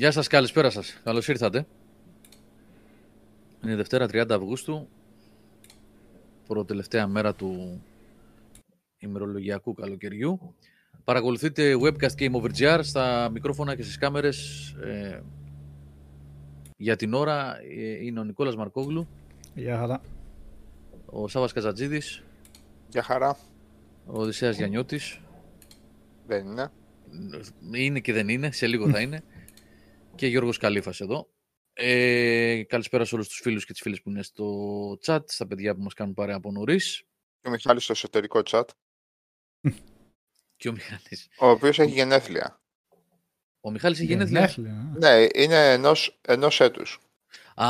Γεια σας, καλησπέρα σας. Καλώς ήρθατε. Είναι Δευτέρα 30 Αυγούστου, προτελευταία μέρα του ημερολογιακού καλοκαιριού. Παρακολουθείτε webcast Game Over GR στα μικρόφωνα και στις κάμερες. Ε, για την ώρα ε, είναι ο Νικόλας Μαρκόγλου. Γεια χαρά. Ο Σάβας Καζατζίδης. Γεια χαρά. Ο Οδυσσέας Γιαννιώτης. Δεν είναι. Είναι και δεν είναι, σε λίγο θα είναι. Και Γιώργος Καλήφας εδώ. Ε, καλησπέρα σε όλους τους φίλους και τις φίλες που είναι στο chat, στα παιδιά που μας κάνουν παρέα από νωρίς. Και ο Μιχάλης στο εσωτερικό chat. και ο Μιχάλης. Ο οποίος έχει γενέθλια. Ο Μιχάλης έχει γενέθλια; Ναι, είναι ενός, ενός έτους. Α,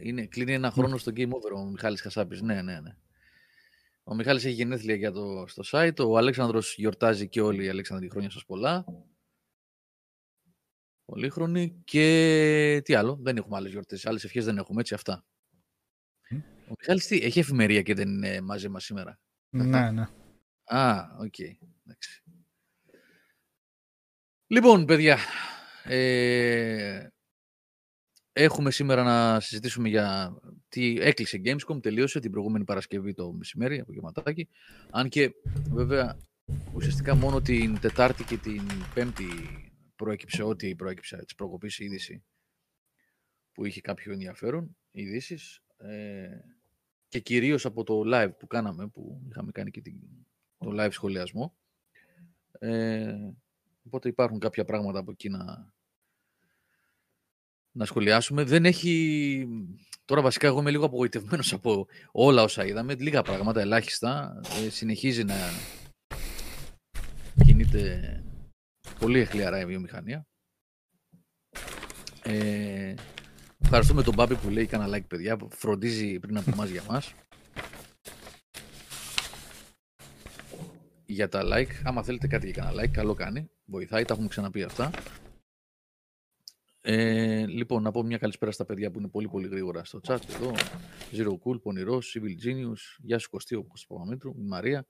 είναι, κλείνει ένα χρόνο στο Game Over ο Μιχάλης Χασάπης. Ναι, ναι, ναι. Ο Μιχάλης έχει γενέθλια για το, στο site. Ο Αλέξανδρος γιορτάζει και όλοι οι Αλέξανδροι χρόνια σας πολλά. Πολύχρονη και τι άλλο, δεν έχουμε άλλες γιορτές, άλλες ευχές δεν έχουμε, έτσι αυτά. Ο Μιχάλης τι, έχει εφημερία και δεν είναι μαζί μας σήμερα. Ναι, ναι. Α, ok. Okay. Λοιπόν, παιδιά, ε, έχουμε σήμερα να συζητήσουμε για τι έκλεισε Gamescom, τελείωσε την προηγούμενη Παρασκευή το μεσημέρι, απογευματάκι. Αν και βέβαια ουσιαστικά μόνο την Τετάρτη και την Πέμπτη προέκυψε ό,τι προέκυψε της προκοπής είδηση που είχε κάποιο ενδιαφέρον, ειδήσεις. Ε, και κυρίως από το live που κάναμε, που είχαμε κάνει και το live σχολιασμό. Ε, οπότε υπάρχουν κάποια πράγματα από εκεί να, να σχολιάσουμε. Δεν έχει... Τώρα βασικά εγώ είμαι λίγο απογοητευμένος από όλα όσα είδαμε. Λίγα πράγματα, ελάχιστα. Ε, συνεχίζει να κινείται Πολύ εχλιαρά η βιομηχανία. Ε, ευχαριστούμε τον Μπάμπη που λέει κανένα like παιδιά, που φροντίζει πριν από εμάς για μας. για τα like. Άμα θέλετε κάτι για κανένα like, καλό κάνει. Βοηθάει, τα έχουμε ξαναπεί αυτά. Ε, λοιπόν, να πω μια καλησπέρα στα παιδιά που είναι πολύ πολύ γρήγορα στο chat εδώ. Zero Cool, Πονηρός, Civil Genius, Γεια σου Κωστή, ο Κωστής η Μαρία.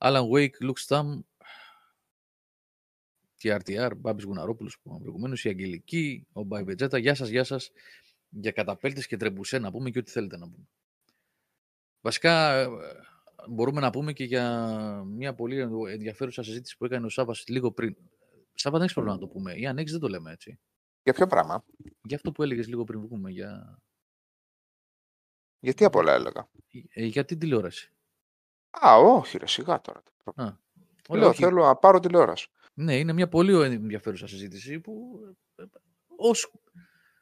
Alan Wake, Luke Stam, TRTR, Μπάμπης Γουναρόπουλος που είπαμε προηγουμένως, η Αγγελική, ο Μπάι Μπετζέτα. Γεια σας, γεια σας. Για καταπέλτες και τρεμπουσέ να πούμε και ό,τι θέλετε να πούμε. Βασικά, ε, μπορούμε να πούμε και για μια πολύ ενδιαφέρουσα συζήτηση που έκανε ο Σάβα λίγο πριν. Σάβα, δεν έχει πρόβλημα να το πούμε. Ή αν έχει, δεν το λέμε έτσι. Για ποιο πράγμα; Για αυτό που έλεγες λίγο πριν που πούμε. Για... Γιατί απ' όλα έλεγα. Ε, για την τηλεόραση. Α, όχι, ρε, σιγά τώρα. Α, Λέω, θέλω να πάρω τηλεόραση. Ναι, είναι μια πολύ ενδιαφέρουσα συζήτηση που ε, ως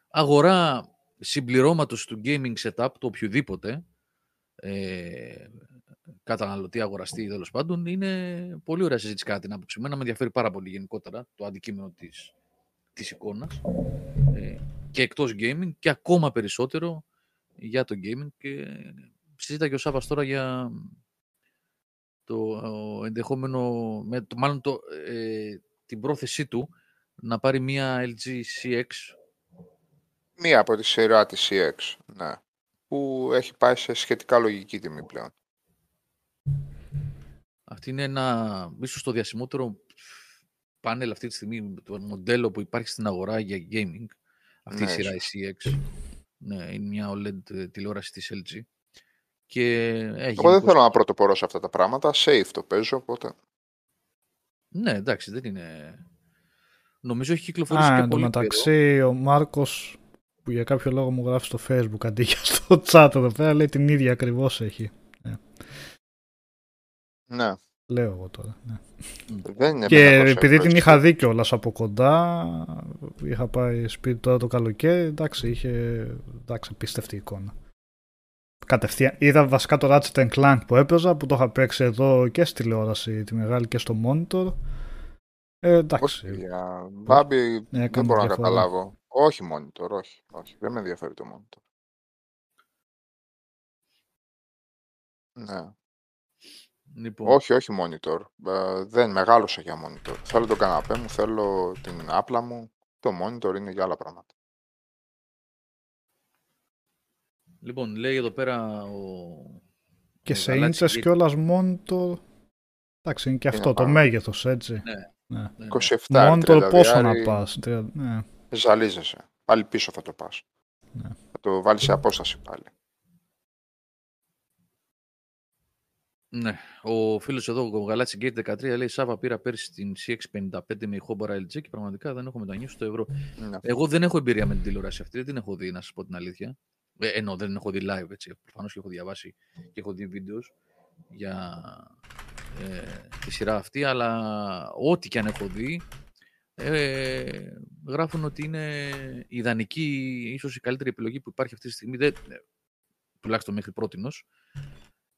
αγορά συμπληρώματος του gaming setup, το οποιοδήποτε, ε, καταναλωτή, αγοραστή τέλος πάντων, είναι πολύ ωραία συζήτηση κατά την άποψή μου. με ενδιαφέρει πάρα πολύ γενικότερα το αντικείμενο της, της εικόνας ε, και εκτός gaming και ακόμα περισσότερο για το gaming και συζήτα και ο Σάβας τώρα για το ενδεχόμενο, με, το, μάλλον το, ε, την πρόθεσή του να πάρει μία LG CX. Μία από τη σειρά της CX, ναι. Που έχει πάει σε σχετικά λογική τιμή πλέον. Αυτή είναι ένα, ίσως το διασημότερο πάνελ αυτή τη στιγμή, το μοντέλο που υπάρχει στην αγορά για gaming. Αυτή η ναι, σειρά η CX. Ναι, είναι μια OLED τηλεόραση της LG. Και Εγώ δεν θέλω να πρωτοπορώ σε αυτά τα πράγματα. Safe το παίζω, οπότε. Ναι, εντάξει, δεν είναι. Νομίζω έχει κυκλοφορήσει Α, και πολύ μεταξύ, ο Μάρκος που για κάποιο λόγο μου γράφει στο facebook αντί για στο chat εδώ πέρα λέει την ίδια ακριβώς έχει. Ναι. ναι. Λέω εγώ τώρα. Ναι. Δεν είναι και επειδή την είχα δει κιόλας από κοντά, είχα πάει σπίτι τώρα το καλοκαίρι, εντάξει, είχε εντάξει, απίστευτη εικόνα κατευθείαν. Είδα βασικά το Ratchet Clank που έπαιζα, που το είχα παίξει εδώ και στη τηλεόραση τη μεγάλη και στο monitor. Ε, εντάξει. Όχι, για Μπάμπη δεν μπορώ να καταλάβω. Όχι monitor, όχι, όχι. Δεν με ενδιαφέρει το monitor. Ναι. Λοιπόν. Όχι, όχι monitor. Ε, δεν μεγάλωσα για monitor. Θέλω τον καναπέ μου, θέλω την άπλα μου. Το monitor είναι για άλλα πράγματα. Λοιπόν, λέει εδώ πέρα ο... Και σε ίντσες κιόλας μόνο το... Εντάξει, είναι και αυτό το μέγεθος, έτσι. Ναι. ναι. 27 Μόνο το πόσο να πας. Ναι. Ζαλίζεσαι. Πάλι πίσω θα το πας. Ναι. Θα το βάλεις σε απόσταση πάλι. Ναι. Ο φίλος εδώ, ο Γαλάτσι Gate 13, λέει: Σάβα πήρα πέρσι την CX55 με ηχόμπορα LG και πραγματικά δεν έχω μετανιώσει στο ευρώ. Ναι. Εγώ δεν έχω εμπειρία με την τηλεόραση αυτή, δεν την έχω δει, να σας πω την αλήθεια. Ε, ενώ δεν έχω δει live έτσι. Προφανώς και έχω διαβάσει και έχω δει βίντεος για ε, τη σειρά αυτή, αλλά ό,τι και αν έχω δει, ε, γράφουν ότι είναι ιδανική, ίσως η καλύτερη επιλογή που υπάρχει αυτή τη στιγμή, δεν, τουλάχιστον μέχρι πρότινος,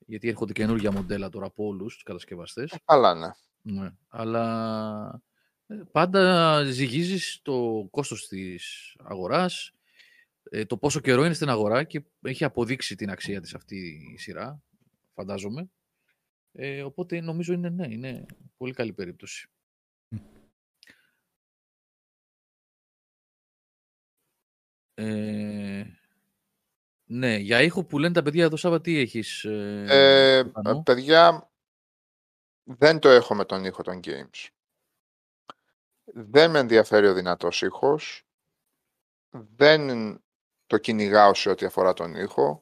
γιατί έρχονται καινούργια μοντέλα τώρα από όλους τους κατασκευαστές. Ε, καλά, ναι. ναι. Αλλά ε, πάντα ζυγίζεις το κόστος της αγοράς, ε, το πόσο καιρό είναι στην αγορά και έχει αποδείξει την αξία της αυτή η σειρά, φαντάζομαι. Ε, οπότε νομίζω είναι ναι, είναι πολύ καλή περίπτωση. Ε, ναι, για ήχο που λένε τα παιδιά εδώ Σάβα, τι έχεις ε, ε, Παιδιά, δεν το έχω με τον ήχο των games. Δεν με ενδιαφέρει ο δυνατός ήχος. Δεν το κυνηγάω σε ό,τι αφορά τον ήχο.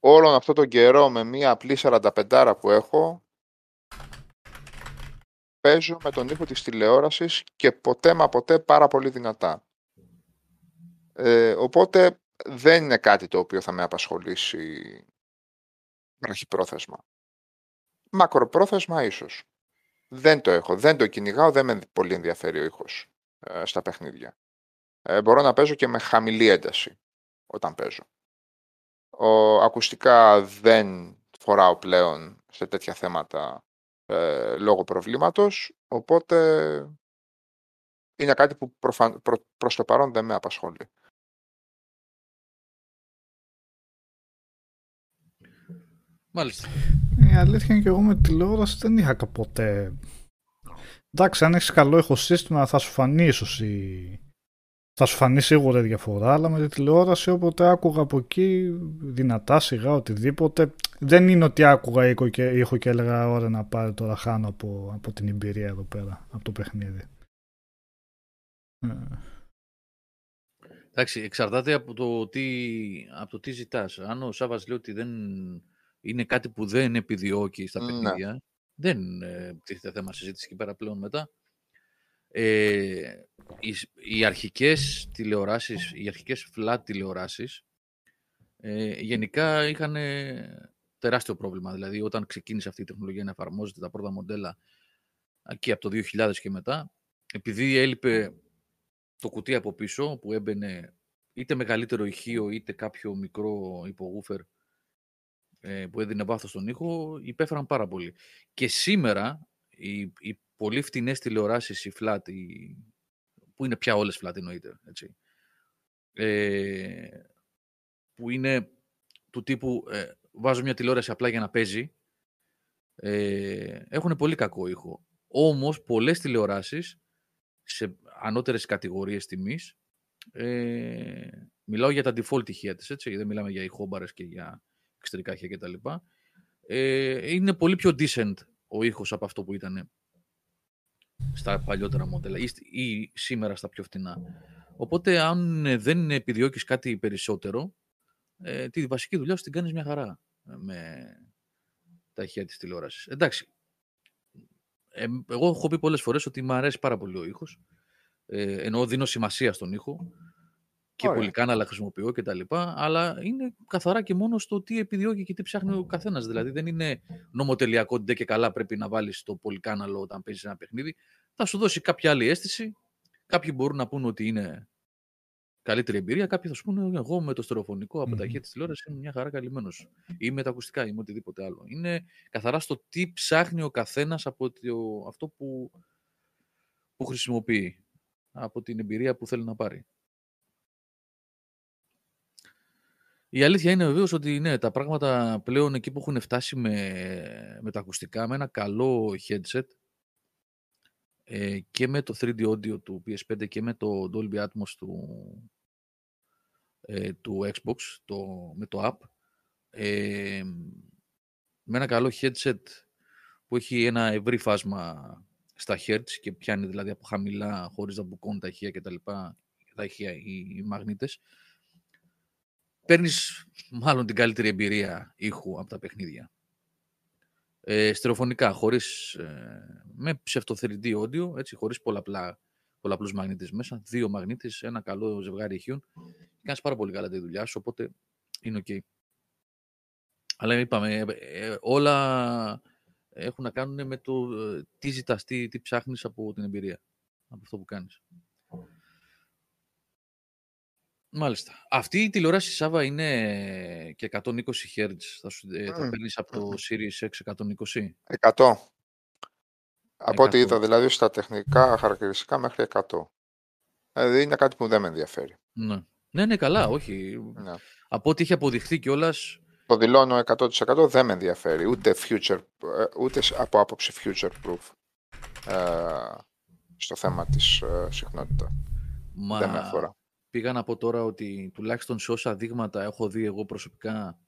Όλον αυτό τον καιρό με μία απλή 45 που έχω παίζω με τον ήχο της τηλεόρασης και ποτέ μα ποτέ πάρα πολύ δυνατά. Ε, οπότε δεν είναι κάτι το οποίο θα με απασχολήσει πρόθεσμα. Μακροπρόθεσμα ίσως. Δεν το έχω, δεν το κυνηγάω, δεν με πολύ ενδιαφέρει ο ήχος ε, στα παιχνίδια. Ε, μπορώ να παίζω και με χαμηλή ένταση όταν παίζω. Ο, ακουστικά δεν φοράω πλέον σε τέτοια θέματα ε, λόγω προβλήματος, οπότε είναι κάτι που προφαν, προ, προς το παρόν δεν με απασχολεί. Μάλιστα. Η αλήθεια είναι και εγώ με τηλεόραση δεν είχα ποτέ. Εντάξει, αν έχεις καλό ηχοσύστημα θα σου φανεί ίσως η... Θα σου φανεί σίγουρα η διαφορά, αλλά με τη τηλεόραση όποτε άκουγα από εκεί δυνατά, σιγά, οτιδήποτε. Δεν είναι ότι άκουγα ήχο και, ήχο και έλεγα ώρα να πάρει τώρα χάνω από, από την εμπειρία εδώ πέρα, από το παιχνίδι. Ε. Εντάξει, εξαρτάται από το τι, από το τι ζητάς. Αν ο Σάβας λέει ότι δεν είναι κάτι που δεν επιδιώκει στα ναι. παιχνίδια. Δεν ε, τίθεται θέμα συζήτηση εκεί πέρα πλέον μετά. Ε, οι, οι αρχικές τηλεοράσεις, οι αρχικές flat τηλεοράσεις ε, γενικά είχαν τεράστιο πρόβλημα. Δηλαδή όταν ξεκίνησε αυτή η τεχνολογία να εφαρμόζεται τα πρώτα μοντέλα και από το 2000 και μετά, επειδή έλειπε το κουτί από πίσω που έμπαινε είτε μεγαλύτερο ηχείο είτε κάποιο μικρό υπογούφερ ε, που έδινε βάθος στον ήχο υπέφεραν πάρα πολύ. Και σήμερα οι, οι πολύ φτηνές τηλεοράσεις, οι flat, οι, που είναι πια όλες flat εννοείται, έτσι, ε, που είναι του τύπου ε, βάζω μια τηλεόραση απλά για να παίζει, ε, έχουν πολύ κακό ήχο. Όμως πολλές τηλεοράσεις σε ανώτερες κατηγορίες τιμής ε, μιλάω για τα default ηχεία της, έτσι, δεν μιλάμε για ηχόμπαρες και για εξωτερικά ηχεία κτλ. Ε, είναι πολύ πιο decent ο ήχος από αυτό που ήταν στα παλιότερα μοντέλα ή, σήμερα στα πιο φτηνά. Οπότε αν δεν επιδιώκεις κάτι περισσότερο, ε, τη βασική δουλειά σου την κάνεις μια χαρά ε, με τα ηχεία της τηλεόρασης. Εντάξει, ε, εγώ έχω πει πολλές φορές ότι μου αρέσει πάρα πολύ ο ήχος, ε, ενώ δίνω σημασία στον ήχο και Ωραία. κανάλα χρησιμοποιώ και τα λοιπά, αλλά είναι καθαρά και μόνο στο τι επιδιώκει και τι ψάχνει ο καθένας. Δηλαδή δεν είναι νομοτελειακό ότι και καλά πρέπει να βάλεις το πολυκάναλο όταν παίζεις ένα παιχνίδι. Θα σου δώσει κάποια άλλη αίσθηση. Κάποιοι μπορούν να πούνε ότι είναι καλύτερη εμπειρία. Κάποιοι θα σου πούνε εγώ με το στερεοφωνικό από τα αρχαία της τηλεόρασης είμαι μια χαρά καλυμμένος. Ή με τα ακουστικά ή με οτιδήποτε άλλο. Είναι καθαρά στο τι ψάχνει ο καθένας από το, αυτό που, που χρησιμοποιεί. Από την εμπειρία που θέλει να πάρει. Η αλήθεια είναι βεβαίως ότι ναι, τα πράγματα πλέον εκεί που έχουν φτάσει με, με τα ακουστικά, με ένα καλό headset ε, και με το 3D audio του PS5 και με το Dolby Atmos του, ε, του Xbox, το, με το app, ε, με ένα καλό headset που έχει ένα ευρύ φάσμα στα hertz και πιάνει δηλαδή από χαμηλά χωρίς να μπουκώνουν τα ηχεία κτλ. τα ηχεία οι, οι μαγνήτες. Παίρνεις μάλλον την καλύτερη εμπειρία ήχου από τα παιχνίδια. Ε, στερεοφωνικά, χωρίς, ε, με ψευτο 3D audio, έτσι, χωρίς πολλαπλά, πολλαπλούς μαγνήτες μέσα, δύο μαγνήτες, ένα καλό ζευγάρι ηχείων. Κάνεις πάρα πολύ καλά τη δουλειά σου, οπότε είναι ok. Αλλά είπαμε, ε, ε, όλα έχουν να κάνουν με το ε, τι ζητάς, τι, τι ψάχνεις από την εμπειρία, από αυτό που κάνεις. Μάλιστα. Αυτή η τηλεόραση, Σάβα, είναι και 120 Hz. Θα, σου, ε, θα παίρνεις από το Series X 120. 100. Από ό,τι είδα, δηλαδή στα τεχνικά χαρακτηριστικά μέχρι 100. Δηλαδή είναι κάτι που δεν με ενδιαφέρει. Ναι, ναι, ναι καλά, όχι. Ναι. Από ό,τι έχει αποδειχθεί κιόλας. Το δηλώνω 100% δεν με ενδιαφέρει. Ούτε, future, ε, ούτε από άποψη future proof. Ε, στο θέμα της ε, συχνότητα. Μα Δεν με αφορά. Πήγα να πω τώρα ότι τουλάχιστον σε όσα δείγματα έχω δει εγώ προσωπικά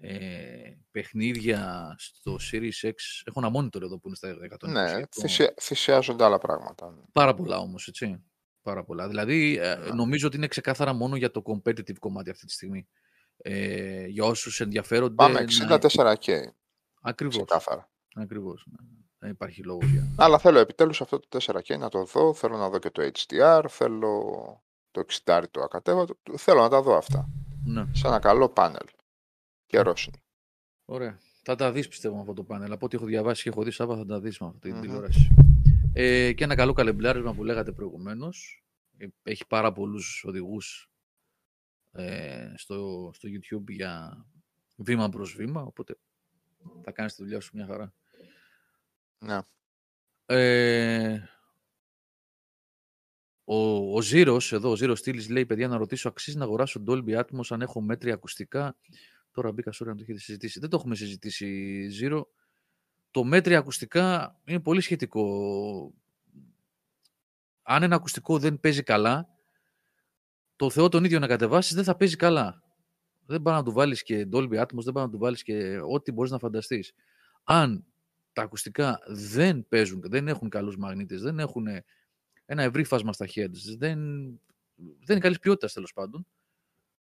ε, παιχνίδια στο Series X. Έχω ένα monitor εδώ που είναι στα 120. Ναι, έχω θυσια, θυσιάζονται άλλα πράγματα. Πάρα πολλά όμως, έτσι. Πάρα πολλά. Δηλαδή, ε, Ναι. νομίζω ότι είναι ξεκάθαρα μόνο για το competitive κομμάτι αυτή τη στιγμή. Ε, για όσους ενδιαφέρονται... Πάμε να- 64K, Ακριβώς. ξεκάθαρα. Ακριβώς. ναι. Δεν υπάρχει λόγο για... Αλλά θέλω επιτέλους αυτό το 4K να το δω, θέλω να δω και το HDR, θέλω το 60 το ακατέβατο, θέλω να τα δω αυτά. Ναι. Σε ένα καλό πάνελ. Καιρός είναι. Ωραία. Θα τα δεις πιστεύω με αυτό το πάνελ. Από ό,τι έχω διαβάσει και έχω δει Σάβα θα τα δεις με αυτή την Μμμ. τηλεόραση. Ε, και ένα καλό καλεμπλάρισμα που λέγατε προηγουμένως. Ε, Έχει πάρα πολλούς οδηγούς ε, στο, στο YouTube για βήμα προς βήμα, οπότε θα κάνεις τη δουλειά σου μια χαρά. Ναι. Ε, ο, ο Ζήρος, εδώ, ο Ζήρος Στήλης λέει, παιδιά, να ρωτήσω, αξίζει να αγοράσω Dolby Atmos αν έχω μέτρια ακουστικά; Τώρα μπήκα στο να το έχετε συζητήσει. Δεν το έχουμε συζητήσει, Ζήρο. Το μέτρια ακουστικά είναι πολύ σχετικό. Αν ένα ακουστικό δεν παίζει καλά, το Θεό τον ίδιο να κατεβάσεις δεν θα παίζει καλά. Δεν πάει να του βάλεις και Dolby Atmos, δεν πάει να του βάλεις και ό,τι μπορείς να φανταστείς. Αν τα ακουστικά δεν παίζουν, δεν έχουν καλούς μαγνήτες, δεν έχουν ένα ευρύ φάσμα στα heads, δεν, δεν είναι καλής ποιότητας τέλος πάντων,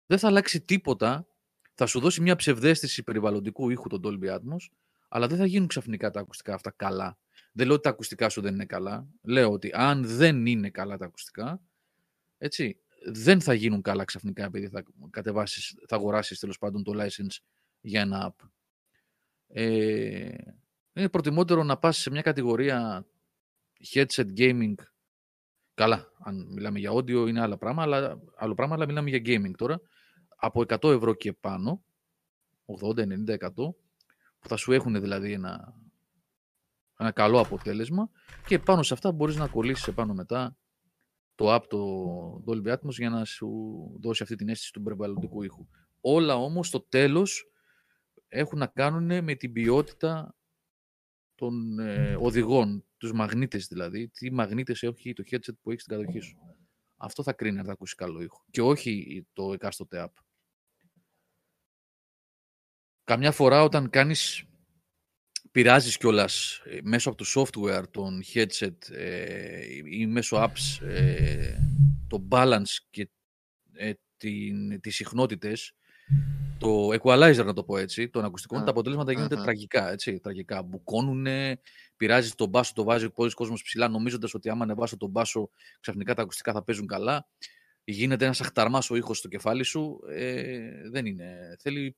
δεν θα αλλάξει τίποτα, θα σου δώσει μια ψευδέστηση περιβαλλοντικού ήχου το Dolby Atmos, αλλά δεν θα γίνουν ξαφνικά τα ακουστικά αυτά καλά. Δεν λέω ότι τα ακουστικά σου δεν είναι καλά. Λέω ότι αν δεν είναι καλά τα ακουστικά, έτσι, δεν θα γίνουν καλά ξαφνικά επειδή θα κατεβάσεις, θα αγοράσεις τέλος πάντων το license για ένα app. Ε, είναι προτιμότερο να πας σε μια κατηγορία headset gaming. Καλά, αν μιλάμε για audio είναι άλλα πράγμα, αλλά, άλλο πράγμα, αλλά μιλάμε για gaming τώρα. Από 100 ευρώ και πάνω, 80, 90, 100, που θα σου έχουν δηλαδή ένα, ένα καλό αποτέλεσμα και πάνω σε αυτά μπορείς να κολλήσεις επάνω μετά το app το Dolby Atmos για να σου δώσει αυτή την αίσθηση του περιβαλλοντικού ήχου. Όλα όμως στο τέλος έχουν να κάνουν με την ποιότητα των ε, οδηγών, τους μαγνήτες δηλαδή, τι μαγνήτες έχει το headset που έχεις στην κατοχή σου. Αυτό θα κρίνει αν θα ακούσει καλό ήχο και όχι το εκάστοτε app. Καμιά φορά όταν κάνεις, πειράζεις κιόλας ε, μέσω από το software, τον headset ε, ή μέσω apps ε, το balance και ε, την, τις συχνότητες, το equalizer να το πω έτσι, των ακουστικών, Μμ, τα αποτελέσματα γίνονται μμμ. τραγικά, έτσι, τραγικά. Μπουκώνουνε, πειράζει τον μπάσο, το βάζει πολλοί κόσμος ψηλά, νομίζοντας ότι άμα ανεβάσω τον μπάσο, ξαφνικά τα ακουστικά θα παίζουν καλά. Γίνεται ένας αχταρμάς ο ήχος στο κεφάλι σου. Ε, δεν είναι. Θέλει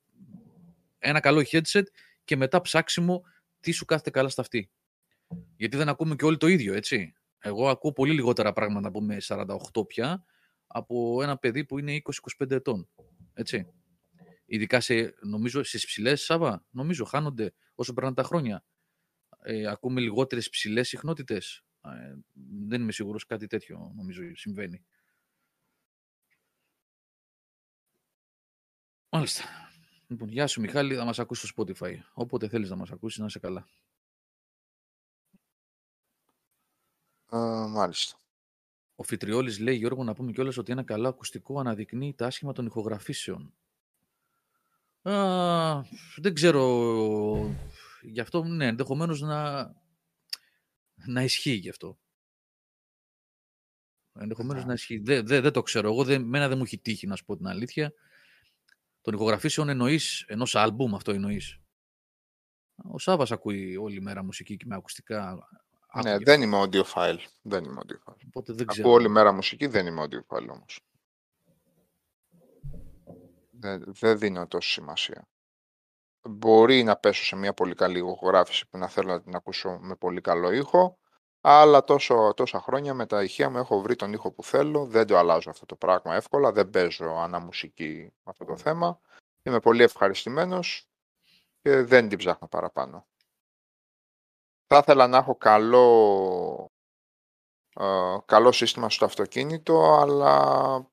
ένα καλό headset και μετά ψάξιμο τι σου κάθεται καλά στα αυτή. Γιατί δεν ακούμε και όλοι το ίδιο, έτσι. Εγώ ακούω πολύ λιγότερα πράγματα από με 48 πια από ένα παιδί που είναι 20-25 ετών. Έτσι. Ειδικά σε, νομίζω, στις ψηλές, Σάβα, νομίζω, χάνονται όσο περνάνε τα χρόνια. Ε, ακούμε λιγότερες ψηλές συχνότητες. Ε, δεν είμαι σίγουρος κάτι τέτοιο, νομίζω, συμβαίνει. Μάλιστα. Λοιπόν, γεια σου Μιχάλη, θα μας ακούσει στο Spotify. Όποτε θέλεις να μας ακούσεις, να είσαι καλά. Ε, μάλιστα. Ο Φιτριόλης λέει, Γιώργο, να πούμε κιόλας ότι ένα καλό ακουστικό αναδεικνύει τα άσχημα των ηχογραφήσεων. Α, δεν ξέρω. Γι' αυτό, ναι, ενδεχομένως να, να ισχύει γι' αυτό. Ενδεχομένως Ναι. να ισχύει. Δεν δεν- δεν το ξέρω. Εγώ δεν, μένα δεν μου έχει τύχει να σου πω την αλήθεια. Των ηχογραφήσεων εννοείς ενός άλμπουμ, αυτό εννοείς. Ο Σάβα ακούει όλη μέρα μουσική και με ακουστικά. Ναι, άκουγε. δεν είμαι audiophile. Δεν είμαι audiophile. Οπότε δεν ξέρω. Ακούω όλη μέρα μουσική, δεν είμαι audiophile όμως. Δεν, δεν δίνω τόσο σημασία. Μπορεί να πέσω σε μια πολύ καλή ηχογράφηση που να θέλω να την ακούσω με πολύ καλό ήχο, αλλά τόσο, τόσα χρόνια με τα ηχεία μου έχω βρει τον ήχο που θέλω, δεν το αλλάζω αυτό το πράγμα εύκολα, δεν παίζω αναμουσική αυτό το θέμα. Είμαι πολύ ευχαριστημένος και δεν την ψάχνω παραπάνω. Θα ήθελα να έχω καλό, ε, καλό σύστημα στο αυτοκίνητο, αλλά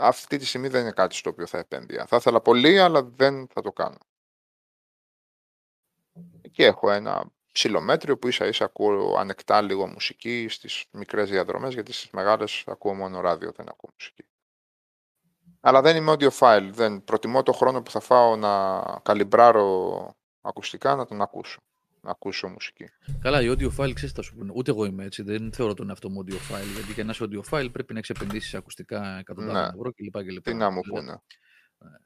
αυτή τη στιγμή δεν είναι κάτι στο οποίο θα επένδυα. Θα ήθελα πολύ, αλλά δεν θα το κάνω. Εκεί έχω ένα ψηλομέτριο που ίσα ίσα ακούω ανεκτά λίγο μουσική στις μικρές διαδρομές, γιατί στις μεγάλες ακούω μόνο ράδιο, δεν ακούω μουσική. Αλλά δεν είμαι audiophile, δεν προτιμώ το χρόνο που θα φάω να καλυμπράρω ακουστικά να τον ακούσω. Να ακούσω μουσική. Καλά, η audiophile ξέρεις θα σου πούνε. Ούτε εγώ είμαι έτσι. Δεν θεωρώ τον εαυτό μου audiophile. Γιατί για να είσαι audiophile πρέπει να έχεις επενδύσεις σε ακουστικά εκατοντάδε Ναι. ευρώ κλπ. κλπ. Τι να μου Λέω- πούνε.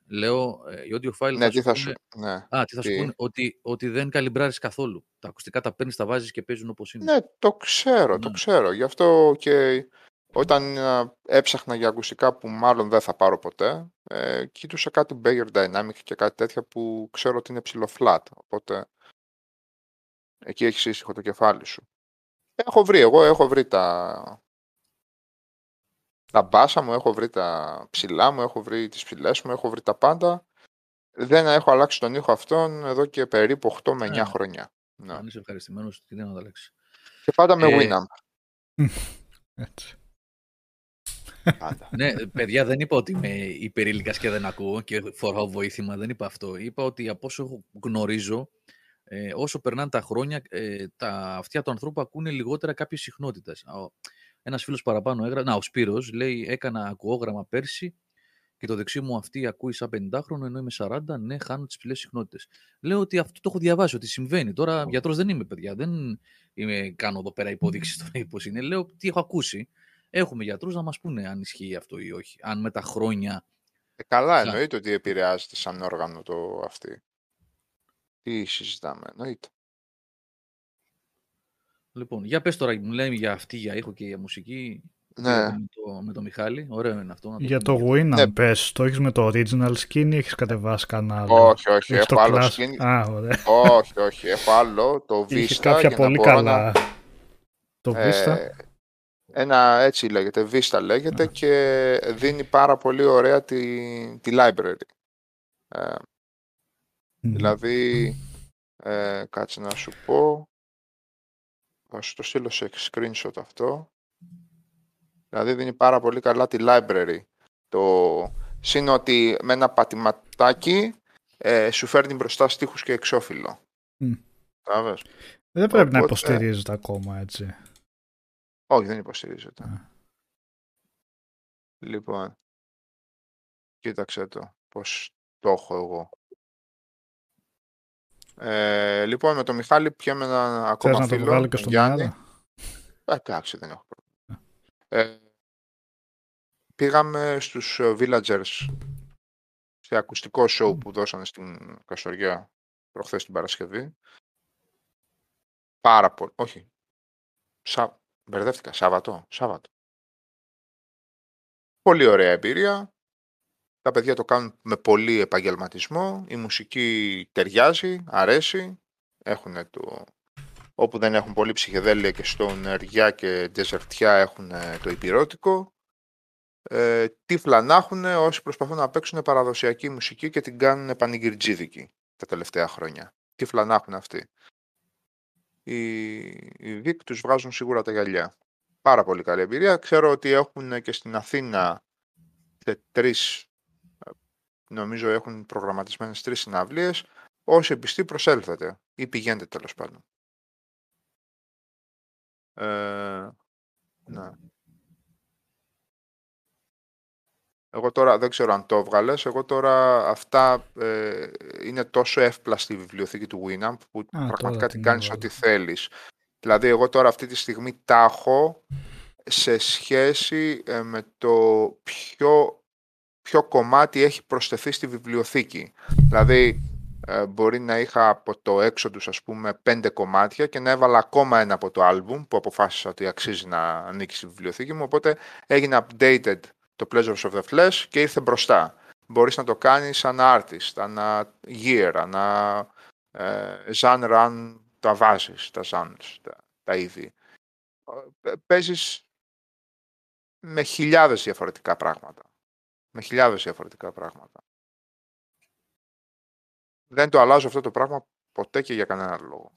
Λέω, ε, οι audiophile Ναι, θα τι σου θα πούνε, σου... Ναι. Α, τι θα σου τι; πούνε, ότι, ότι δεν καλυμπράρεις καθόλου. Τα ακουστικά τα παίρνεις, τα βάζεις και παίζουν όπως είναι. Ναι, το ξέρω, το Ναι. ξέρω. Γι' αυτό και όταν α, έψαχνα για ακουστικά που μάλλον δεν θα πάρω ποτέ, ε, κοίτουσα κάτι Bayer Dynamic και κάτι τέτοια που ξέρω ότι είναι ψηλό flat. Οπότε εκεί έχεις ήσυχο το κεφάλι σου. Έχω βρει, εγώ έχω βρει τα, τα μπάσα μου, έχω βρει τα ψηλά μου, έχω βρει τις ψηλές μου, έχω βρει τα πάντα. Δεν έχω αλλάξει τον ήχο αυτόν εδώ και περίπου 8 με 9 Ε, χρόνια. Ναι. Αν είσαι ευχαριστημένος, τι δεν να τα αλλάξεις. Και πάντα με Ε, Winamp. Έτσι. Πάντα. ναι, παιδιά, δεν είπα ότι είμαι υπερήλικας και δεν ακούω και φοράω βοήθημα. Δεν είπα αυτό. Είπα ότι από όσο γνωρίζω, ε, όσο περνάνε τα χρόνια, ε, τα αυτιά του ανθρώπου ακούνε λιγότερα κάποιες συχνότητες. Ένας φίλος παραπάνω έγραψε. Να, ο Σπύρος λέει: Έκανα ακουόγραμμα πέρσι και το δεξί μου αυτή ακούει σαν 50χρονο, ενώ είμαι 40. Ναι, χάνω τις ψηλές συχνότητες. Λέω ότι αυτό το έχω διαβάσει, ότι συμβαίνει. Τώρα γιατρός δεν είμαι, παιδιά. Δεν είμαι, κάνω εδώ πέρα υπόδειξη τώρα πώ είναι. Λέω τι έχω ακούσει. Έχουμε γιατρούς να μας πούνε αν ισχύει αυτό ή όχι. Αν με τα χρόνια. Ε, καλά, Σαν- εννοείται ότι επηρεάζεται σαν όργανο το αυτή. Τι συζητάμε, εννοείται. Λοιπόν, για πες τώρα, μου λέμε για αυτή, για ήχο και για μουσική. Ναι. Με το, με το Μιχάλη. Ωραίο είναι αυτό. Να το Για πούμε. το Winamp, Ναι. πες, το έχεις με το original skin ή έχεις κατεβάσει κανένα άλλο. Όχι, όχι, Έχεις έχω άλλο class- skin. Α, ωραία. όχι, όχι, έχω άλλο, το Είχε Vista, κάποια για πολύ να μπορώ καλά. να... Το Vista; Ε, ένα έτσι λέγεται, Vista λέγεται και δίνει πάρα πολύ ωραία τη, τη library. Ε, Μμμ. Δηλαδή, ε, κάτσε να σου πω, θα σου το στείλω σε screenshot αυτό. Δηλαδή δίνει πάρα πολύ καλά τη library. Το συν ότι με ένα πατηματάκι ε, σου φέρνει μπροστά στίχους και εξώφυλλο. Μμ. Κατάλαβες; Δεν πρέπει να οπότε- υποστηρίζεται ακόμα έτσι. Όχι, δεν υποστηρίζεται. Α. Λοιπόν, κοίταξε το, πώς το έχω εγώ. Ε, λοιπόν, με τον Μιχάλη πιάμε ένα Θες ακόμα να το φίλο, βγάλω και τον στον Γιάννη. αέρα. Ε, Εντάξει, δεν έχω πρόβλημα. Ε, πήγαμε στους ε, Villagers σε ακουστικό show που δώσανε στην Καστοριά προχθές την Παρασκευή. Πάρα πολύ. Όχι. Σα... Μπερδεύτηκα. Σάββατο. Σάββατο. Πολύ ωραία εμπειρία. Τα παιδιά το κάνουν με πολύ επαγγελματισμό. Η μουσική ταιριάζει, αρέσει. Έχουν το... Όπου δεν έχουν πολύ ψυχεδέλεια και στο νεριά και τζεζερτιά έχουν το υπηρώτικο. Ε, τύφλα να έχουν όσοι προσπαθούν να παίξουν παραδοσιακή μουσική και την κάνουν πανηγυρτζίδικη τα τελευταία χρόνια. Τύφλα να έχουν αυτοί. Οι, οι Βικ τους βγάζουν σίγουρα τα γυαλιά. Πάρα πολύ καλή εμπειρία. Ξέρω ότι έχουν και στην Αθήνα σε τρεις, ε, νομίζω έχουν προγραμματισμένες τρεις συναυλίες. Όσοι εμπιστεί προσέλθετε ή πηγαίνετε τέλος πάντων. Ε, ναι. Εγώ τώρα δεν ξέρω αν το έβγαλες. Εγώ τώρα αυτά ε, είναι τόσο εύπλαστη η βιβλιοθήκη του Winamp που τώρα πραγματικά την την κάνεις έβαλα. ό,τι θέλεις. Δηλαδή εγώ τώρα αυτή τη στιγμή τα έχω σε σχέση ε, με το ποιο, ποιο κομμάτι έχει προσθεθεί στη βιβλιοθήκη. Δηλαδή, ε, μπορεί να είχα από το έξω τους, ας πούμε, πέντε κομμάτια και να έβαλα ακόμα ένα από το άλμπουμ που αποφάσισα ότι αξίζει να ανήκει στη βιβλιοθήκη μου, οπότε έγινε updated το Pleasures of the Flesh και ήρθε μπροστά. Μπορείς να το κάνεις σαν artist, ανά year, ανά ε, genre αν τα βάζεις, τα genres, τα, τα είδη. Ε, παίζεις με χιλιάδες διαφορετικά πράγματα. Με χιλιάδες διαφορετικά πράγματα. Δεν το αλλάζω αυτό το πράγμα ποτέ και για κανένα λόγο.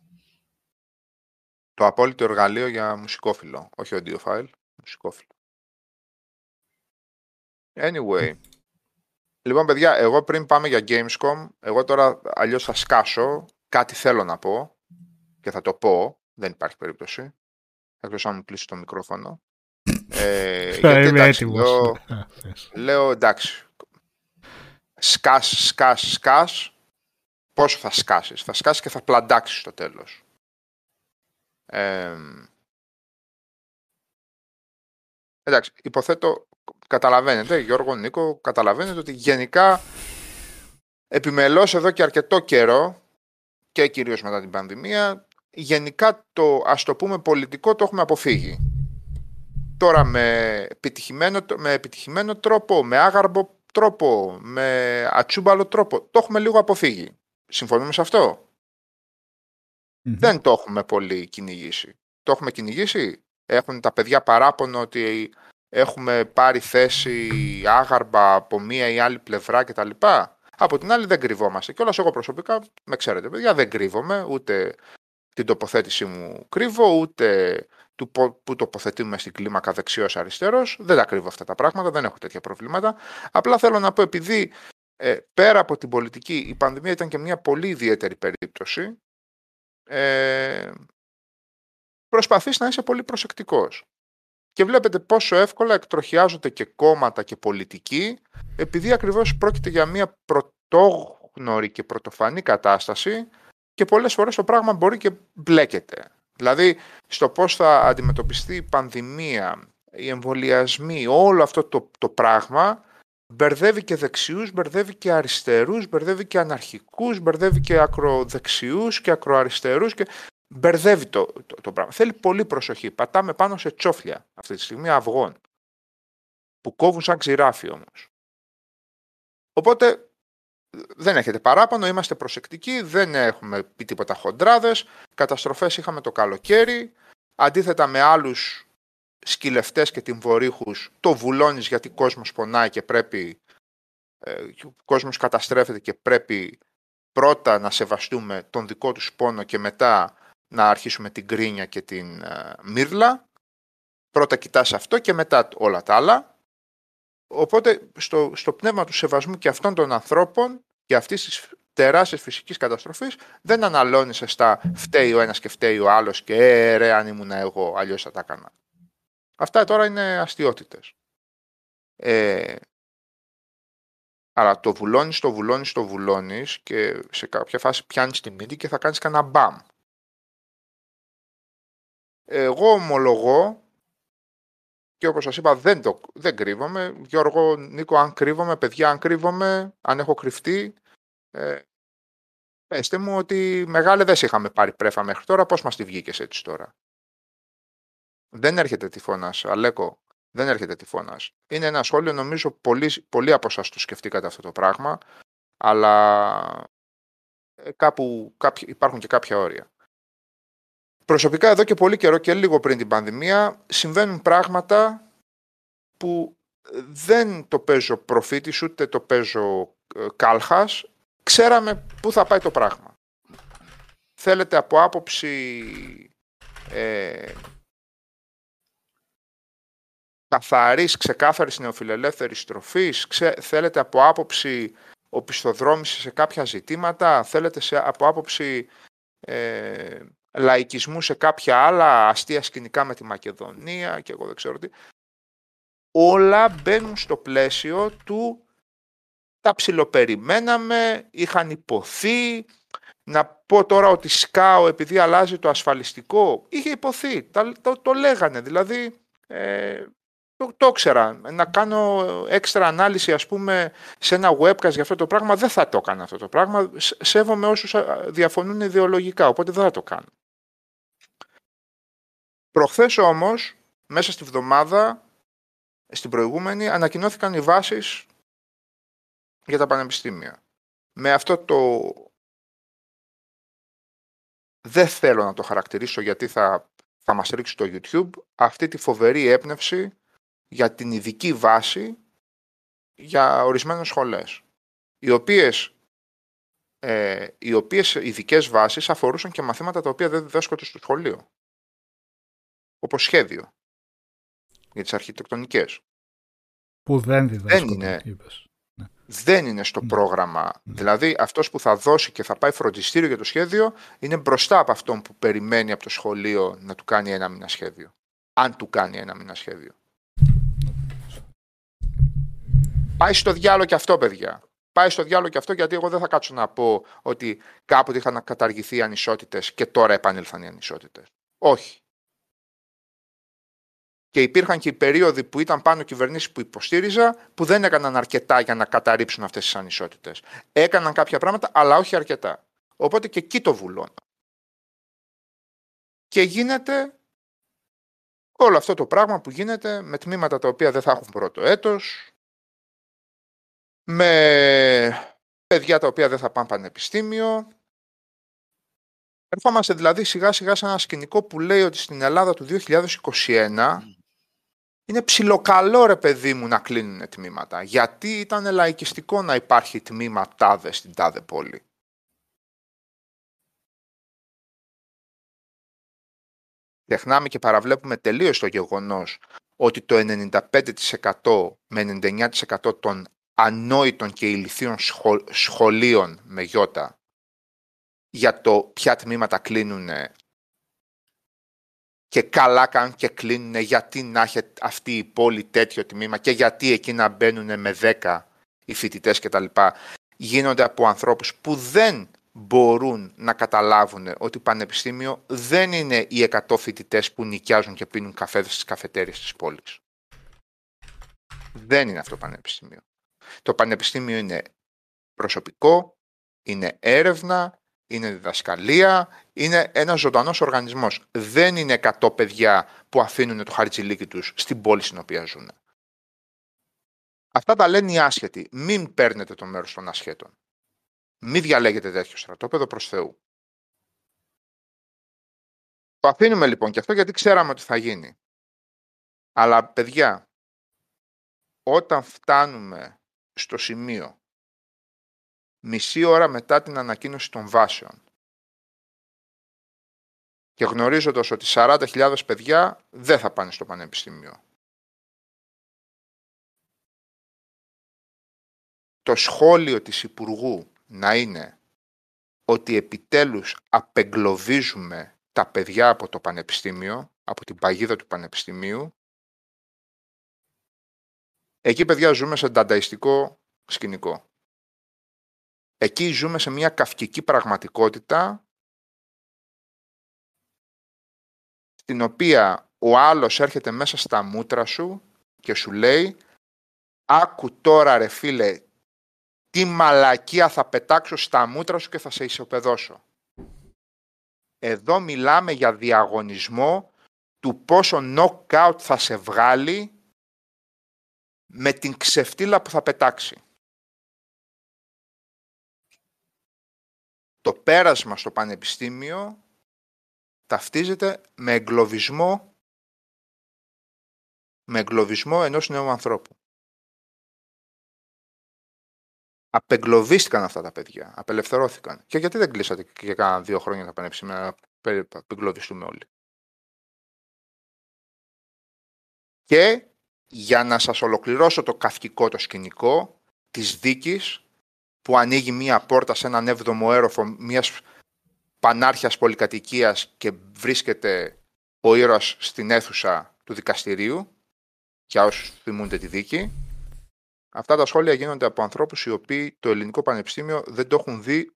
Το απόλυτο εργαλείο για μουσικόφιλο, όχι audiophile, μουσικόφιλο. Anyway. Λοιπόν, παιδιά, εγώ πριν πάμε για Gamescom, εγώ τώρα αλλιώς θα σκάσω, κάτι θέλω να πω και θα το πω, δεν υπάρχει περίπτωση, εκτός αν μου κλείσει το μικρόφωνο. Ε, γιατί, εντάξει, λέω, λέω, εντάξει, σκάς, σκάς, σκάς, πόσο θα σκάσεις; Θα σκάσεις και θα πλαντάξεις στο τέλος. εντάξει, υποθέτω, καταλαβαίνετε, Γιώργο, Νίκο, καταλαβαίνετε ότι γενικά επιμελώς εδώ και αρκετό καιρό και κυρίως μετά την πανδημία, γενικά το, ας το πούμε, πολιτικό το έχουμε αποφύγει. Τώρα με επιτυχημένο, με επιτυχημένο τρόπο, με άγαρμπο τρόπο, με ατσούμπαλο τρόπο, το έχουμε λίγο αποφύγει. Συμφωνούμε σε αυτο Δεν το έχουμε πολύ κυνηγήσει. Το έχουμε κυνηγήσει; Έχουν τα παιδιά παράπονο ότι έχουμε πάρει θέση άγαρμπα από μία ή άλλη πλευρά κτλ. Από την άλλη δεν κρυβόμαστε. Και όλα εγώ προσωπικά, με ξέρετε παιδιά, δεν κρύβομαι, ούτε την τοποθέτησή μου κρύβω, ούτε του που τοποθετούμε στην κλίμακα δεξιός αριστερός. Δεν τα κρύβω αυτά τα πράγματα, δεν έχω τέτοια προβλήματα. Απλά θέλω να πω επειδή ε, πέρα από την πολιτική, η πανδημία ήταν και μια πολύ ιδιαίτερη περίπτωση. Ε, προσπαθείς να είσαι πολύ προσεκτικός. Και βλέπετε πόσο εύκολα εκτροχιάζονται και κόμματα και πολιτικοί, επειδή ακριβώς πρόκειται για μια πρωτόγνωρη και πρωτοφανή κατάσταση και πολλές φορές το πράγμα μπορεί και μπλέκεται. Δηλαδή, στο πώς θα αντιμετωπιστεί η πανδημία, οι εμβολιασμοί, όλο αυτό το, το πράγμα μπερδεύει και δεξιούς, μπερδεύει και αριστερούς, μπερδεύει και αναρχικούς, μπερδεύει και ακροδεξιούς και ακροαριστερούς και μπερδεύει το, το, πράγμα. Θέλει πολύ προσοχή. Πατάμε πάνω σε τσόφλια αυτή τη στιγμή αυγών που κόβουν σαν ξηράφι όμως. Οπότε δεν έχετε παράπονο, είμαστε προσεκτικοί, δεν έχουμε πει τίποτα χοντράδες, καταστροφές είχαμε το καλοκαίρι, αντίθετα με άλλους σκυλευτές και τυμβορύχους το βουλώνεις γιατί ο κόσμος πονάει και πρέπει ε, ο κόσμος καταστρέφεται και πρέπει πρώτα να σεβαστούμε τον δικό τους πόνο και μετά να αρχίσουμε την κρίνια και την ε, μύρλα. Πρώτα κοιτάς αυτό και μετά όλα τα άλλα. Οπότε στο, στο πνεύμα του σεβασμού και αυτών των ανθρώπων και αυτής της τεράστιας φυσικής καταστροφής δεν αναλώνεις στα φταίει ο ένας και φταίει ο άλλος και ε, ρε αν ήμουν εγώ αλλιώς θα τα έκανα. Αυτά τώρα είναι αστείωτητες. Ε, αλλά το βουλώνεις, το βουλώνεις, το βουλώνεις και σε κάποια φάση πιάνεις τη μύτη και θα κάνεις κανένα μπαμ. Εγώ ομολογώ και όπως σας είπα δεν, το, δεν κρύβομαι. Γιώργο, Νίκο, αν κρύβομαι, παιδιά, αν κρύβομαι, αν έχω κρυφτεί, ε, πέστε μου ότι μεγάλε δεν είχαμε πάρει πρέφα μέχρι τώρα, πώς μας τη βγήκες έτσι τώρα; Δεν έρχεται τυφώνα, Αλέκο. Δεν έρχεται τυφώνα. Είναι ένα σχόλιο, νομίζω, πολλοί, πολλοί από εσά το σκεφτήκατε αυτό το πράγμα, αλλά ε, κάπου υπάρχουν και κάποια όρια. Προσωπικά εδώ και πολύ καιρό και λίγο πριν την πανδημία συμβαίνουν πράγματα που δεν το παίζω προφήτης ούτε το παίζω ε, κάλχας. Ξέραμε πού θα πάει το πράγμα. Θέλετε από άποψη ε, καθαρής, ξεκάθαρης νεοφιλελεύθερης τροφής, θέλετε από άποψη οπισθοδρόμησης σε κάποια ζητήματα, θέλετε σε, από άποψη ε, λαϊκισμού σε κάποια άλλα αστεία σκηνικά με τη Μακεδονία και εγώ δεν ξέρω τι. Όλα μπαίνουν στο πλαίσιο του τα ψιλοπεριμέναμε, είχαν υποθεί, να πω τώρα ότι σκάω επειδή αλλάζει το ασφαλιστικό. Είχε υποθεί, το, το λέγανε. Δηλαδή ε, το, το ήξερα. Να κάνω έξτρα ανάλυση, ας πούμε, σε ένα webcast για αυτό το πράγμα, δεν θα το έκανα αυτό το πράγμα. Σέβομαι όσους διαφωνούν ιδεολογικά, οπότε δεν θα το κάνω. Προχθές όμως, μέσα στη βδομάδα, στην προηγούμενη, ανακοινώθηκαν οι βάσεις για τα πανεπιστήμια. Με αυτό το... Δεν θέλω να το χαρακτηρίσω γιατί θα, θα μας ρίξει το YouTube αυτή τη φοβερή έπνευση για την ειδική βάση για ορισμένες σχολές, οι οποίες, ε, οι οποίες ειδικές βάσεις αφορούσαν και μαθήματα τα οποία δεν διδάσκονται στο σχολείο, όπως σχέδιο για τις αρχιτεκτονικές. Που δεν διδάσκονται, δεν είναι, είπες. Ναι. Δεν είναι στο ναι. πρόγραμμα. Ναι. Δηλαδή, αυτός που θα δώσει και θα πάει φροντιστήριο για το σχέδιο είναι μπροστά από αυτόν που περιμένει από το σχολείο να του κάνει ένα μήνα σχέδιο. Αν του κάνει ένα μήνα σχέδιο. Πάει στο διάλογο και αυτό, παιδιά. Πάει στο διάλογο και αυτό γιατί εγώ δεν θα κάτσω να πω ότι κάποτε είχαν καταργηθεί οι ανισότητες και τώρα επανήλθαν οι ανισότητες. Όχι. Και υπήρχαν και οι περίοδοι που ήταν πάνω κυβερνήσεις που υποστήριζα που δεν έκαναν αρκετά για να καταρρύψουν αυτές τις ανισότητες. Έκαναν κάποια πράγματα, αλλά όχι αρκετά. Οπότε και εκεί το βουλώνω. Και γίνεται όλο αυτό το πράγμα που γίνεται με τμήματα τα οποία δεν θα έχουν πρώτο έτος, με παιδιά τα οποία δεν θα πάνε πανεπιστήμιο. Ερχόμαστε δηλαδή σιγά σιγά σε ένα σκηνικό που λέει ότι στην Ελλάδα του 2021 είναι ψιλοκαλό ρε παιδί μου να κλείνουν τμήματα. Γιατί ήταν λαϊκιστικό να υπάρχει τμήμα τάδε στην τάδε πόλη; Τεχνάμε και παραβλέπουμε τελείως το γεγονός ότι το 95% με 99% των ανόητων και ηλικίων σχολείων με γιώτα για το ποια τμήματα κλείνουν και καλά κάνουν και κλείνουν γιατί να έχει αυτή η πόλη τέτοιο τμήμα και γιατί εκεί να μπαίνουν με 10 οι φοιτητές κτλ. Γίνονται από ανθρώπους που δεν μπορούν να καταλάβουν ότι πανεπιστήμιο δεν είναι οι 100 φοιτητές που νοικιάζουν και πίνουν καφέδες στις καφετέριες της πόλης. Δεν είναι αυτό πανεπιστήμιο. Το πανεπιστήμιο είναι προσωπικό, είναι έρευνα, είναι διδασκαλία, είναι ένας ζωντανός οργανισμός. Δεν είναι 100 παιδιά που αφήνουν το χαρτζηλίκι τους στην πόλη στην οποία ζουν. Αυτά τα λένε οι άσχετοι. Μην παίρνετε το μέρος των ασχέτων. Μην διαλέγετε τέτοιο στρατόπεδο προς Θεού. Το αφήνουμε λοιπόν και αυτό γιατί ξέραμε ότι θα γίνει. Αλλά παιδιά, όταν φτάνουμε στο σημείο μισή ώρα μετά την ανακοίνωση των βάσεων και γνωρίζοντας ότι 40.000 παιδιά δεν θα πάνε στο πανεπιστήμιο. Το σχόλιο της Υπουργού να είναι ότι επιτέλους απεγκλωβίζουμε τα παιδιά από το πανεπιστήμιο, από την παγίδα του πανεπιστημίου, Εκεί, παιδιά, ζούμε σε ντανταϊστικό σκηνικό. Εκεί ζούμε σε μια καυκική πραγματικότητα στην οποία ο άλλος έρχεται μέσα στα μούτρα σου και σου λέει «Άκου τώρα ρε φίλε, τι μαλακία θα πετάξω στα μούτρα σου και θα σε ισοπεδώσω». Εδώ μιλάμε για διαγωνισμό του πόσο knockout θα σε βγάλει με την ξεφτύλα που θα πετάξει. Το πέρασμα στο πανεπιστήμιο ταυτίζεται με εγκλωβισμό με εγκλωβισμό ενός νέου ανθρώπου. Απεγκλωβίστηκαν αυτά τα παιδιά, απελευθερώθηκαν. Και γιατί δεν κλείσατε και κάνα δύο χρόνια τα πανεπιστήμια να απεγκλωβιστούμε όλοι; Και για να σας ολοκληρώσω το καυκικό το σκηνικό της δίκης που ανοίγει μία πόρτα σε έναν έβδομο έροφο μιας πανάρχιας πολυκατοικίας και βρίσκεται ο ήρωας στην αίθουσα του δικαστηρίου για όσους θυμούνται τη δίκη. Αυτά τα σχόλια γίνονται από ανθρώπους οι οποίοι το ελληνικό πανεπιστήμιο δεν το έχουν δει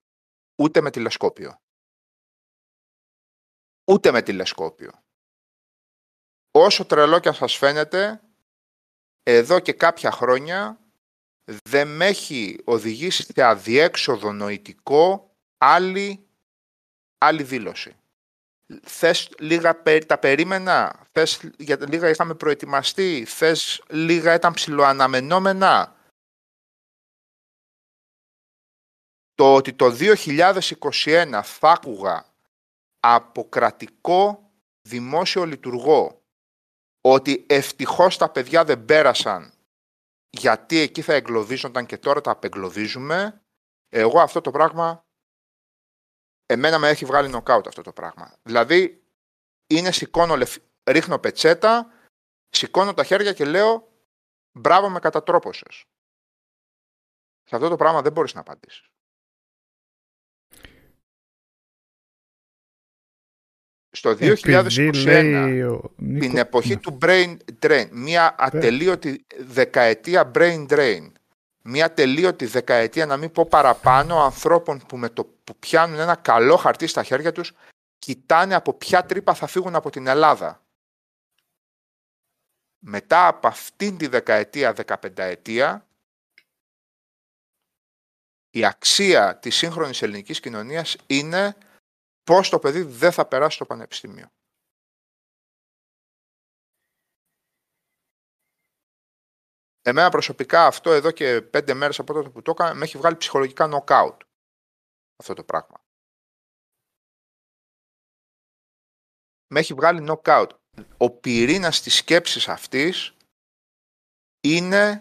ούτε με τηλεσκόπιο. Ούτε με τηλεσκόπιο. όσο τρελό και αν σας φαίνεται, εδώ και κάποια χρόνια δεν με έχει οδηγήσει σε αδιέξοδο νοητικό άλλη, άλλη δήλωση. Θες λίγα τα περίμενα, θες για λίγα είχαμε προετοιμαστεί, θες λίγα ήταν ψηλοαναμενόμενα; Το ότι το 2021 θα άκουγα από κρατικό δημόσιο λειτουργό ότι ευτυχώς τα παιδιά δεν πέρασαν γιατί εκεί θα εγκλωβίζονταν και τώρα τα απεγκλωβίζουμε, εγώ αυτό το πράγμα, εμένα με έχει βγάλει νοκάουτ αυτό το πράγμα. Δηλαδή, είναι σηκώνω, ρίχνω πετσέτα, σηκώνω τα χέρια και λέω μπράβο με κατατρόπωσες. Σε αυτό το πράγμα δεν μπορείς να απαντήσεις. Στο 2021, την εποχή του brain drain, μια ατελείωτη δεκαετία brain drain, μια τελείωτη δεκαετία, να μην πω παραπάνω, ανθρώπων που, με το, που πιάνουν ένα καλό χαρτί στα χέρια τους, κοιτάνε από ποια τρύπα θα φύγουν από την Ελλάδα. Μετά από αυτήν τη δεκαετία, δεκαπενταετία, η αξία της σύγχρονης ελληνικής κοινωνίας είναι πώς το παιδί δεν θα περάσει στο πανεπιστήμιο. Εμένα προσωπικά αυτό εδώ και πέντε μέρες από τότε που το έκανα με έχει βγάλει ψυχολογικά knockout αυτό το πράγμα. Με έχει βγάλει knockout. Ο πυρήνας της σκέψης αυτής είναι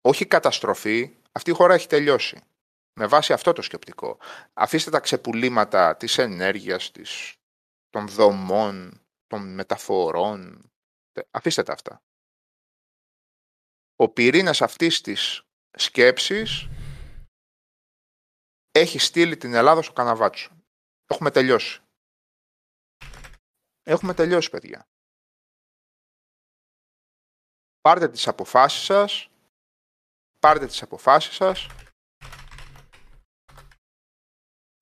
όχι καταστροφή, αυτή η χώρα έχει τελειώσει με βάση αυτό το σκεπτικό. Αφήστε τα ξεπουλήματα της ενέργειας, της, των δομών, των μεταφορών. Αφήστε τα αυτά. Ο πυρήνας αυτής της σκέψης έχει στείλει την Ελλάδα στο καναβάτσο. Έχουμε τελειώσει. Έχουμε τελειώσει, παιδιά. Πάρτε τις αποφάσεις σας, πάρτε τις αποφάσεις σας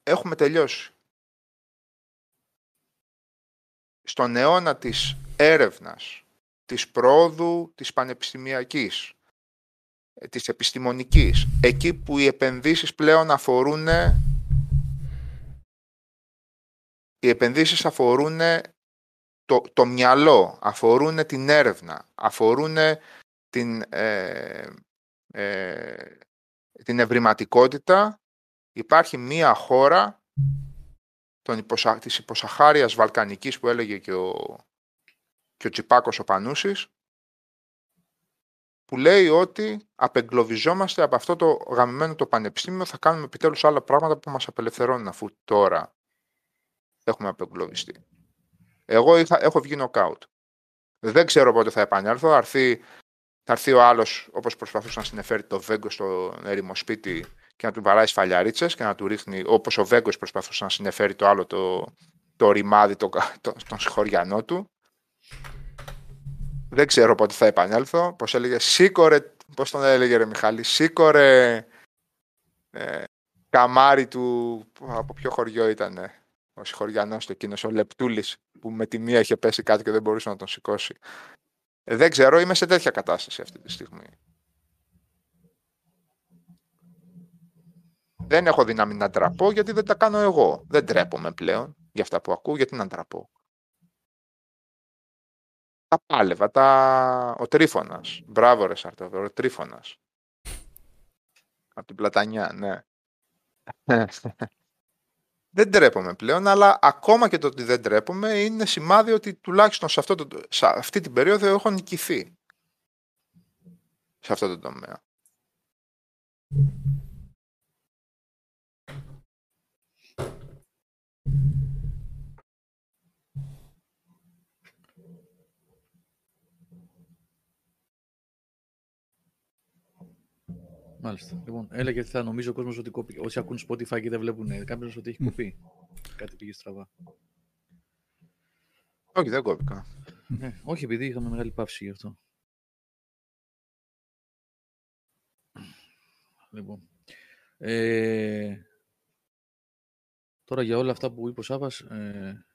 έχουμε τελειώσει. Στον αιώνα της έρευνας, της πρόοδου, της πανεπιστημιακής, ε, της επιστημονικής, εκεί που οι επενδύσεις πλέον αφορούν οι επενδύσεις αφορούν το, το μυαλό, αφορούν την έρευνα, αφορούν την, ε, ε, την ευρηματικότητα υπάρχει μία χώρα των υποσα... της υποσαχάριας Βαλκανικής που έλεγε και ο, και ο Τσιπάκος ο Πανούσης που λέει ότι απεγκλωβιζόμαστε από αυτό το γαμμένο το πανεπιστήμιο θα κάνουμε επιτέλους άλλα πράγματα που μας απελευθερώνουν αφού τώρα έχουμε απεγκλωβιστεί. Εγώ είχα, έχω βγει νοκάουτ. Δεν ξέρω πότε θα επανέλθω. Θα έρθει, θα έρθει ο άλλος όπως προσπαθούσε να συνεφέρει το Βέγκο στο έρημο σπίτι και να του βαράει σφαλιαρίτσες και να του ρίχνει, όπως ο Βέγκος προσπαθούσε να συνεφέρει το άλλο το, το ρημάδι το, το, τον συγχωριανό του. Δεν ξέρω πότε θα επανέλθω. Πώς έλεγε, σήκωρε, πώς τον έλεγε ρε Μιχάλη, σήκωρε ε, καμάρι του, από ποιο χωριό ήταν ο συγχωριανός του εκείνος, ο Λεπτούλης, που με τη μία είχε πέσει κάτι και δεν μπορούσε να τον σηκώσει. Ε, δεν ξέρω, είμαι σε τέτοια κατάσταση αυτή τη στιγμή. Δεν έχω δύναμη να ντραπώ γιατί δεν τα κάνω εγώ. Δεν τρέπομαι πλέον για αυτά που ακούω, γιατί να ντραπώ. Τα πάλευα, τα... ο Τρίφωνας. Μπράβο ρε Σαρτοβέ, ο Τρίφωνας. Από την Πλατανιά, ναι. δεν τρέπομαι πλέον, αλλά ακόμα και το ότι δεν τρέπομαι είναι σημάδι ότι τουλάχιστον σε, αυτό το, σε αυτή την περίοδο έχω νικηθεί. Σε αυτό το τομέα. Μάλιστα. Λοιπόν, έλεγε ότι θα νομίζει ο κόσμος ότι κόπηκε. Όσοι ακούν Spotify και δεν βλέπουν κάποιος ότι έχει κοπεί. Κάτι πήγε στραβά. Όχι, δεν κόπηκα. Ναι, όχι, επειδή είχαμε μεγάλη παύση γι' αυτό. Λοιπόν. Ε, τώρα για όλα αυτά που είπε ο Σάβας, ε,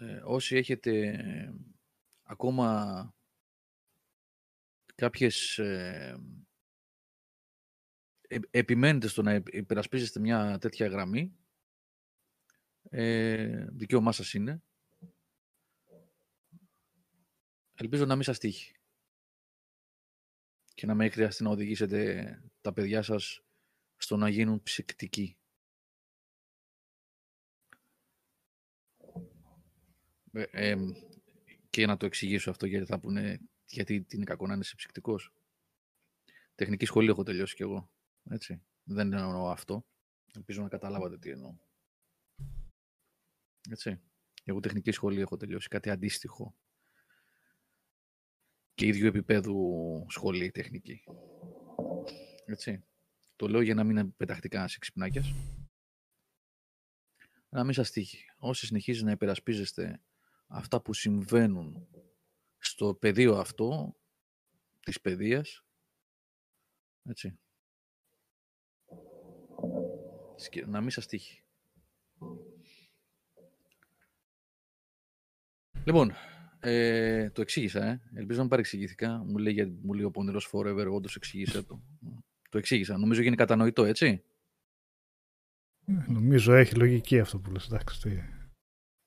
ε, όσοι έχετε ακόμα κάποιες ε, επιμένετε στο να υπερασπίζεστε μια τέτοια γραμμή. Ε, δικαίωμά σας είναι. Ελπίζω να μην σας τύχει. Και να μην χρειαστεί να οδηγήσετε τα παιδιά σας στο να γίνουν ψυκτικοί. Ε, και να το εξηγήσω αυτό γιατί θα πούνε γιατί είναι κακό να είναι ψυκτικός. Τεχνική σχολή έχω τελειώσει κι εγώ. Έτσι. Δεν εννοώ αυτό. Ελπίζω να καταλάβατε τι εννοώ. Έτσι. Εγώ τεχνική σχολή έχω τελειώσει. Κάτι αντίστοιχο και ίδιο επίπεδου σχολή τεχνική. Έτσι. Το λέω για να μην είναι πεταχτικά σε ξυπνάκιας. Να μην σας τύχει. Όσοι συνεχίζει να υπερασπίζεστε αυτά που συμβαίνουν στο πεδίο αυτό της παιδείας, έτσι, να μην σας τύχει. Λοιπόν, ε, το εξήγησα, ε. Ελπίζω να παρεξηγήθηκα. Μου λέει, μου λέει ο πονηρός Forever, όντως εξήγησε το. Το εξήγησα. Νομίζω γίνει κατανοητό, έτσι. Ε, νομίζω έχει λογική αυτό που λες. Εντάξει,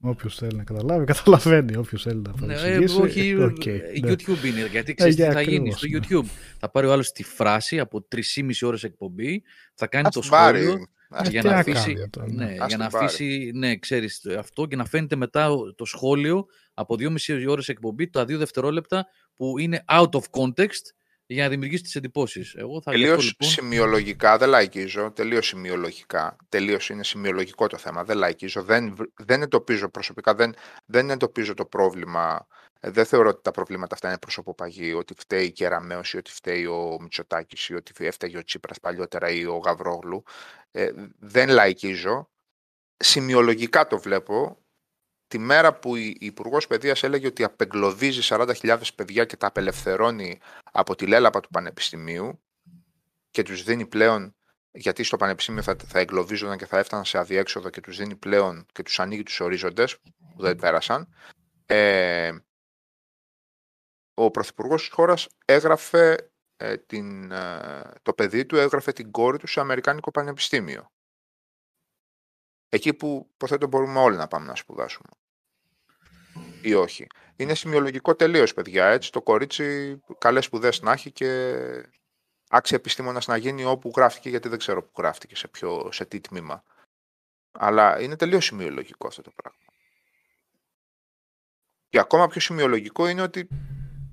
Όποιος θέλει να καταλάβει, καταλαβαίνει. Όποιος θέλει να ναι, παρεξηγήσει. Ναι, όχι, okay, ναι. YouTube είναι. Γιατί ξέρεις τι θα γίνει στο ναι. YouTube. Θα πάρει ο άλλος τη φράση από 3,5 ώρες εκπομπή, θα κάνει το σχόλιο για να αφήσει, ναι, για να αφήσει, ναι, ξέρεις, αυτό και να φαίνεται μετά το σχόλιο από 2,5 ώρες εκπομπή, τα δύο δευτερόλεπτα που είναι out of context για να δημιουργήσει τις εντυπώσεις. Εγώ θα τελείως λοιπόν... σημειολογικά, δεν λαϊκίζω, τελείως σημειολογικά, τελείως είναι σημειολογικό το θέμα, δεν λαϊκίζω, δεν, δεν εντοπίζω προσωπικά, δεν, δεν εντοπίζω το πρόβλημα ε, δεν θεωρώ ότι τα προβλήματα αυτά είναι προσωποπαγή, ότι φταίει η Κεραμέως ή ότι φταίει ο Μητσοτάκης ή ότι έφταιγε ο Τσίπρας παλιότερα ή ο Γαβρόγλου. Ε, δεν λαϊκίζω. Σημειολογικά το βλέπω. Τη μέρα που η Υπουργός Παιδείας έλεγε ότι απεγκλωβίζει 40.000 παιδιά και τα απελευθερώνει από τη λέλαπα του Πανεπιστημίου και τους δίνει πλέον, γιατί στο Πανεπιστήμιο θα, θα εγκλωβίζονταν και θα έφταναν σε αδιέξοδο και τους δίνει πλέον και τους ανοίγει τους ορίζοντες που δεν πέρασαν. Ε, ο Πρωθυπουργός της χώρας έγραφε ε, την, ε, το παιδί του, έγραφε την κόρη του σε Αμερικάνικο Πανεπιστήμιο. Εκεί που υποθέτω μπορούμε όλοι να πάμε να σπουδάσουμε. Ή όχι. Είναι σημειολογικό τελείως, παιδιά. Έτσι, το κορίτσι καλές σπουδές να έχει και άξια επιστήμονας να γίνει όπου γράφτηκε, γιατί δεν ξέρω που γράφτηκε, σε, ποιο, σε τι τμήμα. Αλλά είναι τελείως σημειολογικό αυτό το πράγμα. Και ακόμα πιο σημειολογικό είναι ότι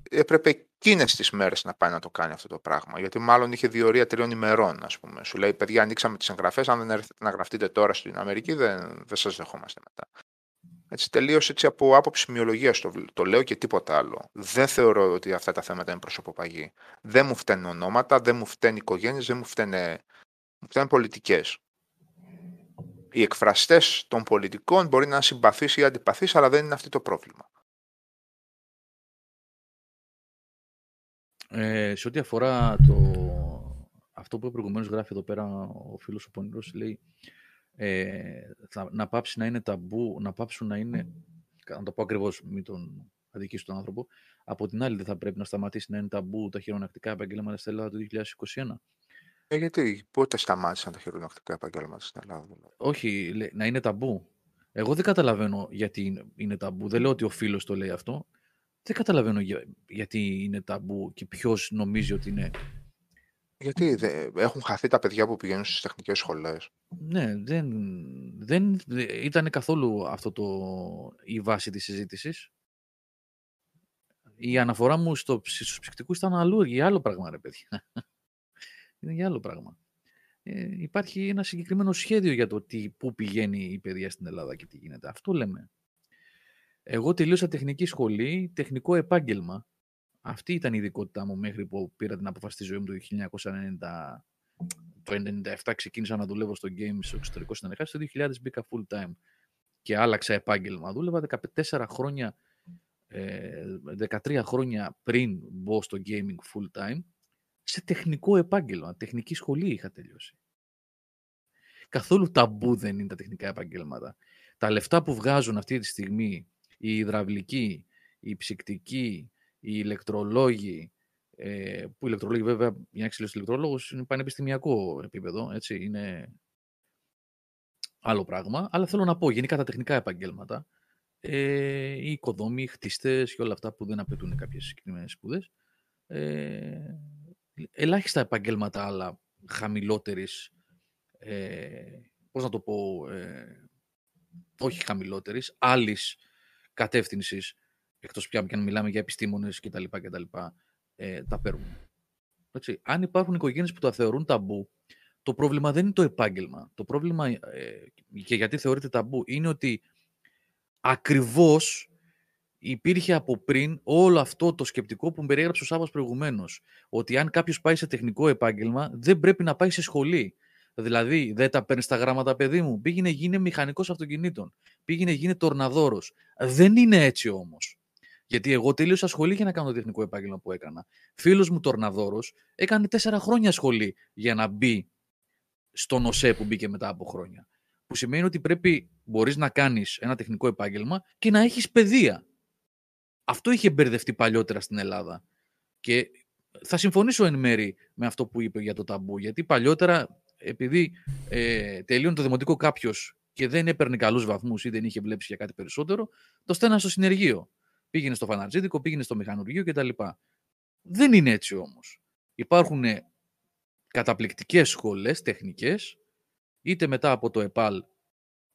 έπρεπε εκείνες τις μέρες να πάει να το κάνει αυτό το πράγμα. Γιατί μάλλον είχε διορία τριών ημερών, ας πούμε. Σου λέει, παιδιά, ανοίξαμε τις εγγραφές. Αν δεν έρθετε να γραφτείτε τώρα στην Αμερική, δεν, δεν σας δεχόμαστε μετά. Έτσι, τελείως έτσι από άποψη μειολογία το, το λέω και τίποτα άλλο. Δεν θεωρώ ότι αυτά τα θέματα είναι προσωποπαγή. Δεν μου φταίνουν ονόματα, δεν μου φταίνουν οικογένειες, δεν μου φταίνουν, μου φταίνουν πολιτικές. Οι εκφραστές των πολιτικών μπορεί να είναι συμπαθείς ή αντιπαθείς, αλλά δεν είναι αυτό το πρόβλημα. Ε, σε ό,τι αφορά το, αυτό που προηγουμένως γράφει εδώ πέρα ο φίλος ο Πονηρός, λέει ε, θα, να πάψει να είναι ταμπού, να πάψουν να είναι, να το πω ακριβώς, μην τον αδικήσει τον άνθρωπο, από την άλλη δεν θα πρέπει να σταματήσει να είναι ταμπού τα χειρονακτικά επαγγέλματα στην Ελλάδα το 2021. Ε, γιατί, πότε σταμάτησαν τα χειρονακτικά επαγγέλματα στην Ελλάδα. Δηλαδή; Όχι, να είναι ταμπού. Εγώ δεν καταλαβαίνω γιατί είναι ταμπού. Δεν λέω ότι ο φίλος το λέει αυτό. Δεν καταλαβαίνω γιατί είναι ταμπού και ποιος νομίζει ότι είναι. Γιατί έχουν χαθεί τα παιδιά που πηγαίνουν στις τεχνικές σχολές. Ναι, δεν, δεν ήταν καθόλου αυτό το, η βάση της συζήτησης. Η αναφορά μου στο, στους ψυχτικούς ήταν αλλού, για άλλο πράγμα, ρε παιδιά. είναι για άλλο πράγμα. Ε, υπάρχει ένα συγκεκριμένο σχέδιο για το τι, πού πηγαίνει η παιδεία στην Ελλάδα και τι γίνεται. Αυτό λέμε. Εγώ τελείωσα τεχνική σχολή, τεχνικό επάγγελμα. Αυτή ήταν η ειδικότητά μου μέχρι που πήρα την αποφάση στη ζωή μου το 1990. Το 1997 ξεκίνησα να δουλεύω στο game στο εξωτερικό συνεργάτη, το 2000 μπήκα full time και άλλαξα επάγγελμα. Δούλευα 14 χρόνια, 13 ε, χρόνια πριν μπω στο gaming full time σε τεχνικό επάγγελμα. Τεχνική σχολή είχα τελειώσει. Καθόλου ταμπού δεν είναι τα τεχνικά επαγγέλματα. Τα λεφτά που βγάζουν αυτή τη στιγμή η υδραυλική, η ψυκτική, οι ηλεκτρολόγοι, ε, που οι ηλεκτρολόγοι βέβαια, για να εξελίσσεται ηλεκτρολόγος είναι πανεπιστημιακό επίπεδο, έτσι, είναι άλλο πράγμα, αλλά θέλω να πω γενικά τα τεχνικά επαγγέλματα, ε, οι οικοδόμοι, οι χτιστές και όλα αυτά που δεν απαιτούν κάποιες συγκεκριμένες σπουδές, ε, ελάχιστα επαγγέλματα άλλα χαμηλότερης, ε, πώς να το πω, ε, όχι χαμηλότερης, άλλης κατεύθυνσης, εκτός πια και αν μιλάμε για επιστήμονες κτλ. κτλ ε, τα παίρνουν. Έτσι. Αν υπάρχουν οικογένειες που τα θεωρούν ταμπού, το πρόβλημα δεν είναι το επάγγελμα. Το πρόβλημα, ε, και γιατί θεωρείται ταμπού, είναι ότι ακριβώς υπήρχε από πριν όλο αυτό το σκεπτικό που περιέγραψε ο Σάββας προηγουμένως. Ότι αν κάποιος πάει σε τεχνικό επάγγελμα, δεν πρέπει να πάει σε σχολή. Δηλαδή, δεν τα παίρνεις τα γράμματα, παιδί μου. Πήγαινε γίνει μηχανικός αυτοκινήτων. Πήγαινε γίνει τορναδόρος. Δεν είναι έτσι όμως. Γιατί εγώ τελείωσα σχολή για να κάνω το τεχνικό επάγγελμα που έκανα. Φίλος μου τορναδόρος έκανε τέσσερα χρόνια σχολή για να μπει στον ΟΣΕ που μπήκε μετά από χρόνια. Που σημαίνει ότι πρέπει, μπορείς να κάνεις ένα τεχνικό επάγγελμα και να έχεις παιδεία. Αυτό είχε μπερδευτεί παλιότερα στην Ελλάδα. Και θα συμφωνήσω εν μέρη με αυτό που είπε για το ταμπού. Γιατί παλιότερα, επειδή ε, τελείωνε το δημοτικό κάποιος και δεν έπαιρνε καλούς βαθμούς ή δεν είχε βλέψει για κάτι περισσότερο, το στέλνα στο συνεργείο. Πήγαινε στο φανατζίδικο, πήγαινε στο μηχανουργείο κτλ. Δεν είναι έτσι όμως. Υπάρχουν καταπληκτικές σχολές τεχνικές, είτε μετά από το ΕΠΑΛ,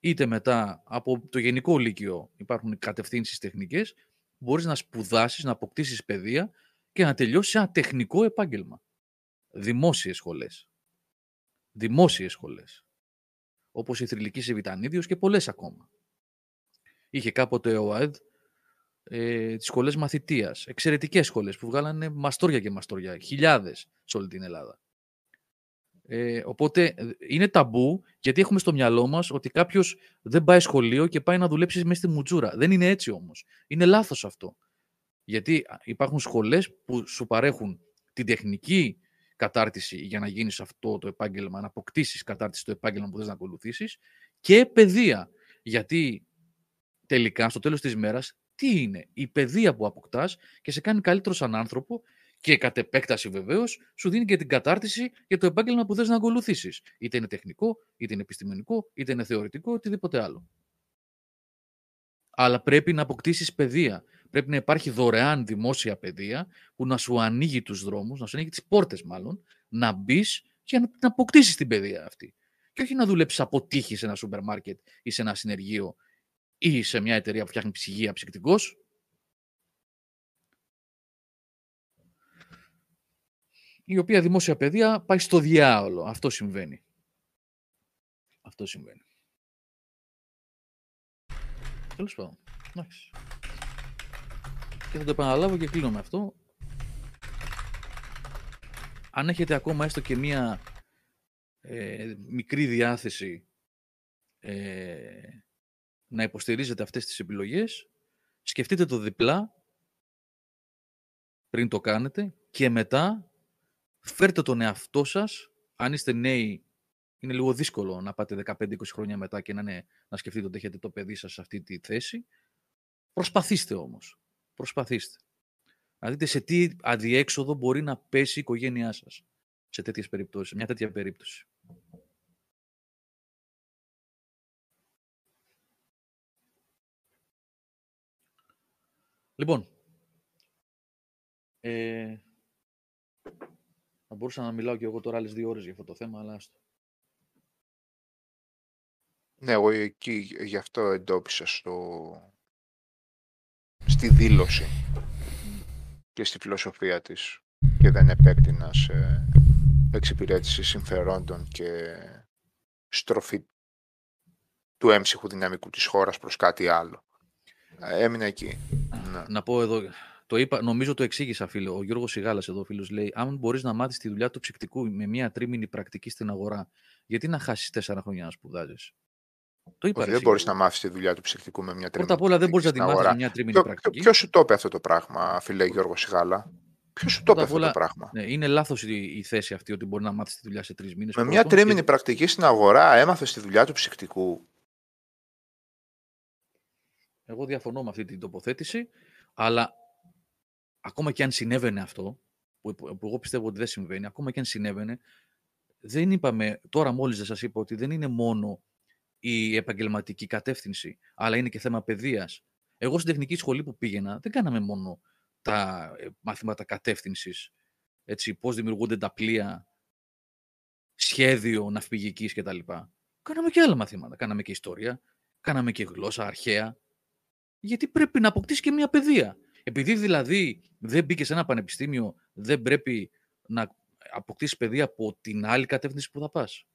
είτε μετά από το Γενικό Λύκειο υπάρχουν κατευθύνσεις τεχνικές, μπορείς να σπουδάσεις, να αποκτήσεις παιδεία και να τελειώσεις ένα τεχνικό επάγγελμα. Δημόσιες σχολές. Δημόσιες σχολές. Όπως η Θρηλυκή Σεβιτανίδιο και πολλές ακόμα. Είχε κάποτε ο ΑΕΔ ε, τις σχολές μαθητείας. Εξαιρετικές σχολές που βγάλανε μαστόρια και μαστόρια. Χιλιάδες σε όλη την Ελλάδα. Ε, οπότε είναι ταμπού γιατί έχουμε στο μυαλό μας ότι κάποιος δεν πάει σχολείο και πάει να δουλέψει μέσα στη μουτζούρα. Δεν είναι έτσι όμως. Είναι λάθος αυτό. Γιατί υπάρχουν σχολές που σου παρέχουν την τεχνική κατάρτιση για να γίνεις αυτό το επάγγελμα, να αποκτήσεις κατάρτιση στο επάγγελμα που θες να ακολουθήσεις και παιδεία. Γιατί τελικά στο τέλος της μέρας τι είναι η παιδεία που αποκτάς και σε κάνει καλύτερο σαν άνθρωπο και κατ' επέκταση βεβαίως σου δίνει και την κατάρτιση για το επάγγελμα που θες να ακολουθήσεις. Είτε είναι τεχνικό, είτε είναι επιστημονικό, είτε είναι θεωρητικό, οτιδήποτε άλλο. Αλλά πρέπει να αποκτήσεις παιδεία. Πρέπει να υπάρχει δωρεάν δημόσια παιδεία που να σου ανοίγει τους δρόμους, να σου ανοίγει τις πόρτες μάλλον, να μπεις και να, να αποκτήσεις την παιδεία αυτή. Και όχι να δουλέψεις από τύχη σε ένα σούπερ μάρκετ ή σε ένα συνεργείο ή σε μια εταιρεία που φτιάχνει ψυγεία ψυκτικός. η οποία δημόσια παιδεία πάει στο διάολο. Αυτό συμβαίνει. Αυτό συμβαίνει. Τέλος πάντων. Και θα το επαναλάβω και κλείνω με αυτό. Αν έχετε ακόμα έστω και μία ε, μικρή διάθεση ε, να υποστηρίζετε αυτές τις επιλογές, σκεφτείτε το διπλά πριν το κάνετε και μετά φέρτε τον εαυτό σας, αν είστε νέοι, είναι λίγο δύσκολο να πάτε 15-20 χρόνια μετά και να, είναι, να σκεφτείτε ότι έχετε το παιδί σας σε αυτή τη θέση. Προσπαθήστε όμως. Προσπαθήστε. Να δείτε σε τι αδιέξοδο μπορεί να πέσει η οικογένειά σας σε τέτοιες περιπτώσεις, σε μια τέτοια περίπτωση. Λοιπόν, ε, θα μπορούσα να μιλάω και εγώ τώρα άλλες δύο ώρες για αυτό το θέμα, αλλά άστο. Ναι, εγώ εκεί γι' αυτό εντόπισα στο... στη δήλωση και στη φιλοσοφία της και δεν επέκτηνα σε εξυπηρέτηση συμφερόντων και στροφή του έμψυχου δυναμικού της χώρας προς κάτι άλλο. Έμεινε εκεί. Ναι. Να πω εδώ, το είπα, νομίζω το εξήγησα, φίλο. Ο Γιώργος Σιγάλας εδώ, φίλος, λέει: Αν μπορείς να μάθεις τη δουλειά του ψυκτικού με μια τρίμηνη πρακτική στην αγορά, γιατί να χάσεις τέσσερα χρόνια να σπουδάζεις; Το είπα. Όχι, δεν μπορείς να μάθεις τη δουλειά του ψυκτικού με μια τρίμηνη Πρώτα απ' όλα δεν μπορείς να τη μάθει με μια τρίμηνη πρακτική. Ποιος σου το είπε αυτό το πράγμα, φίλε Γιώργο Σιγάλα; Ποιος σου το είπε αυτό το πράγμα; Ναι, είναι λάθος η, η, θέση αυτή ότι μπορεί να μάθεις τη δουλειά σε τρεις μήνες. Με μια τρίμηνη και... πρακτική στην αγορά έμαθες τη δουλειά του ψυκτικού. Εγώ διαφωνώ με αυτή την τοποθέτηση, αλλά ακόμα και αν συνέβαινε αυτό, που, που εγώ πιστεύω ότι δεν συμβαίνει, ακόμα και αν συνέβαινε, δεν είπαμε, τώρα μόλις δεν σας είπα ότι δεν είναι μόνο η επαγγελματική κατεύθυνση, αλλά είναι και θέμα παιδείας. Εγώ στην τεχνική σχολή που πήγαινα δεν κάναμε μόνο τα ε, μαθήματα κατεύθυνσης, έτσι, πώς δημιουργούνται τα πλοία, σχέδιο ναυπηγικής κτλ. Κάναμε και άλλα μαθήματα. Κάναμε και ιστορία, κάναμε και γλώσσα αρχαία. Γιατί πρέπει να αποκτήσει και μια παιδεία. Επειδή δηλαδή δεν μπήκε σε ένα πανεπιστήμιο, δεν πρέπει να αποκτήσει παιδεία από την άλλη κατεύθυνση που θα πας.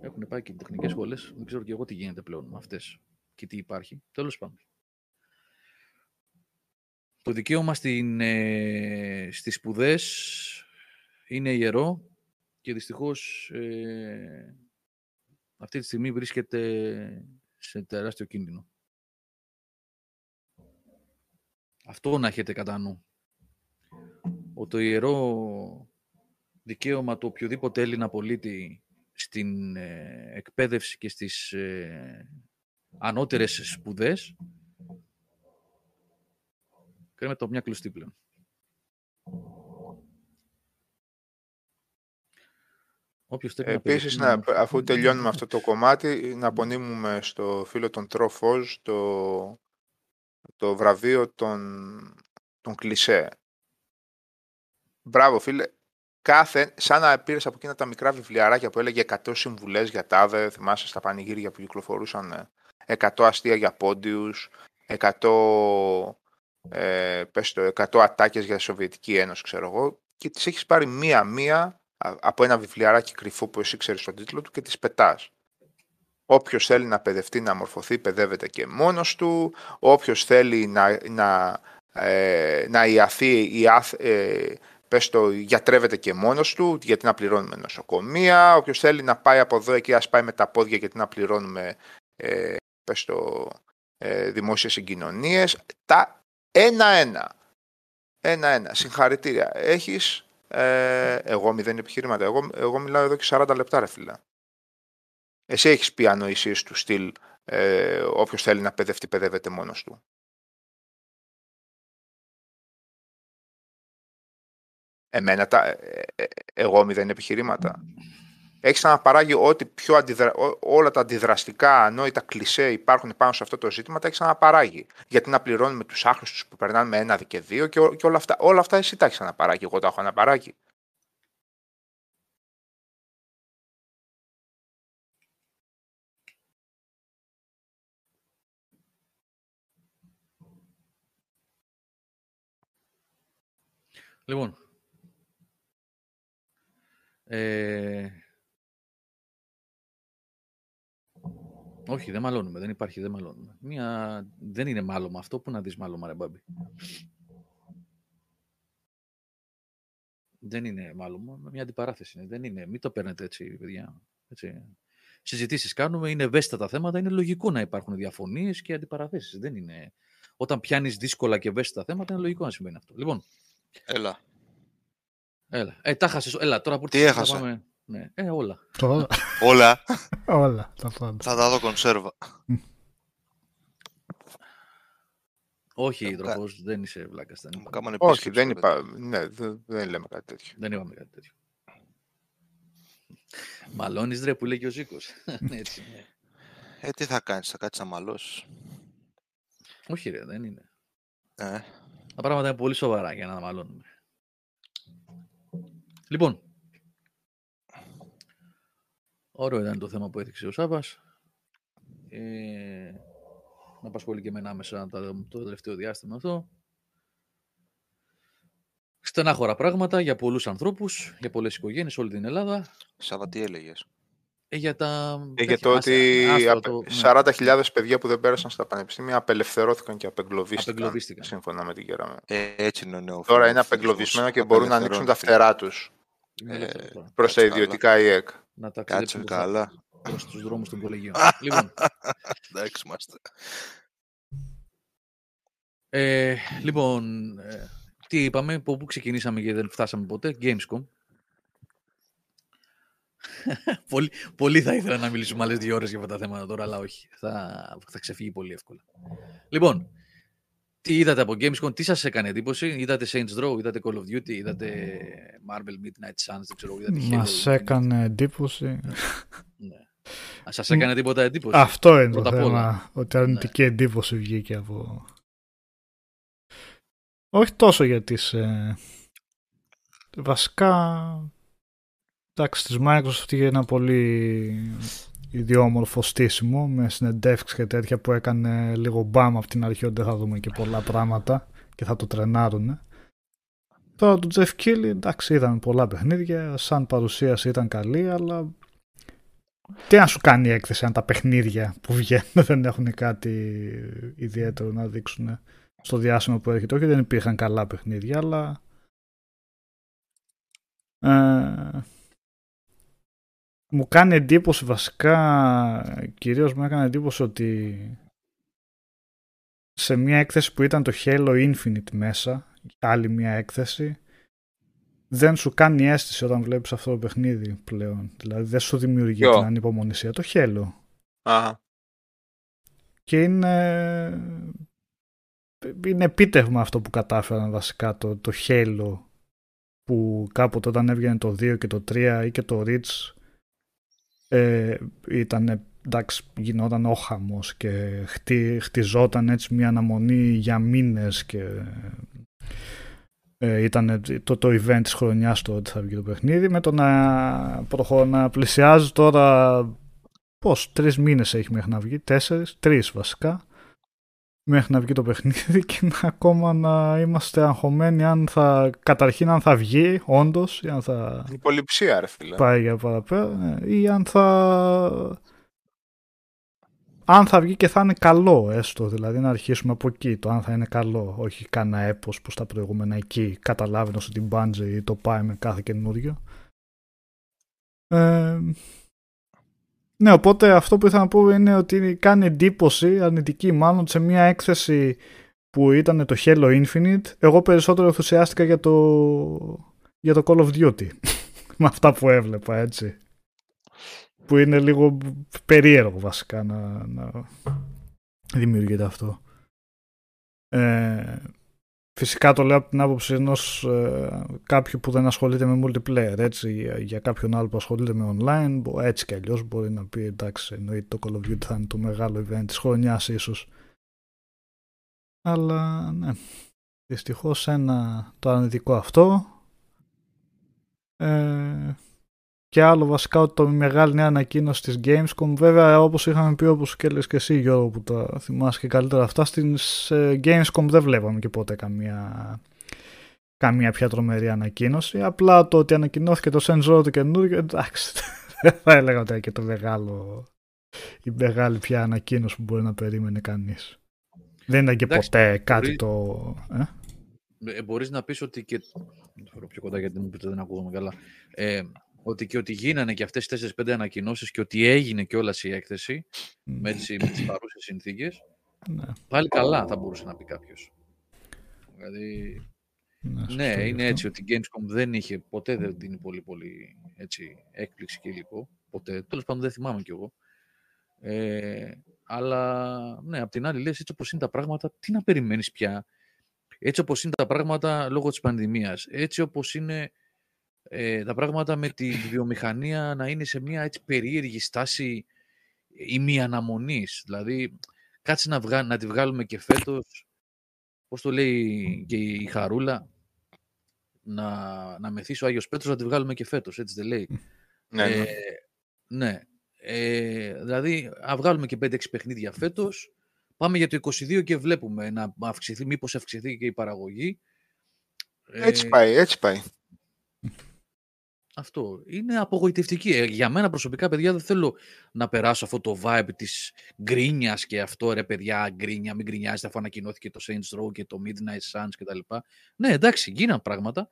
Έχουν πάει και οι τεχνικές σχολές. Δεν ξέρω και εγώ τι γίνεται πλέον με αυτές και τι υπάρχει. Τέλος πάντων. Το δικαίωμα στην, ε, στις σπουδές είναι ιερό και δυστυχώς ε, αυτή τη στιγμή βρίσκεται σε τεράστιο κίνδυνο. Αυτό να έχετε κατά νου. Ότι το ιερό δικαίωμα του οποιοδήποτε Έλληνα πολίτη στην ε, εκπαίδευση και στις ε, ανώτερες σπουδές κρέμεται το μια κλωστή πλέον. Επίσης, να, αφού τελειώνουμε αυτό το κομμάτι, να απονείμουμε στο φίλο των Τρόφος το, το βραβείο των, των κλισέ. Μπράβο φίλε. Κάθε, σαν να πήρες από εκείνα τα μικρά βιβλιαράκια που έλεγε 100 συμβουλές για τάδε, θυμάσαι στα πανηγύρια που κυκλοφορούσαν 100 ε, αστεία για πόντιους, 100, ε, πες το, 100 ατάκες για τη Σοβιετική Ένωση, ξέρω εγώ, και τις έχεις πάρει μία-μία από ένα βιβλιαράκι κρυφό που εσύ ξέρεις τον τίτλο του και τις πετάς. Όποιος θέλει να παιδευτεί, να μορφωθεί, παιδεύεται και μόνος του. Όποιος θέλει να, να, ε, να ιαθεί, ιαθ, ε, πες το, γιατρεύεται και μόνος του, γιατί να πληρώνουμε νοσοκομεία. Όποιος θέλει να πάει από εδώ εκεί, ας πάει με τα πόδια, γιατί να πληρώνουμε ε, πες το, ε, δημόσιες συγκοινωνίες. Τα ένα-ένα. Ένα-ένα. Συγχαρητήρια. Έχεις ε, εγώ μηδέν επιχειρήματα. Εγώ, εγώ μιλάω εδώ και 40 λεπτά, ρε φίλα. Εσύ έχεις πει ανοησίες του στυλ ε, όποιος θέλει να παιδευτεί, παιδεύεται μόνος του. Εμένα τα, ε, ε, εγώ μηδέν επιχειρήματα έχεις ξαναπαράγει ό,τι πιο αντιδρα... όλα τα αντιδραστικά, ανόητα κλισέ υπάρχουν πάνω σε αυτό το ζήτημα, τα έχεις ξαναπαράγει. Γιατί να πληρώνουμε τους άχρηστους που περνάνε με ένα και δύο και, και όλα, αυτά, όλα αυτά εσύ τα έχεις ξαναπαράγει. Εγώ τα έχω αναπαράγει. Λοιπόν, ε, Όχι, δεν μαλώνουμε. Δεν υπάρχει, δεν μαλώνουμε. Μια... Δεν είναι μάλλον αυτό. Πού να δεις μάλλον, ρε μπάμπη. Δεν είναι μάλλον. Μια αντιπαράθεση είναι. Δεν είναι. Μην το παίρνετε έτσι, παιδιά. Έτσι. Συζητήσεις κάνουμε, είναι ευαίσθητα τα θέματα, είναι λογικό να υπάρχουν διαφωνίες και αντιπαραθέσεις. Δεν είναι... Όταν πιάνεις δύσκολα και ευαίσθητα θέματα, είναι λογικό να συμβαίνει αυτό. Λοιπόν. Έλα. Έλα. Ε, τα χάσες. Έλα, τώρα που Τι έχασα; Πάμε... Ναι, ε, όλα. όλα. όλα. Θα τα δω κονσέρβα. Όχι, τρόπο, δεν είσαι βλάκα. Όχι, δεν, είπα, ναι, δεν, δεν λέμε κάτι τέτοιο. Δεν είπαμε κάτι τέτοιο. Μαλώνεις ρε που λέει και ο Ζήκος. Έτσι, ναι. Ε, τι θα κάνεις, θα κάτσεις να μαλώσεις. Όχι ρε, δεν είναι. Ε. Τα πράγματα είναι πολύ σοβαρά για να μαλώνουμε. Λοιπόν, Ωραίο ήταν το θέμα που έδειξε ο Σάβας. Ε, να απασχολεί και εμένα άμεσα το τελευταίο διάστημα αυτό. Στενάχωρα πράγματα για πολλούς ανθρώπους, για πολλές οικογένειες, όλη την Ελλάδα. Σάβα, τι έλεγες; Ε, για, τα... ε, για το ότι 40.000 ναι. παιδιά που δεν πέρασαν στα πανεπιστήμια απελευθερώθηκαν και απεγκλωβίστηκαν, απεγκλωβίστηκαν. σύμφωνα με την Κέραμεν. Ε, έτσι είναι ο νέος Τώρα είναι απεγκλωβισμένα και μπορούν να ανοίξουν τα φτερά τους ε, προς τα ιδιωτικά ΙΕΚ να ταξιδέψουμε καλά. προς τους δρόμους των κολεγίων. λοιπόν. Εντάξει είμαστε. Ε, λοιπόν, ε, τι είπαμε, από πού ξεκινήσαμε και δεν φτάσαμε ποτέ, Gamescom. πολύ, πολύ θα ήθελα να μιλήσουμε άλλες δύο ώρες για αυτά τα θέματα τώρα, αλλά όχι. Θα, θα ξεφύγει πολύ εύκολα. Λοιπόν, τι είδατε από Gamescom, τι σας έκανε εντύπωση, είδατε Saints Row, είδατε Call of Duty, είδατε Marvel Midnight Suns, δεν ξέρω, είδατε Μας έκανε εντύπωση. Ναι. Α, Σας έκανε τίποτα εντύπωση; Αυτό είναι Πρώτα το απ' όλα. θέμα, ότι αρνητική εντύπωση βγήκε από... Όχι τόσο για τις... ε, Βασικά... Εντάξει, της Microsoft είχε ένα πολύ ιδιόμορφο στήσιμο με συνεντεύξεις και τέτοια που έκανε λίγο μπαμ από την αρχή ότι δεν θα δούμε και πολλά πράγματα και θα το τρενάρουνε. Τώρα του Jeff Keighley, εντάξει, είδαμε πολλά παιχνίδια, σαν παρουσίαση ήταν καλή, αλλά τι να σου κάνει η έκθεση αν τα παιχνίδια που βγαίνουν δεν έχουν κάτι ιδιαίτερο να δείξουν στο διάστημα που έρχεται. Όχι δεν υπήρχαν καλά παιχνίδια, αλλά ε, μου κάνει εντύπωση βασικά, κυρίως μου έκανε εντύπωση ότι σε μια έκθεση που ήταν το Halo Infinite μέσα, άλλη μια έκθεση, δεν σου κάνει αίσθηση όταν βλέπεις αυτό το παιχνίδι πλέον. Δηλαδή δεν σου δημιουργεί Ποιο; την ανυπομονησία. Το Halo. Αχα. Και είναι, είναι επίτευγμα αυτό που κατάφεραν βασικά το, το Halo που κάποτε όταν έβγαινε το 2 και το 3 ή και το Reach ε, ήταν εντάξει γινόταν όχαμος και χτι, χτιζόταν έτσι μια αναμονή για μήνες και ε, ήταν το, το event της χρονιάς το ότι θα βγει το παιχνίδι. Με το να, προχω, να πλησιάζει τώρα πώς τρεις μήνες έχει μέχρι να βγει τέσσερις, τρεις βασικά μέχρι να βγει το παιχνίδι και να ακόμα να είμαστε αγχωμένοι αν θα, καταρχήν αν θα βγει όντως ή αν θα Η πολυψία, ρε φίλε. πάει για παραπέρα ε, ή αν θα αν θα βγει και θα είναι καλό έστω δηλαδή να αρχίσουμε από εκεί το αν θα είναι καλό όχι κανένα έπος που στα προηγούμενα εκεί καταλάβαινε ότι Bungie το πάει με κάθε καινούριο ε, ναι οπότε αυτό που ήθελα να πω είναι ότι κάνει εντύπωση αρνητική μάλλον σε μια έκθεση που ήταν το Halo Infinite. Εγώ περισσότερο ενθουσιάστηκα για το για το Call of Duty. Με αυτά που έβλεπα έτσι. Που είναι λίγο περίεργο βασικά να, να δημιουργείται αυτό. Ε, φυσικά το λέω από την άποψη ενός ε, κάποιου που δεν ασχολείται με multiplayer έτσι, για, για κάποιον άλλο που ασχολείται με online μπο- έτσι κι αλλιώς μπορεί να πει εντάξει εννοείται το Call of Duty θα είναι το μεγάλο event της χρονιάς ίσως. Αλλά ναι δυστυχώς ένα το αρνητικό αυτό. Ε, και άλλο βασικά ότι το μεγάλη νέα ανακοίνωση της Gamescom βέβαια όπως είχαμε πει όπως και λες και εσύ Γιώργο που τα θυμάσαι και καλύτερα αυτά στην σε Gamescom δεν βλέπαμε και ποτέ καμία καμία πια τρομερή ανακοίνωση απλά το ότι ανακοινώθηκε το Sensor το καινούργιο εντάξει δεν θα έλεγα ότι είναι και το μεγάλο η μεγάλη πια ανακοίνωση που μπορεί να περίμενε κανείς δεν ήταν και Εντάξει, ποτέ κάτι μπορεί- το ε; Ε, μπορείς να πεις ότι και... Να το φέρω πιο κοντά γιατί μου πείτε δεν ακούγομαι καλά. Ε, ότι και ότι γίνανε και αυτές τις 4-5 ανακοινώσεις και ότι έγινε και όλα η έκθεση με τις, με τις παρούσες συνθήκες, ναι, πάλι καλά θα μπορούσε να πει κάποιος. Δηλαδή, ναι, σωστό ναι, γι' είναι αυτό. έτσι ότι η Gamescom δεν είχε, ποτέ δεν δίνει πολύ πολύ έτσι, έκπληξη και υλικό. Ποτέ. Τέλος πάντων δεν θυμάμαι κι εγώ. Ε, αλλά ναι, απ' την άλλη λες έτσι όπως είναι τα πράγματα, τι να περιμένεις πια; Έτσι όπως είναι τα πράγματα λόγω της πανδημίας. Έτσι όπως είναι ε, τα πράγματα με τη βιομηχανία να είναι σε μια έτσι περίεργη στάση ημιαναμονής. Δηλαδή, κάτσε να, βγα... να τη βγάλουμε και φέτος, πώς το λέει και η Χαρούλα, να, να μεθύσει ο Άγιος Πέτρος να τη βγάλουμε και φέτος, έτσι δεν λέει. Ναι, ναι. Ε, ναι. Ε, δηλαδή, να βγάλουμε και 5-6 παιχνίδια φέτος, πάμε για το 22 και βλέπουμε να αυξηθεί, μήπως αυξηθεί και η παραγωγή. Έτσι Ε, πάει, έτσι πάει. Αυτό είναι απογοητευτική. Ε, Για μένα προσωπικά, παιδιά, δεν θέλω να περάσω αυτό το vibe της γκρίνιας και αυτό, ρε παιδιά, γκρίνια, μην γκρινιάζετε αφού ανακοινώθηκε το Saints Row και το Midnight Suns κτλ. Ναι, εντάξει, γίναν πράγματα.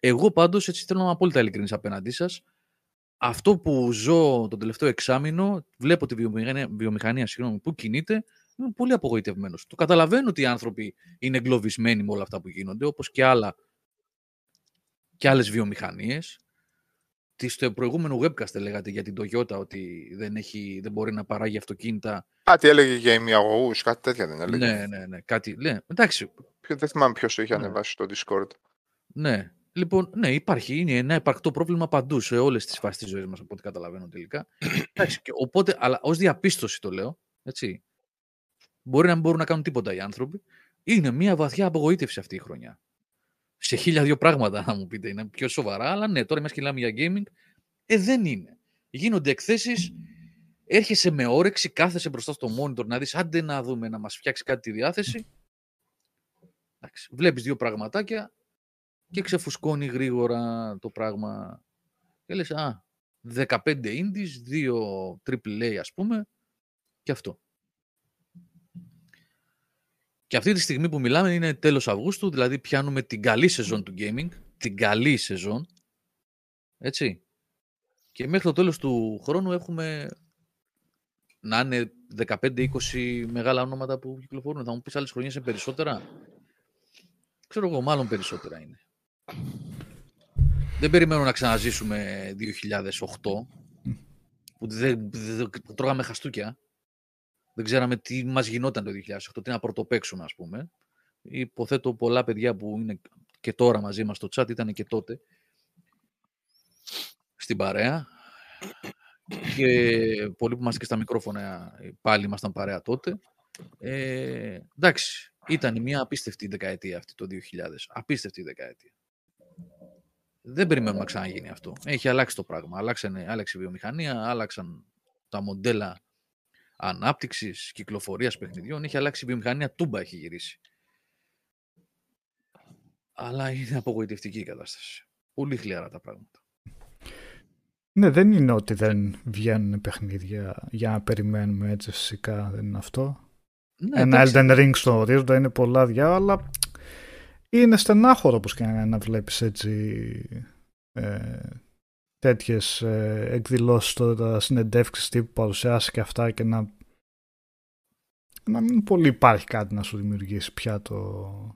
Εγώ πάντως, έτσι θέλω να είμαι απόλυτα ειλικρινής απέναντί σας, αυτό που ζω το τελευταίο εξάμεινο, βλέπω τη βιομηχανία, βιομηχανία συγγνώμη, που κινείται, είμαι πολύ απογοητευμένος. Το καταλαβαίνω ότι οι άνθρωποι είναι εγκλωβισμένοι με όλα αυτά που γίνονται, όπως και, άλλα, και άλλες βιομηχανίες. Τι στο προηγούμενο webcast λέγατε για την Toyota ότι δεν, έχει, δεν μπορεί να παράγει αυτοκίνητα. Κάτι έλεγε για ημιαγωγούς, κάτι τέτοια δεν έλεγε. Ναι, ναι, ναι. Κάτι, ναι. Εντάξει, Ποιο- Δεν θυμάμαι ποιος το είχε Ναι. ανεβάσει στο Discord. ναι. Λοιπόν, ναι, υπάρχει. Είναι ένα υπαρκτό πρόβλημα παντού σε όλες τις φάσεις της ζωής μας, από ό,τι καταλαβαίνω τελικά. Εντάξει, και οπότε, αλλά ως διαπίστωση το λέω. Έτσι. Μπορεί να μην μπορούν να κάνουν τίποτα οι άνθρωποι. Είναι μια βαθιά απογοήτευση αυτή η χρονιά. Σε χίλια δύο πράγματα, να μου πείτε, είναι πιο σοβαρά, αλλά ναι, τώρα εμεί μιλάμε για gaming. Ε, δεν είναι. Γίνονται εκθέσεις, έρχεσαι με όρεξη, κάθεσαι μπροστά στο monitor να δεις, άντε να δούμε, να μας φτιάξει κάτι τη διάθεση. Εντάξει, βλέπεις δύο πραγματάκια και ξεφουσκώνει γρήγορα το πράγμα. Και λες, α, 15 indies, δύο AAA ας πούμε, και αυτό. Και αυτή τη στιγμή που μιλάμε είναι τέλος Αυγούστου, δηλαδή πιάνουμε την καλή σεζόν του gaming, την καλή σεζόν, έτσι. Και μέχρι το τέλος του χρόνου έχουμε να είναι 15-20 μεγάλα όνοματα που κυκλοφορούν. Θα μου πεις άλλες χρονιές είναι περισσότερα; Ξέρω εγώ, μάλλον περισσότερα είναι. Δεν περιμένω να ξαναζήσουμε 2008, που δεν, δεν- που τρώγαμε χαστούκια. Δεν ξέραμε τι μας γινόταν το 2008, τι να πρωτοπαίξουμε ας πούμε. Υποθέτω πολλά παιδιά που είναι και τώρα μαζί μας στο chat ήταν και τότε στην παρέα και πολλοί που είμαστε και στα μικρόφωνα ε, πάλι ήμασταν παρέα τότε. Ε, εντάξει, ήταν μια απίστευτη δεκαετία αυτή το 2000. Απίστευτη δεκαετία. Δεν περιμένουμε να ξαναγίνει αυτό. Έχει αλλάξει το πράγμα. Αλλάξανε, άλλαξε η βιομηχανία, άλλαξαν τα μοντέλα ανάπτυξης, κυκλοφορίας παιχνιδιών. Έχει αλλάξει η βιομηχανία, τούμπα έχει γυρίσει. Αλλά είναι απογοητευτική η κατάσταση. Πολύ χλιαρά τα πράγματα. Ναι, δεν είναι ότι δεν βγαίνουν παιχνίδια για να περιμένουμε έτσι φυσικά, δεν είναι αυτό. Ναι, Ένα εντάξει. Elden Ring στο ορίζοντα είναι πολλά διά, αλλά είναι στενάχωρο όπως και να, να βλέπεις έτσι ε, τέτοιες ε, εκδηλώσεις τώρα, συνεντεύξεις τύπου παρουσιάσει και αυτά και να να μην πολύ υπάρχει κάτι να σου δημιουργήσει πια το,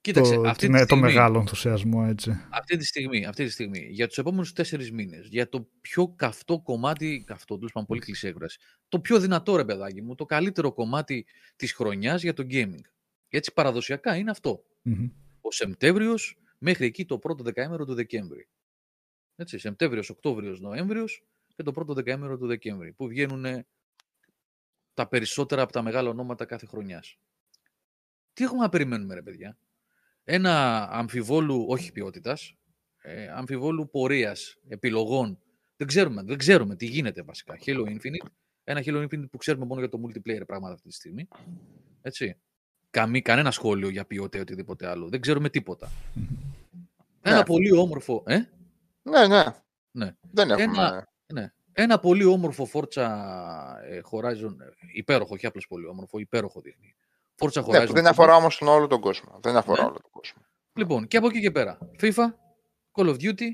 Κοίταξε, το, αυτή, την- τη το στιγμή, μεγάλο ενθουσιασμό έτσι. αυτή, τη στιγμή, αυτή τη στιγμή, για τους επόμενους τέσσερις μήνες, για το πιο καυτό κομμάτι, καυτό, τέλος πάντων πολύ κλεισέ έκφραση, το πιο δυνατό ρε παιδάκι μου, το καλύτερο κομμάτι της χρονιάς για το gaming. Έτσι παραδοσιακά είναι αυτό. Μμμ. ο Σεπτέμβριος μέχρι εκεί το πρώτο δεκαήμερο του Δεκέμβρη. Έτσι, Σεπτέμβριος, Οκτώβριος, Νοέμβριος και το πρώτο δεκαήμερο του Δεκέμβρη, που βγαίνουν τα περισσότερα από τα μεγάλα ονόματα κάθε χρονιάς. Τι έχουμε να περιμένουμε, ρε παιδιά; Ένα αμφιβόλου, όχι ποιότητας, ε, αμφιβόλου πορείας, επιλογών. Δεν ξέρουμε, δεν ξέρουμε τι γίνεται βασικά. Halo Infinite, ένα Halo Infinite που ξέρουμε μόνο για το multiplayer πράγματα αυτή τη στιγμή. Έτσι. Καμή, κανένα σχόλιο για ποιότητα ή οτιδήποτε άλλο. Δεν ξέρουμε τίποτα. Ένα Ναι. πολύ όμορφο. Ε; Ναι, ναι. Ναι. Δεν έχουμε. Ένα- Ναι. Ένα πολύ όμορφο Forza ε, Horizon. ε, Υπέροχο, όχι απλώς πολύ όμορφο, υπέροχο δείχνει. Forza Horizon. Ναι, δεν αφορά όμως τον όλο τον κόσμο. Δεν αφορά Ναι. όλο τον κόσμο. Λοιπόν, και από εκεί και πέρα. FIFA, Call of Duty.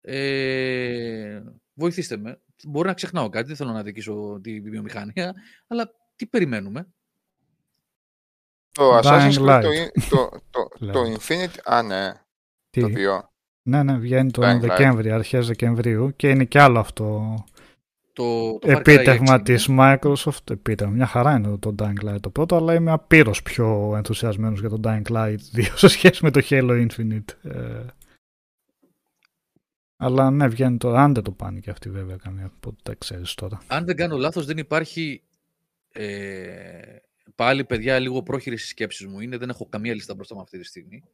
Ε, βοηθήστε με. Μπορεί να ξεχνάω κάτι, δεν θέλω να δικήσω τη βιομηχανία, αλλά τι περιμένουμε; Το Dying Assassin's Creed, Light. το, το, το, το Λέω. Infinite, α ναι, Τι; το 2. Ναι, ναι, βγαίνει τον Dying Light. Δεκέμβρη, αρχές Δεκεμβρίου και είναι κι άλλο αυτό Το, το Far Cry επίτευγμα 6 της Microsoft. Επίτευγμα. Μια χαρά είναι το Dying Light το πρώτο, αλλά είμαι απείρως πιο ενθουσιασμένος για το Dying Light 2 σε σχέση με το Halo Infinite. Ε, αλλά ναι, βγαίνει τώρα. Αν δεν το πάνε και αυτοί βέβαια καμία, ποτέ τα ξέρεις τώρα. αν δεν κάνω λάθος, δεν υπάρχει ε, πάλι, παιδιά, λίγο πρόχειρης στις σκέψεις μου είναι, δεν έχω καμία λίστα μπροστά μου αυτή τη στιγμή.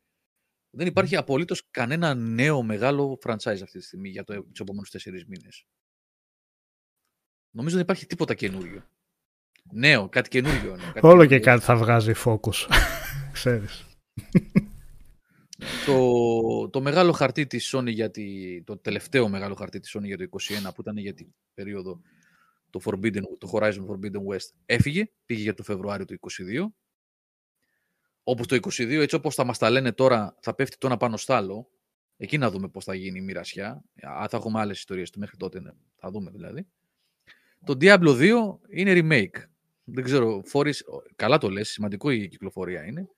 Δεν υπάρχει απολύτως κανένα νέο μεγάλο franchise αυτή τη στιγμή για το, τους επόμενους τέσσερις μήνες. Νομίζω δεν υπάρχει τίποτα καινούριο. Νέο, κάτι καινούριο. εννοώ, κάτι Όλο και καινούριο. κάτι θα βγάζει Focus. Ξέρεις. το, το μεγάλο χαρτί της Sony για τη, το τελευταίο μεγάλο χαρτί της Sony για το 21 που ήταν για την περίοδο το, Forbidden, το Horizon Forbidden West έφυγε, πήγε για το Φεβρουάριο του 22 όπως το 22 έτσι όπως θα μας τα λένε τώρα θα πέφτει το ένα πάνω στ' άλλο. Εκεί να δούμε πώς θα γίνει η μοιρασιά. Α, θα έχουμε άλλες ιστορίες του μέχρι τότε ναι, θα δούμε δηλαδή. Το Diablo 2 είναι remake. Δεν ξέρω, Forrest, καλά το λες, σημαντικό η κυκλοφορία είναι.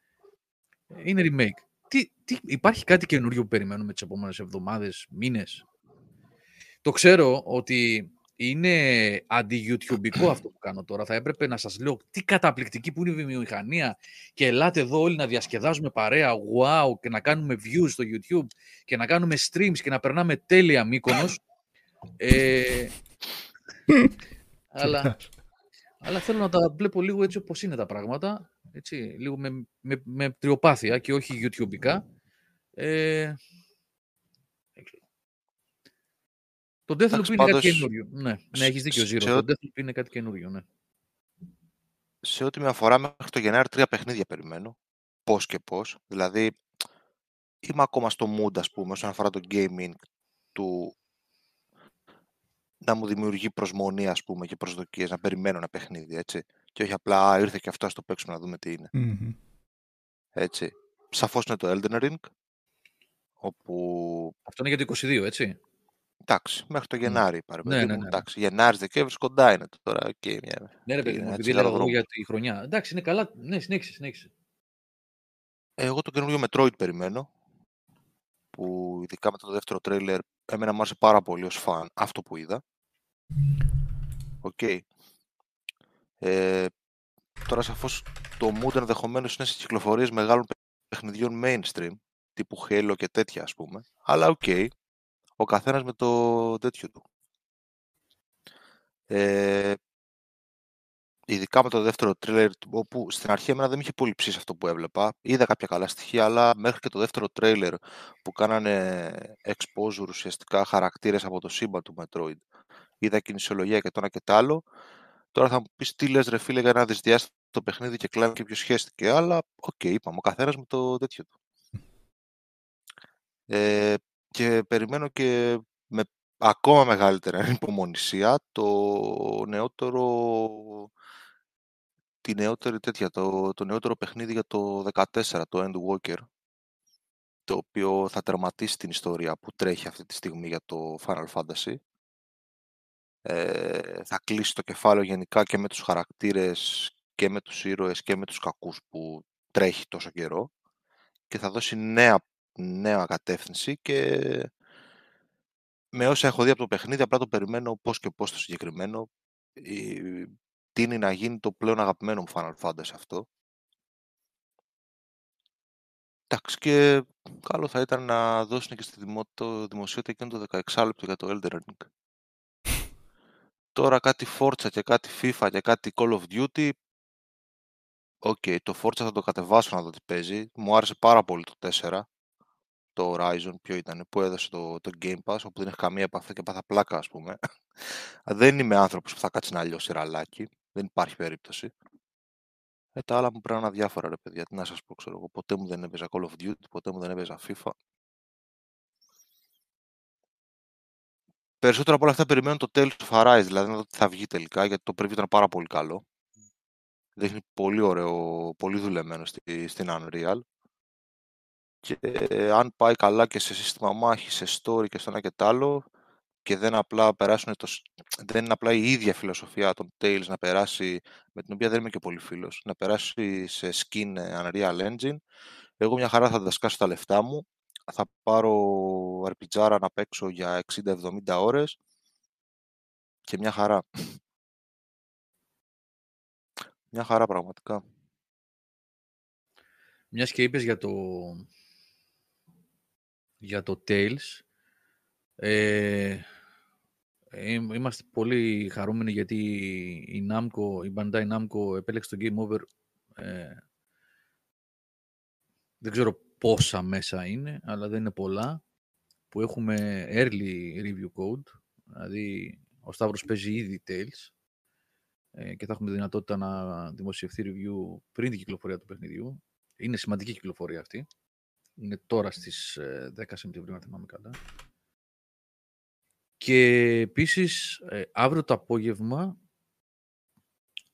Είναι remake. τι, τι, υπάρχει κάτι καινούριο που περιμένουμε τις επόμενες εβδομάδες, μήνες; Το ξέρω ότι είναι αντι-YouTubeικό αυτό που κάνω τώρα. Θα έπρεπε να σας λέω τι καταπληκτική που είναι η βιομηχανία και ελάτε εδώ όλοι να διασκεδάζουμε παρέα, wow, και να κάνουμε views στο YouTube και να κάνουμε streams και να περνάμε τέλεια Μύκονος. Ε, αλλά, αλλά θέλω να τα βλέπω λίγο έτσι όπως είναι τα πράγματα. Έτσι, λίγο με, με, με τριοπάθεια και όχι YouTubeικά. Ε, το Deathloop Εντάξει, είναι κάτι πάντως, καινούριο. Ναι, ναι σε- έχεις δίκιο, σε Zero. ό- Το Deathloop είναι κάτι καινούριο, ναι. σε ό,τι με αφορά μέχρι το Γενάρη τρία παιχνίδια περιμένω. Πώς και πώς. Δηλαδή είμαι ακόμα στο mood ας πούμε όσον αφορά το gaming του να μου δημιουργεί προσμονή ας πούμε και προσδοκίες να περιμένω ένα παιχνίδι έτσι. Και όχι απλά «Α, ήρθε και αυτό, ας το παίξουμε να δούμε τι είναι. Μμμ. Έτσι. Σαφώς είναι το Elden Ring όπου Αυτό είναι για το 22, έτσι. Εντάξει, μέχρι το Γενάρη πάρε Ναι, παιδί ναι, μου, ναι. εντάξει, Γενάρης, Δεκέμβρης κοντά είναι τώρα και μια... Ναι, ρε παιδί είναι μου, ένα επειδή λέγα εγώ τσιγάρο για τη χρονιά. Εντάξει, είναι καλά. Ναι, συνέχισε, συνέχισε. Εγώ το καινούργιο Metroid περιμένω, που ειδικά με το δεύτερο τρέιλερ εμένα μου άρεσε πάρα πολύ ως φαν αυτό που είδα. Οκ. Ε, τώρα σαφώς το mood ενδεχομένως είναι σε κυκλοφορίες μεγάλων παιχνιδιών mainstream, τύπου Halo και τέτοια ας πούμε. Αλλά οκ. Ο καθένας με το τέτοιο του. Ε, ειδικά με το δεύτερο τρέιλερ, όπου στην αρχή εμένα δεν με είχε πολύ ψήσει αυτό που έβλεπα. Είδα κάποια καλά στοιχεία, αλλά μέχρι και το δεύτερο τρέιλερ που κάνανε exposure ουσιαστικά χαρακτήρες από το σύμπαν του Metroid. Είδα κινησιολογία και το ένα και το άλλο. Τώρα θα μου πεις τι λες ρε φίλε για ένα δυσδιάστατο παιχνίδι και κλάνει και ποιος σχέστηκε, αλλά οκ, είπαμε, ο καθένας με το τέτοιο του. Ε, και περιμένω και με ακόμα μεγαλύτερη ανυπομονησία το νεότερο τη νεότερη τέτοια, το, το νεότερο παιχνίδι για το 14, το Endwalker, το οποίο θα τερματίσει την ιστορία που τρέχει αυτή τη στιγμή για το Final Fantasy. Ε, θα κλείσει το κεφάλαιο γενικά και με τους χαρακτήρες και με τους ήρωες και με τους κακούς που τρέχει τόσο καιρό και θα δώσει νέα, νέα κατεύθυνση και με όσα έχω δει από το παιχνίδι απλά το περιμένω πώς και πώς το συγκεκριμένο ε, τίνει να γίνει το πλέον αγαπημένο μου Final Fantasy αυτό. Εντάξει και καλό θα ήταν να δώσουν και στη δημο... το δημοσιότητα εκείνο το 16 λεπτό για το Elden Ring. Τώρα κάτι Forza και κάτι FIFA και κάτι Call of Duty. OK, το Forza θα το κατεβάσω να δω τι παίζει. Μου άρεσε πάρα πολύ το 4. Το Horizon, ποιο ήταν, που έδωσε το, το Game Pass, όπου δεν έχει καμία επαφή και πάθα πλάκα, ας πούμε. δεν είμαι άνθρωπος που θα κάτσει να λιώσει ραλάκι. Δεν υπάρχει περίπτωση. Ε, τα άλλα μου πρέπει να είναι αδιάφορα, ρε παιδιά. Τι να σας πω, ξέρω εγώ. Ποτέ μου δεν έπαιζα Call of Duty, ποτέ μου δεν έπαιζα FIFA. Περισσότερο από όλα αυτά περιμένω το Tales of Arise, δηλαδή να δω τι θα βγει τελικά, γιατί το preview ήταν πάρα πολύ καλό. Δείχνει πολύ ωραίο, πολύ δουλεμένο στη, στην Unreal. Και ε, αν πάει καλά και σε σύστημα μάχης, σε story και στο ένα και το άλλο, και δεν απλά περάσουν το, σ- δεν είναι απλά η ίδια φιλοσοφία των Tales να περάσει, με την οποία δεν είμαι και πολύ φίλος, να περάσει σε skin ε, Unreal Engine, εγώ μια χαρά θα δασκάσω τα λεφτά μου, θα πάρω RPG να παίξω για 60-70 ώρες και μια χαρά. Μια χαρά πραγματικά. Μιας και είπες για το, για το Tales, ε, ε, είμαστε πολύ χαρούμενοι γιατί η Namco, η Bandai Namco επέλεξε το Game Over ε, δεν ξέρω πόσα μέσα είναι, αλλά δεν είναι πολλά, που έχουμε early review code, δηλαδή ο Σταύρος παίζει ήδη Tales ε, και θα έχουμε δυνατότητα να δημοσιευθεί review πριν την κυκλοφορία του παιχνιδιού. Είναι σημαντική κυκλοφορία αυτή. Είναι τώρα στις ε, 10 Σεπτεμβρίου, αν θυμάμαι καλά. Και επίσης, ε, αύριο το απόγευμα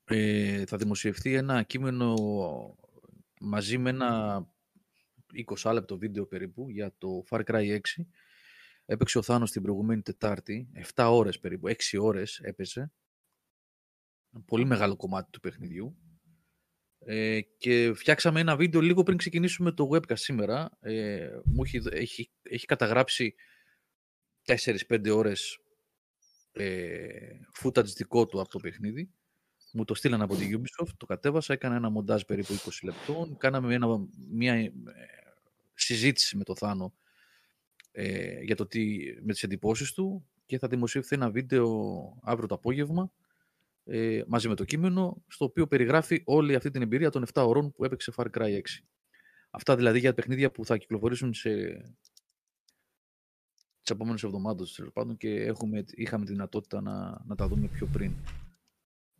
ε, θα δημοσιευθεί ένα κείμενο μαζί με ένα 20 λεπτό βίντεο περίπου για το Far Cry 6. Έπαιξε ο Θάνος την προηγουμένη Τετάρτη, 7 ώρες περίπου, 6 ώρες έπαιζε. Πολύ μεγάλο κομμάτι του παιχνιδιού. Ε, και φτιάξαμε ένα βίντεο λίγο πριν ξεκινήσουμε το webcast σήμερα. Ε, μου έχει, έχει, έχει καταγράψει 4-5 ώρες ε, footage δικό του από το παιχνίδι. Μου το στείλαν από τη Ubisoft, το κατέβασα, έκανα ένα μοντάζ περίπου 20 λεπτών. Κάναμε ένα, μια ε, συζήτηση με το Θάνο ε, για το τι, με τις εντυπώσεις του και θα δημοσιευθεί ένα βίντεο αύριο το απόγευμα ε, μαζί με το κείμενο, στο οποίο περιγράφει όλη αυτή την εμπειρία των 7 ωρών που έπαιξε Far Cry 6. Αυτά δηλαδή για παιχνίδια που θα κυκλοφορήσουν σε τις επόμενες εβδομάδες τέλος πάντων και έχουμε, είχαμε τη δυνατότητα να, να τα δούμε πιο πριν.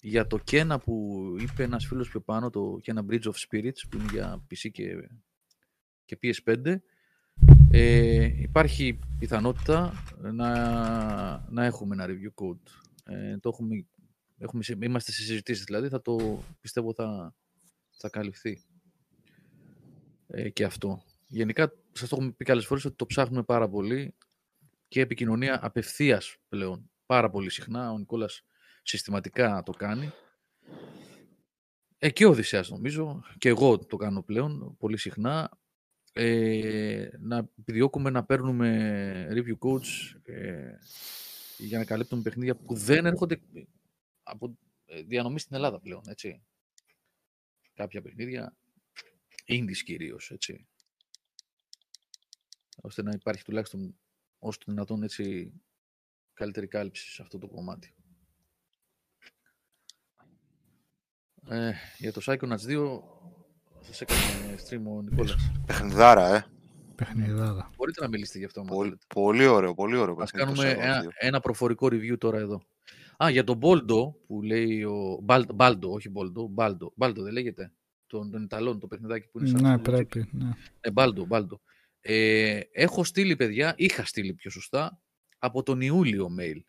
Για το Kena που είπε ένας φίλος πιο πάνω, το Kena Bridge of Spirits που είναι για PC και, και PS5, ε, υπάρχει πιθανότητα να, να έχουμε ένα review code. Ε, το έχουμε, έχουμε, είμαστε σε συζητήσεις δηλαδή, θα το πιστεύω θα, θα καλυφθεί ε, και αυτό. Γενικά, σας το έχουμε πει καλές φορές ότι το ψάχνουμε πάρα πολύ και επικοινωνία απευθείας πλέον πάρα πολύ συχνά. Ο Νικόλας συστηματικά το κάνει. Ε, και ο Οδυσσέας νομίζω, και εγώ το κάνω πλέον πολύ συχνά ε, να επιδιώκουμε να παίρνουμε review codes ε, για να καλύπτουμε παιχνίδια που δεν έρχονται από ε, διανομή στην Ελλάδα πλέον, έτσι. Κάποια παιχνίδια, indies κυρίως, έτσι. Ώστε να υπάρχει τουλάχιστον όσο το δυνατόν έτσι καλύτερη κάλυψη σε αυτό το κομμάτι. Ε, για το Psychonauts 2 σας έκανε stream ο Νικόλας. Παιχνιδάρα, ε. Παιχνιδάρα. Μπορείτε να μιλήσετε γι' αυτό. Πολύ, πολύ ωραίο, πολύ ωραίο. Ας κάνουμε ένα, ένα, προφορικό review τώρα εδώ. Α, για τον Μπόλντο που λέει ο... Μπάλντο, όχι Μπόλντο, Μπάλντο. Μπάλντο δεν λέγεται. Τον, τον Ιταλόν, το παιχνιδάκι που είναι σαν Ναι, πρέπει. Ναι. Ε, Μπάλντο, Μπάλντο. Ε, έχω στείλει, παιδιά, είχα στείλει πιο σωστά, από τον Ιούλιο mail.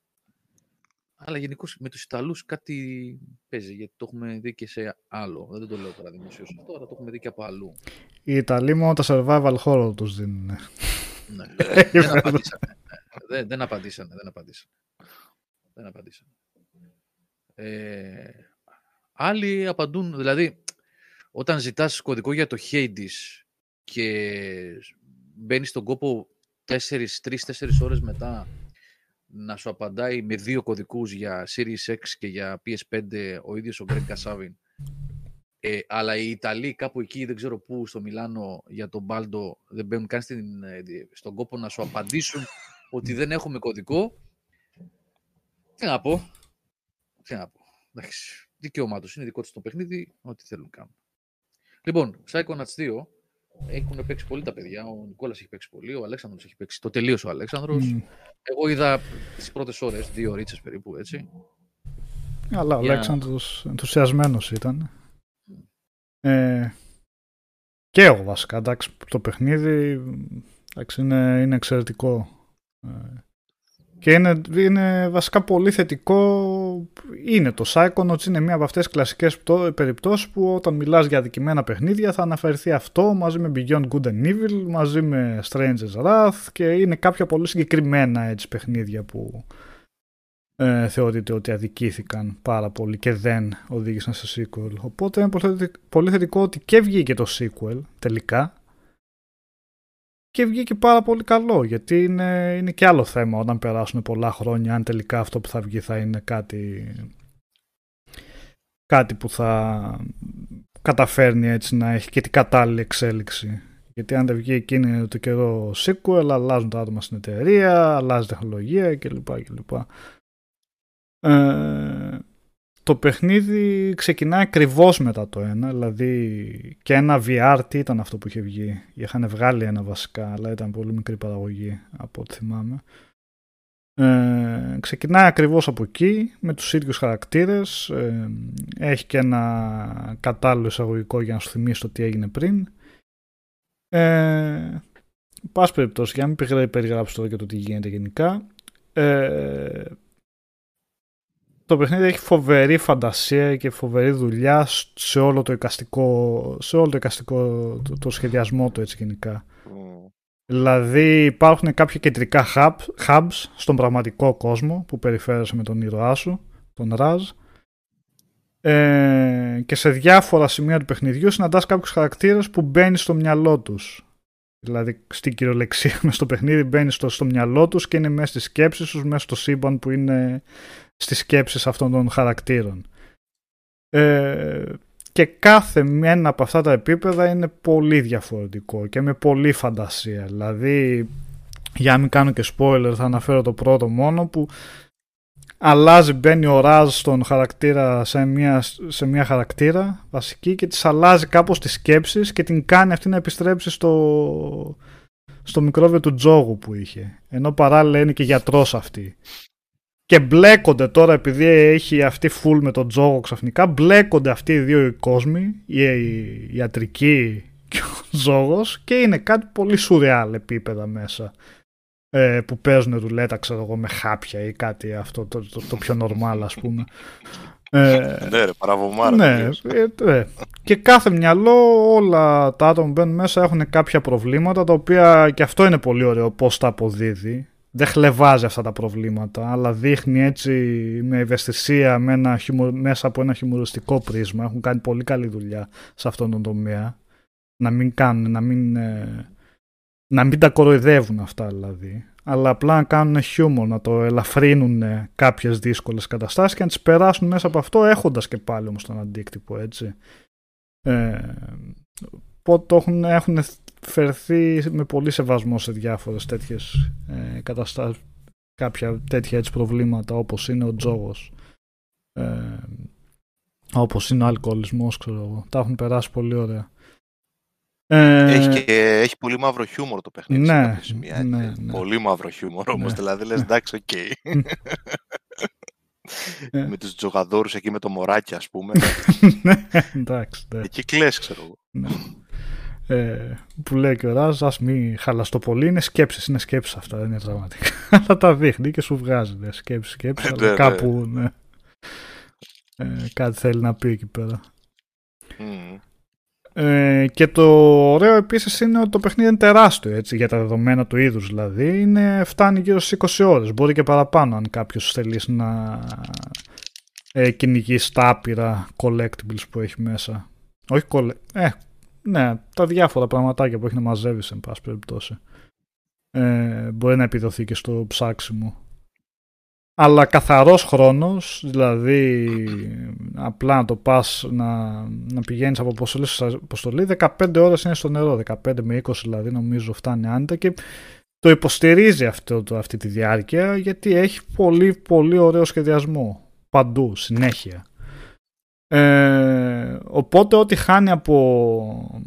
Αλλά γενικώς με τους Ιταλούς κάτι παίζει, γιατί το έχουμε δει και σε άλλο. Δεν το λέω τώρα δημοσίως αυτό, αλλά το έχουμε δει και από αλλού. Οι Ιταλοί μόνο τα survival horror τους δίνουν. Ναι, δεν, απαντήσανε, δεν, δεν απαντήσανε. Δεν απαντήσανε. Δεν απαντήσανε. Ε, άλλοι απαντούν, δηλαδή, όταν ζητάς κωδικό για το Hades και μπαίνεις στον κόπο 3-4 ώρες μετά να σου απαντάει με δύο κωδικούς για Series X και για PS5 ο ίδιος ο Greg Kasavin. Ε, αλλά οι Ιταλοί κάπου εκεί, δεν ξέρω πού, στο Μιλάνο για τον Μπάλντο δεν μπαίνουν καν στην, ε, στον κόπο να σου απαντήσουν ότι δεν έχουμε κωδικό. Τι να πω. Τι να πω. Εντάξει. Δικαίωμά τους είναι δικό τους το παιχνίδι, ό,τι θέλουν κάνουν. Λοιπόν, Psychonauts 2 έχουν παίξει πολύ τα παιδιά. Ο Νικόλας έχει παίξει πολύ, ο Αλέξανδρος έχει παίξει. Το τελείωσε ο Αλέξανδρος. Mm. Εγώ είδα τις πρώτες ώρες, δύο ρίτσες περίπου, έτσι. Αλλά ο Για... Αλέξανδρος ενθουσιασμένος ήταν. Ε, και εγώ βασικά, εντάξει, το παιχνίδι εντάξει, είναι, είναι εξαιρετικό. Ε, και είναι, είναι βασικά πολύ θετικό. Είναι το Psychonauts, είναι μία από αυτές τις κλασικές περιπτώσεις που όταν μιλάς για αδικημένα παιχνίδια θα αναφερθεί αυτό μαζί με Beyond Good and Evil, μαζί με Stranger's Wrath και είναι κάποια πολύ συγκεκριμένα έτσι, παιχνίδια που ε, θεωρείται ότι αδικήθηκαν πάρα πολύ και δεν οδήγησαν σε sequel. Οπότε είναι πολύ θετικό ότι και βγήκε το sequel τελικά και βγήκε πάρα πολύ καλό γιατί είναι, είναι και άλλο θέμα όταν περάσουν πολλά χρόνια αν τελικά αυτό που θα βγει θα είναι κάτι κάτι που θα καταφέρνει έτσι να έχει και την κατάλληλη εξέλιξη γιατί αν δεν βγει εκείνη το καιρό sequel αλλάζουν τα άτομα στην εταιρεία αλλάζει τεχνολογία κλπ. κλπ. Ε, το παιχνίδι ξεκινάει ακριβώς μετά το ένα, δηλαδή και ένα VR τι ήταν αυτό που είχε βγει. Είχαν βγάλει ένα βασικά, αλλά ήταν πολύ μικρή παραγωγή από ό,τι θυμάμαι. Ε, ξεκινάει ακριβώς από εκεί με τους ίδιους χαρακτήρες ε, έχει και ένα κατάλληλο εισαγωγικό για να σου θυμίσει το τι έγινε πριν ε, πάση περιπτώσει για να μην περιγράψω τώρα και το τι γίνεται γενικά ε, το παιχνίδι έχει φοβερή φαντασία και φοβερή δουλειά σε όλο το εικαστικό, σε όλο το, εικαστικό το, το σχεδιασμό του έτσι γενικά. Mm. Δηλαδή υπάρχουν κάποια κεντρικά hub, hubs στον πραγματικό κόσμο που περιφέρεσαι με τον ήρωά σου, τον Ραζ ε, και σε διάφορα σημεία του παιχνιδιού συναντάς κάποιους χαρακτήρες που μπαίνεις στο μυαλό τους. Δηλαδή στην κυριολεξία μες στο παιχνίδι μπαίνεις στο, στο μυαλό τους και είναι μέσα στις σκέψεις τους, μέσα στο σύμπαν που είναι στις σκέψεις αυτών των χαρακτήρων. Ε, και κάθε ένα από αυτά τα επίπεδα είναι πολύ διαφορετικό και με πολύ φαντασία. Δηλαδή, για να μην κάνω και spoiler, θα αναφέρω το πρώτο μόνο που αλλάζει, μπαίνει ο Ράζ στον χαρακτήρα σε μια, σε μια χαρακτήρα βασική και της αλλάζει κάπως τις σκέψεις και την κάνει αυτή να επιστρέψει στο, στο μικρόβιο του τζόγου που είχε. Ενώ παράλληλα είναι και γιατρός αυτή. Και μπλέκονται τώρα επειδή έχει αυτή full με τον τζόγο ξαφνικά, μπλέκονται αυτοί οι δύο οι κόσμοι, η, η ιατρική και ο τζόγος και είναι κάτι πολύ σουρεάλ επίπεδα μέσα ε, που παίζουν ρουλέτα ξέρω εγώ με χάπια ή κάτι αυτό το, το, το πιο normal ας πούμε. Ε, ναι ρε παραβομάρα. Ναι, ε, ε, και κάθε μυαλό όλα τα άτομα που μπαίνουν μέσα έχουν κάποια προβλήματα τα οποία και αυτό είναι πολύ ωραίο πώς τα αποδίδει. Δεν χλεβάζει αυτά τα προβλήματα αλλά δείχνει έτσι με ευαισθησία με ένα μέσα από ένα χιουμοριστικό πρίσμα. Έχουν κάνει πολύ καλή δουλειά σε αυτόν τον τομέα. Να μην κάνουν, να μην ε, να μην τα κοροϊδεύουν αυτά δηλαδή, αλλά απλά να κάνουν χιούμορ, να το ελαφρύνουν κάποιες δύσκολες καταστάσεις και να τις περάσουν μέσα από αυτό έχοντας και πάλι όμως τον αντίκτυπο έτσι. Ε, το έχουν, έχουν φερθεί με πολύ σεβασμό σε διάφορες τέτοιες ε, καταστάσεις, κάποια τέτοια έτσι προβλήματα όπως είναι ο τζόγος, ε, όπως είναι ο αλκοολισμός, ξέρω εγώ. Τα έχουν περάσει πολύ ωραία. Ε... Έχει, και, έχει πολύ μαύρο χιούμορ το παιχνίδι. Ναι, σημεία, ναι, ναι, Πολύ μαύρο χιούμορ όμως, ναι. δηλαδή λες εντάξει, ok. Okay. Ε. με τους τζογαδόρους εκεί με το μωράκι ας πούμε. ναι, εντάξει. Ναι. Εκεί κλαις ξέρω εγώ. Ναι. Ε, που λέει και ο Ράζ, ας μην χαλαστώ πολύ, είναι σκέψεις, είναι σκέψεις αυτά, δεν είναι δραματικά. Αλλά τα δείχνει και σου βγάζει, ναι, σκέψεις, σκέψεις, αλλά ναι, κάπου, ναι. Ε, κάτι θέλει να πει εκεί πέρα. Mm. Ε, και το ωραίο επίσης είναι ότι το παιχνίδι είναι τεράστιο έτσι, για τα δεδομένα του είδους. δηλαδή. Είναι, φτάνει γύρω στις 20 ώρες. μπορεί και παραπάνω αν κάποιος θέλει να ε, κυνηγήσει τα άπειρα collectibles που έχει μέσα. Όχι collect... Ε, ναι, τα διάφορα πραγματάκια που έχει να μαζεύεις εν πάση περιπτώσει. Ε, μπορεί να επιδοθεί και στο ψάξιμο αλλά καθαρός χρόνος, δηλαδή απλά να το πας να, να πηγαίνεις από αποστολή σε αποστολή, 15 ώρες είναι στο νερό, 15 με 20 δηλαδή νομίζω φτάνει άνετα και το υποστηρίζει αυτό, το, αυτή τη διάρκεια γιατί έχει πολύ πολύ ωραίο σχεδιασμό παντού, συνέχεια. Ε, οπότε ό,τι χάνει από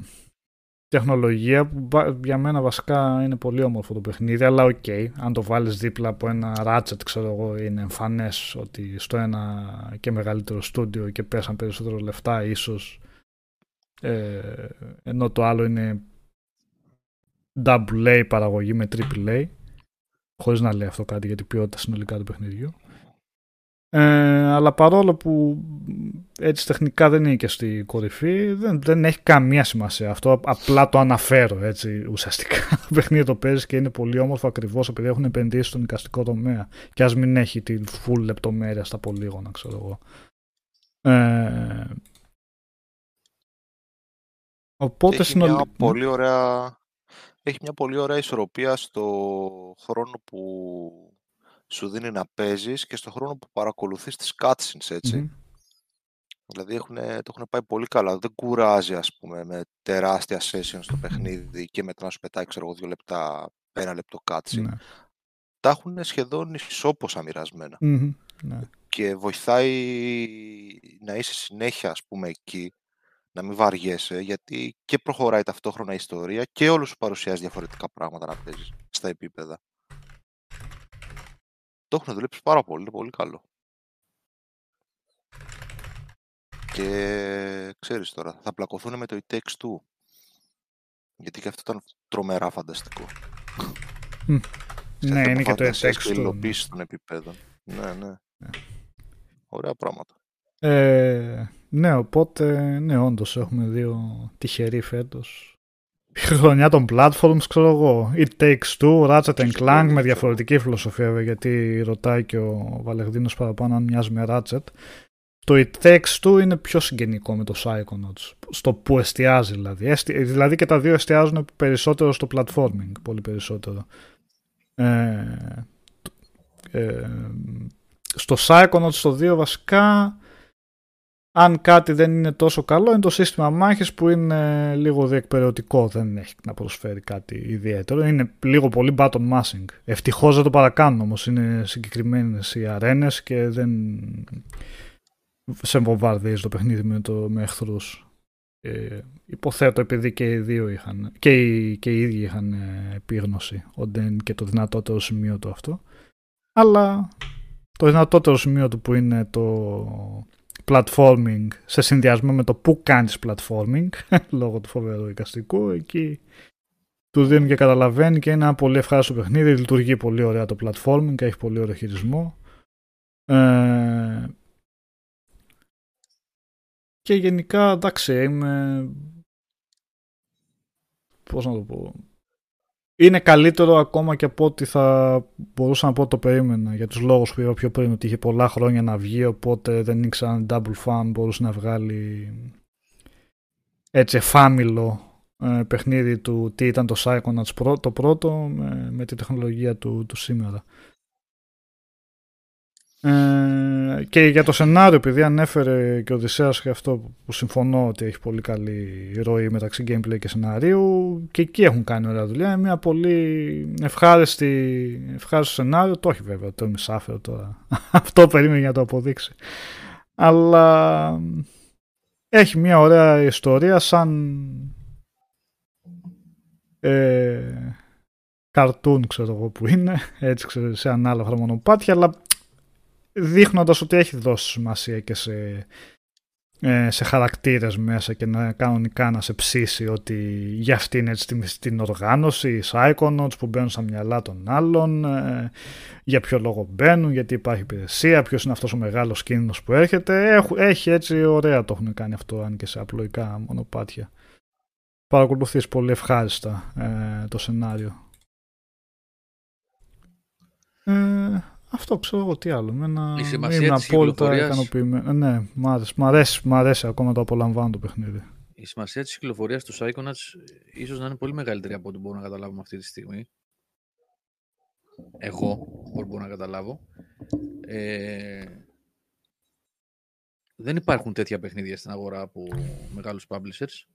τεχνολογία που για μένα βασικά είναι πολύ όμορφο το παιχνίδι αλλά ok, okay, αν το βάλεις δίπλα από ένα Ratchet ξέρω εγώ είναι εμφανές ότι στο ένα και μεγαλύτερο στούντιο και πέσαν περισσότερο λεφτά ίσως ε, ενώ το άλλο είναι double A παραγωγή με triple A χωρίς να λέει αυτό κάτι για την ποιότητα συνολικά του παιχνιδιού ε, αλλά παρόλο που έτσι τεχνικά δεν είναι και στη κορυφή, δεν, δεν έχει καμία σημασία αυτό. Απλά το αναφέρω έτσι ουσιαστικά. Το παιχνίδι το παίζεις και είναι πολύ όμορφο ακριβώς επειδή έχουν επενδύσει στον οικαστικό τομέα. Και ας μην έχει τη full λεπτομέρεια στα πολύγωνα, ξέρω εγώ. Ε, οπότε έχει μια πολύ ωραία έχει μια πολύ ωραία ισορροπία στο χρόνο που σου δίνει να παίζεις και στον χρόνο που παρακολουθείς τις cutscenes, ετσι Δηλαδή έχουν, το έχουν πάει πολύ καλά. Δεν κουράζει, ας πούμε, με τεράστια session στο παιχνίδι και μετά να σου πετάει, ξέρω εγώ, δύο λεπτά, ένα λεπτό cutscene. Ναι. Τα έχουν σχεδόν ισόποσα Ναι. Και βοηθάει να είσαι συνέχεια, ας πούμε, εκεί, να μην βαριέσαι, γιατί και προχωράει ταυτόχρονα η ιστορία και όλους σου παρουσιάζει διαφορετικά πράγματα να παίζεις στα επίπεδα. Το έχουν δουλέψει πάρα πολύ, είναι πολύ καλό. Και ξέρεις τώρα, θα πλακωθούν με το It Takes Two. Γιατί και αυτό ήταν τρομερά φανταστικό. ναι, είναι και το It Takes Two. υλοποίησης των επιπέδων. Ναι, ναι, ναι. Ωραία πράγματα. Ε, ναι, οπότε, ναι, όντως έχουμε δύο τυχεροί φέτος χρονιά των platforms, ξέρω εγώ. It Takes Two, Ratchet and Clank με διαφορετική φιλοσοφία, γιατί ρωτάει και ο Βαλεγδίνος παραπάνω αν μοιάζει με Ratchet. το It Takes Two είναι πιο συγγενικό με το Psychonauts. Στο που εστιάζει δηλαδή. δηλαδή και τα δύο εστιάζουν περισσότερο στο platforming. Πολύ περισσότερο. Ε, ε, στο Psychonauts το 2 βασικά αν κάτι δεν είναι τόσο καλό είναι το σύστημα μάχης που είναι λίγο διεκπαιρεωτικό, δεν έχει να προσφέρει κάτι ιδιαίτερο. Είναι λίγο πολύ button mashing. Ευτυχώς δεν το παρακάνουν όμως, είναι συγκεκριμένες οι αρένες και δεν σε βομβαρδίζει το παιχνίδι με, το, με εχθρούς. Ε, υποθέτω επειδή και οι δύο είχαν και οι, και οι ίδιοι είχαν ε, επίγνωση ότι είναι και το δυνατότερο σημείο του αυτό. Αλλά το δυνατότερο σημείο του που είναι το platforming σε συνδυασμό με το που κάνεις platforming λόγω του φοβερού εικαστικού εκεί του δίνουν και καταλαβαίνει και είναι ένα πολύ ευχάριστο παιχνίδι λειτουργεί πολύ ωραία το platforming έχει πολύ ωραίο χειρισμό. Ε, και γενικά εντάξει είμαι πώς να το πω είναι καλύτερο ακόμα και από ό,τι θα μπορούσα να πω το περίμενα για τους λόγους που είπα πιο πριν ότι είχε πολλά χρόνια να βγει οπότε δεν ήξεραν double fan μπορούσε να βγάλει έτσι εφάμιλο ε, παιχνίδι του τι ήταν το Psychonauts το πρώτο με, με τη τεχνολογία του, του σήμερα. Ε, και για το σενάριο, επειδή ανέφερε και ο Οδυσσέας και αυτό που συμφωνώ ότι έχει πολύ καλή ροή μεταξύ gameplay και σενάριου και εκεί έχουν κάνει ωραία δουλειά. Είναι μια πολύ ευχάριστη, ευχάριστο σενάριο. Το έχει βέβαια, το είμαι σάφερο τώρα. αυτό περίμενε για να το αποδείξει. Αλλά έχει μια ωραία ιστορία σαν ε, καρτούν ξέρω εγώ που είναι έτσι ξέρω σε ανάλογα μονοπάτια αλλά δείχνοντας ότι έχει δώσει σημασία και σε, ε, σε χαρακτήρες μέσα και να κανονικά να σε ψήσει ότι για αυτή είναι έτσι την οργάνωση, οι Psychonauts που μπαίνουν στα μυαλά των άλλων, ε, για ποιο λόγο μπαίνουν, γιατί υπάρχει υπηρεσία, ποιος είναι αυτός ο μεγάλος κίνδυνος που έρχεται. έχει έτσι ωραία το έχουν κάνει αυτό, αν και σε απλοϊκά μονοπάτια. Παρακολουθείς πολύ ευχάριστα ε, το σενάριο. Ε, αυτό ξέρω εγώ τι άλλο. Μένα η σημασία είμαι απόλυτα ικανοποιημένο. Ναι, μ' αρέσει, μ αρέσει, μ αρέσει ακόμα το απολαμβάνω το παιχνίδι. Η σημασία της κυκλοφορίας του Psychonauts ίσως να είναι πολύ μεγαλύτερη από ό,τι μπορούμε να καταλάβουμε αυτή τη στιγμή. Εγώ, όπως μπορώ να καταλάβω. Ε, δεν υπάρχουν τέτοια παιχνίδια στην αγορά από μεγάλους publishers.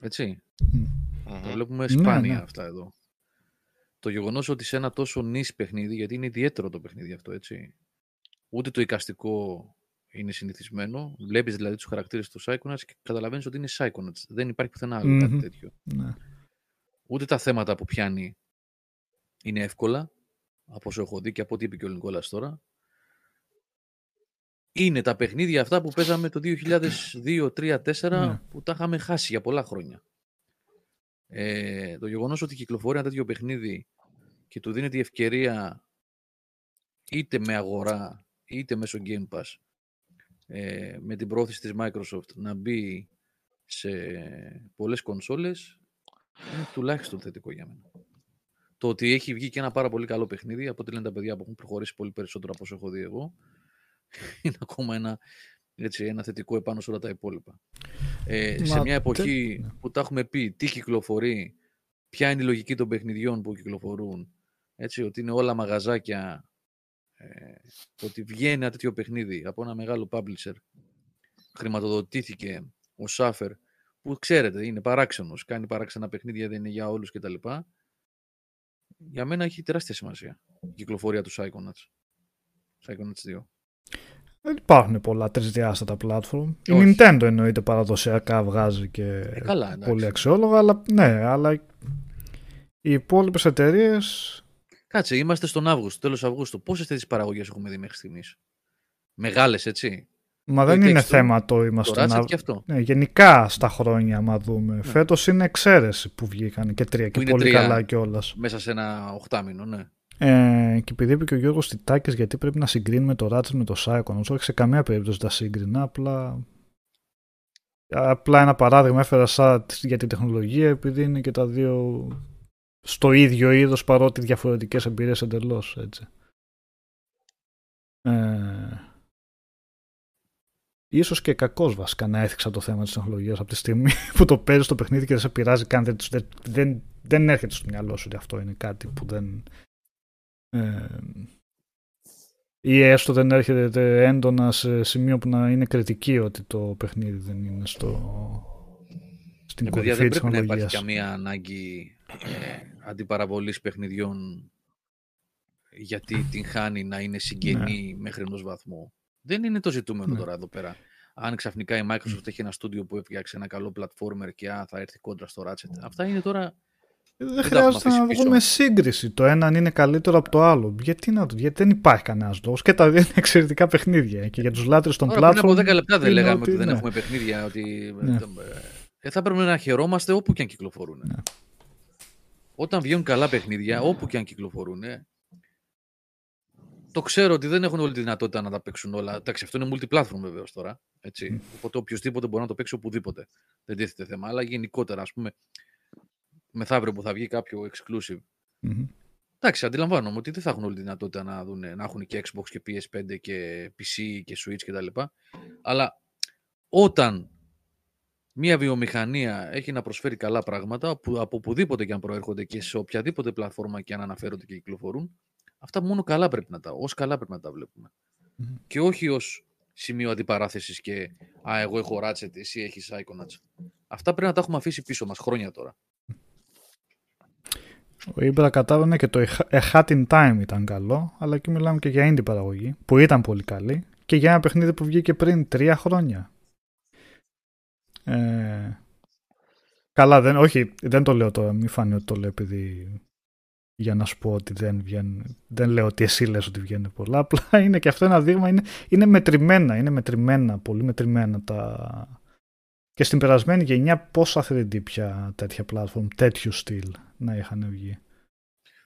Έτσι. Mm-hmm. Το βλέπουμε σπάνια ναι, ναι. αυτά εδώ το γεγονός ότι σε ένα τόσο νης παιχνίδι, γιατί είναι ιδιαίτερο το παιχνίδι αυτό, έτσι. Ούτε το εικαστικό είναι συνηθισμένο. Βλέπεις δηλαδή τους χαρακτήρες του Psychonauts και καταλαβαίνεις ότι είναι Psychonauts. Δεν υπάρχει πουθενά άλλο κάτι τέτοιο. Ναι. Ούτε τα θέματα που πιάνει είναι εύκολα, από όσο έχω δει και από ό,τι είπε και ο Νικόλας τώρα. Είναι τα παιχνίδια αυτά που παίζαμε το 2002, 2003, 2004 που τα είχαμε χάσει για πολλά χρόνια. Ε, το γεγονός ότι κυκλοφορεί ένα τέτοιο παιχνίδι και του δίνει τη ευκαιρία είτε με αγορά είτε μέσω Game Pass ε, με την πρόθεση της Microsoft να μπει σε πολλές κονσόλες είναι τουλάχιστον θετικό για μένα. Το ότι έχει βγει και ένα πάρα πολύ καλό παιχνίδι από ό,τι λένε τα παιδιά που έχουν προχωρήσει πολύ περισσότερο από όσο έχω δει εγώ είναι ακόμα ένα, έτσι, ένα θετικό επάνω σε όλα τα υπόλοιπα. Ε, σε μια εποχή ναι. που τα έχουμε πει τι κυκλοφορεί, ποια είναι η λογική των παιχνιδιών που κυκλοφορούν, έτσι, ότι είναι όλα μαγαζάκια, ε, ότι βγαίνει ένα τέτοιο παιχνίδι από ένα μεγάλο publisher, χρηματοδοτήθηκε ο Σάφερ, που ξέρετε είναι παράξενος, κάνει παράξενα παιχνίδια, δεν είναι για όλους κτλ. Για μένα έχει τεράστια σημασία η κυκλοφορία του Psychonauts. Psychonauts 2. Δεν υπάρχουν πολλά τρισδιάστατα platform. Η Nintendo εννοείται παραδοσιακά βγάζει και ε, καλά, πολύ αξιόλογα, αλλά ναι, αλλά οι υπόλοιπες εταιρείε. Κάτσε, είμαστε στον Αύγουστο, τέλος Αυγούστου. Πόσες τέτοιες παραγωγές έχουμε δει μέχρι στιγμής; Μεγάλες, έτσι; Μα δεν είναι θέμα το είμαστε στον Αύγουστο. Ναι, γενικά στα χρόνια, άμα δούμε. Ναι. Φέτος είναι εξαίρεση που βγήκαν και τρία και πολύ καλά κιόλας. Μέσα σε ένα οχτάμινο, ναι. Ε, και επειδή είπε και ο Γιώργος Τιτάκης, γιατί πρέπει να συγκρίνουμε το Ratchet με το Psychonauts, όχι σε καμία περίπτωση τα σύγκρινα, απλά. Απλά ένα παράδειγμα έφερα σαν για την τεχνολογία, επειδή είναι και τα δύο στο ίδιο είδος παρότι διαφορετικές εμπειρίες εντελώς έτσι. Ε, ίσως και κακός βασικά να έθιξα το θέμα της τεχνολογίας από τη στιγμή που το παίζεις το παιχνίδι και δεν σε πειράζει καν, δεν, δεν, δεν, δεν έρχεται στο μυαλό σου ότι αυτό είναι κάτι που δεν... Ε, ή έστω δεν έρχεται έντονα σε σημείο που να είναι κριτική ότι το παιχνίδι δεν είναι στο, στην ε, κορυφή δεν της πρέπει να υπάρχει τεχνολογίας. καμία ανάγκη ε, αντιπαραβολής παιχνιδιών γιατί την χάνει να είναι συγγενή Ναι. μέχρι ενός βαθμού. Δεν είναι το ζητούμενο Ναι. τώρα εδώ πέρα. Αν ξαφνικά η Microsoft έχει ένα στούντιο που έφτιαξε ένα καλό platformer και α, θα έρθει κόντρα στο Ratchet. Αυτά είναι τώρα Δεν τα χρειάζεται έχουμε να αφήσει πίσω. βγούμε σύγκριση. Το ένα αν είναι καλύτερο από το άλλο. Γιατί, να, το- γιατί δεν υπάρχει κανένα λόγο. Και τα δύο είναι εξαιρετικά παιχνίδια. Και για τους λάτρες των Τώρα πριν platform. από 10 λεπτά δεν είναι λέγαμε ότι, δεν ναι. έχουμε παιχνίδια. Ότι... Ναι. Ε, θα πρέπει να χαιρόμαστε όπου και αν κυκλοφορούν. Ναι. Όταν βγαίνουν καλά παιχνίδια, όπου και αν κυκλοφορούν, το ξέρω ότι δεν έχουν όλη τη δυνατότητα να τα παίξουν όλα. Εντάξει, αυτό είναι multiplatform βεβαίως τώρα. Έτσι. Οπότε οποιοδήποτε μπορεί να το παίξει οπουδήποτε. Δεν τίθεται θέμα. Αλλά γενικότερα, ας πούμε, μεθαύριο που θα βγει κάποιο exclusive. Μμμ. Εντάξει, αντιλαμβάνομαι ότι δεν θα έχουν όλη τη δυνατότητα να, δουν, να έχουν και Xbox και PS5 και PC και Switch κτλ. Αλλά όταν μια βιομηχανία έχει να προσφέρει καλά πράγματα, που από οπουδήποτε και αν προέρχονται και σε οποιαδήποτε πλατφόρμα και αν αναφέρονται και κυκλοφορούν, αυτά μόνο καλά πρέπει να τα, ως καλά πρέπει να τα βλέπουμε. Μμμ. Και όχι ως σημείο αντιπαράθεσης και «Α, εγώ έχω Ratchet, εσύ έχεις Psychonauts». Αυτά πρέπει να τα έχουμε αφήσει πίσω μας χρόνια τώρα. Ο Ήμπρα κατάβανε και το A Hat in Time ήταν καλό, αλλά εκεί μιλάμε και για indie παραγωγή, που ήταν πολύ καλή, και για ένα παιχνίδι που βγήκε πριν τρία χρόνια. Ε, καλά, δεν, όχι, δεν το λέω τώρα, μη φάνει ότι το λέω επειδή για να σου πω ότι δεν βγαίνουν, δεν λέω ότι εσύ λες ότι βγαίνουν πολλά, απλά είναι και αυτό ένα δείγμα, είναι, είναι μετρημένα, είναι μετρημένα, πολύ μετρημένα τα... Και στην περασμένη γενιά πόσα 3D πια τέτοια platform, τέτοιου στυλ να είχαν βγει.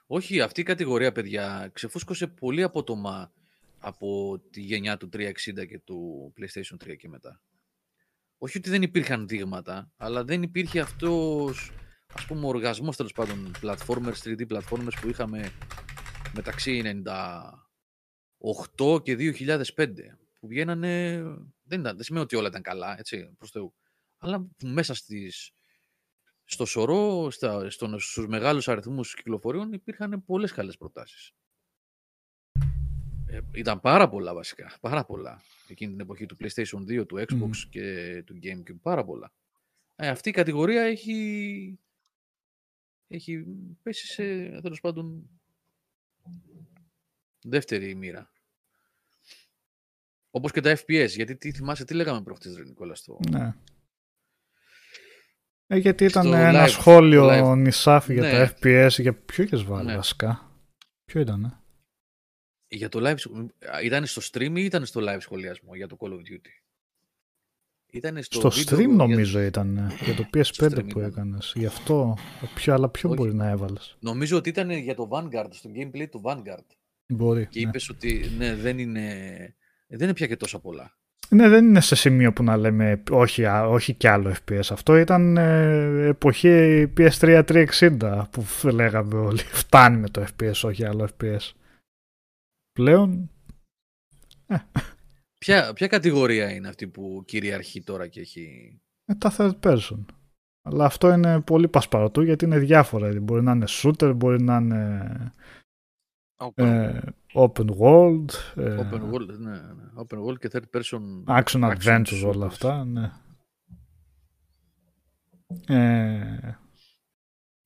Όχι, αυτή η κατηγορία, παιδιά, ξεφούσκωσε πολύ απότομα από τη γενιά του 360 και του PlayStation 3 και μετά. Όχι ότι δεν υπήρχαν δείγματα, αλλά δεν υπήρχε αυτός, ας πούμε, ο οργασμός τέλος πάντων platformers, 3D platformers που είχαμε μεταξύ 98 και 2005, που βγαίνανε, δεν, ήταν, δεν σημαίνει ότι όλα ήταν καλά, έτσι, προς Θεού, αλλά που μέσα στις, στο σωρό, στα, στον, στους μεγάλους αριθμούς κυκλοφοριών υπήρχαν πολλές καλές προτάσεις. Ε, ήταν πάρα πολλά βασικά, πάρα πολλά. Εκείνη την εποχή του PlayStation 2, του Xbox Μμμ. και του GameCube, πάρα πολλά. Ε, αυτή η κατηγορία έχει, έχει πέσει σε, τέλος πάντων, δεύτερη μοίρα. Όπως και τα FPS, γιατί τι θυμάσαι, τι λέγαμε προχτές, ρε Νικόλα, στο... Ναι. Ε, γιατί ήταν Στο ένα live, σχόλιο στο live. νησάφι για Ναι. τα FPS. Για ποιο είχες βάλει Ναι. βασικά; Ποιο ήταν. Για το live, σχο- α, ήταν στο stream ή ήταν στο live σχολιασμό για το Call of Duty; Ήταν στο, Στο βίντεο stream για- νομίζω ήταν. ε, Για το PS5 stream που ήταν. έκανες. Γι' αυτό. Ποιο, αλλά ποιο Όχι. μπορεί να έβαλες; Νομίζω ότι ήταν για το Vanguard, στο gameplay του Vanguard. Μπορεί. Και ναι. είπες ότι ναι, δεν είναι, δεν είναι πια και τόσα πολλά. Ναι, δεν είναι σε σημείο που να λέμε όχι, α, όχι κι άλλο FPS. Αυτό ήταν ε, εποχή PS3 360 που φ- λέγαμε όλοι. Φτάνει με το FPS, όχι άλλο FPS. Πλέον Ποια, ποια κατηγορία είναι αυτή που κυριαρχεί τώρα και έχει... ε, τα third person. Αλλά αυτό είναι πολύ πασπαρωτού γιατί είναι διάφορα. Δηλαδή, Μπορεί να είναι shooter, μπορεί να είναι Open. ε, open world, ε, Open world, ναι, ναι. Open world και third person action action adventures, όλα shooters. αυτά. Ναι. Ε,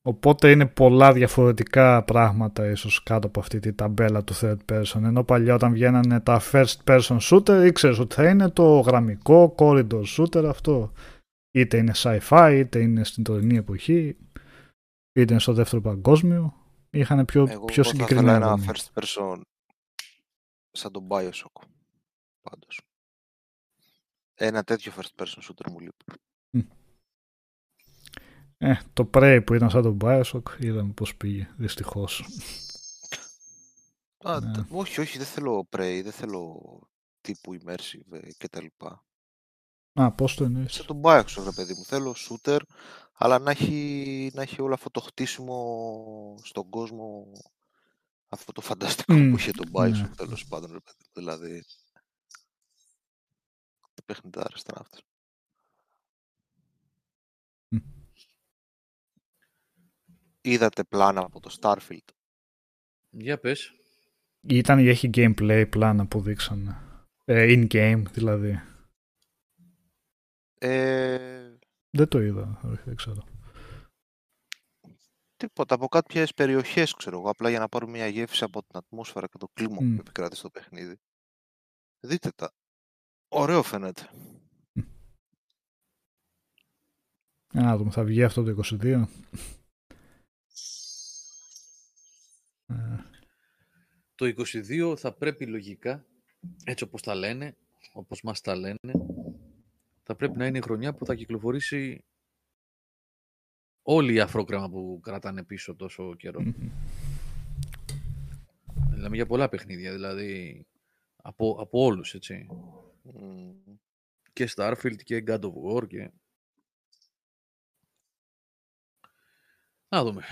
οπότε είναι πολλά διαφορετικά πράγματα ίσως κάτω από αυτή τη ταμπέλα του third person. Ενώ παλιά όταν βγαίνανε τα first person shooter ήξερες ότι θα είναι το γραμμικό corridor shooter αυτό. Είτε είναι sci-fi, είτε είναι στην τωρινή εποχή, είτε είναι στο δεύτερο παγκόσμιο. Είχαν πιο, Εγώ πιο θα ήθελα συγκεκριμένα. ένα δομή. first person σαν τον Bioshock. Πάντως. Ένα τέτοιο first person shooter μου λείπει. Ε, το Prey που ήταν σαν τον Bioshock είδαμε πώς πήγε, δυστυχώς. Α, Ναι. τε- όχι, όχι, δεν θέλω Prey, δεν θέλω τύπου immersive ε, και τα λοιπά. Α, πώς το εννοείς. Σαν τον Bioshock, ρε παιδί μου. Θέλω shooter, αλλά να έχει, να έχει όλο αυτό το χτίσιμο στον κόσμο, αυτό το φανταστικό Μμ, που είχε το ναι. Bioshock, τέλος πάντων, ρε παιδί μου. Δηλαδή, παιχνιδάρες ήταν αυτές. Είδατε πλάνα από το Starfield; Για πες. Ήταν ή έχει gameplay πλάνα που δείξανε. Ε, in-game δηλαδή. Ε, Δεν το είδα, όχι, δεν ξέρω. τίποτα από κάποιες περιοχές, ξέρω εγώ, απλά για να πάρω μια γεύση από την ατμόσφαιρα και το κλίμα Μμ. που επικρατεί στο παιχνίδι. Δείτε τα. Ωραίο φαίνεται. Για να δούμε, θα βγει αυτό το 22. Ε, Το 22 θα πρέπει λογικά, έτσι όπως τα λένε, όπως μας τα λένε, θα πρέπει να είναι η χρονιά που θα κυκλοφορήσει όλη η αφρόκρεμα που κρατάνε πίσω τόσο καιρό. μμμ. Μιλάμε για πολλά παιχνίδια, δηλαδή από, από όλους, έτσι. Μμ. Και Starfield και God of War και... Να δούμε.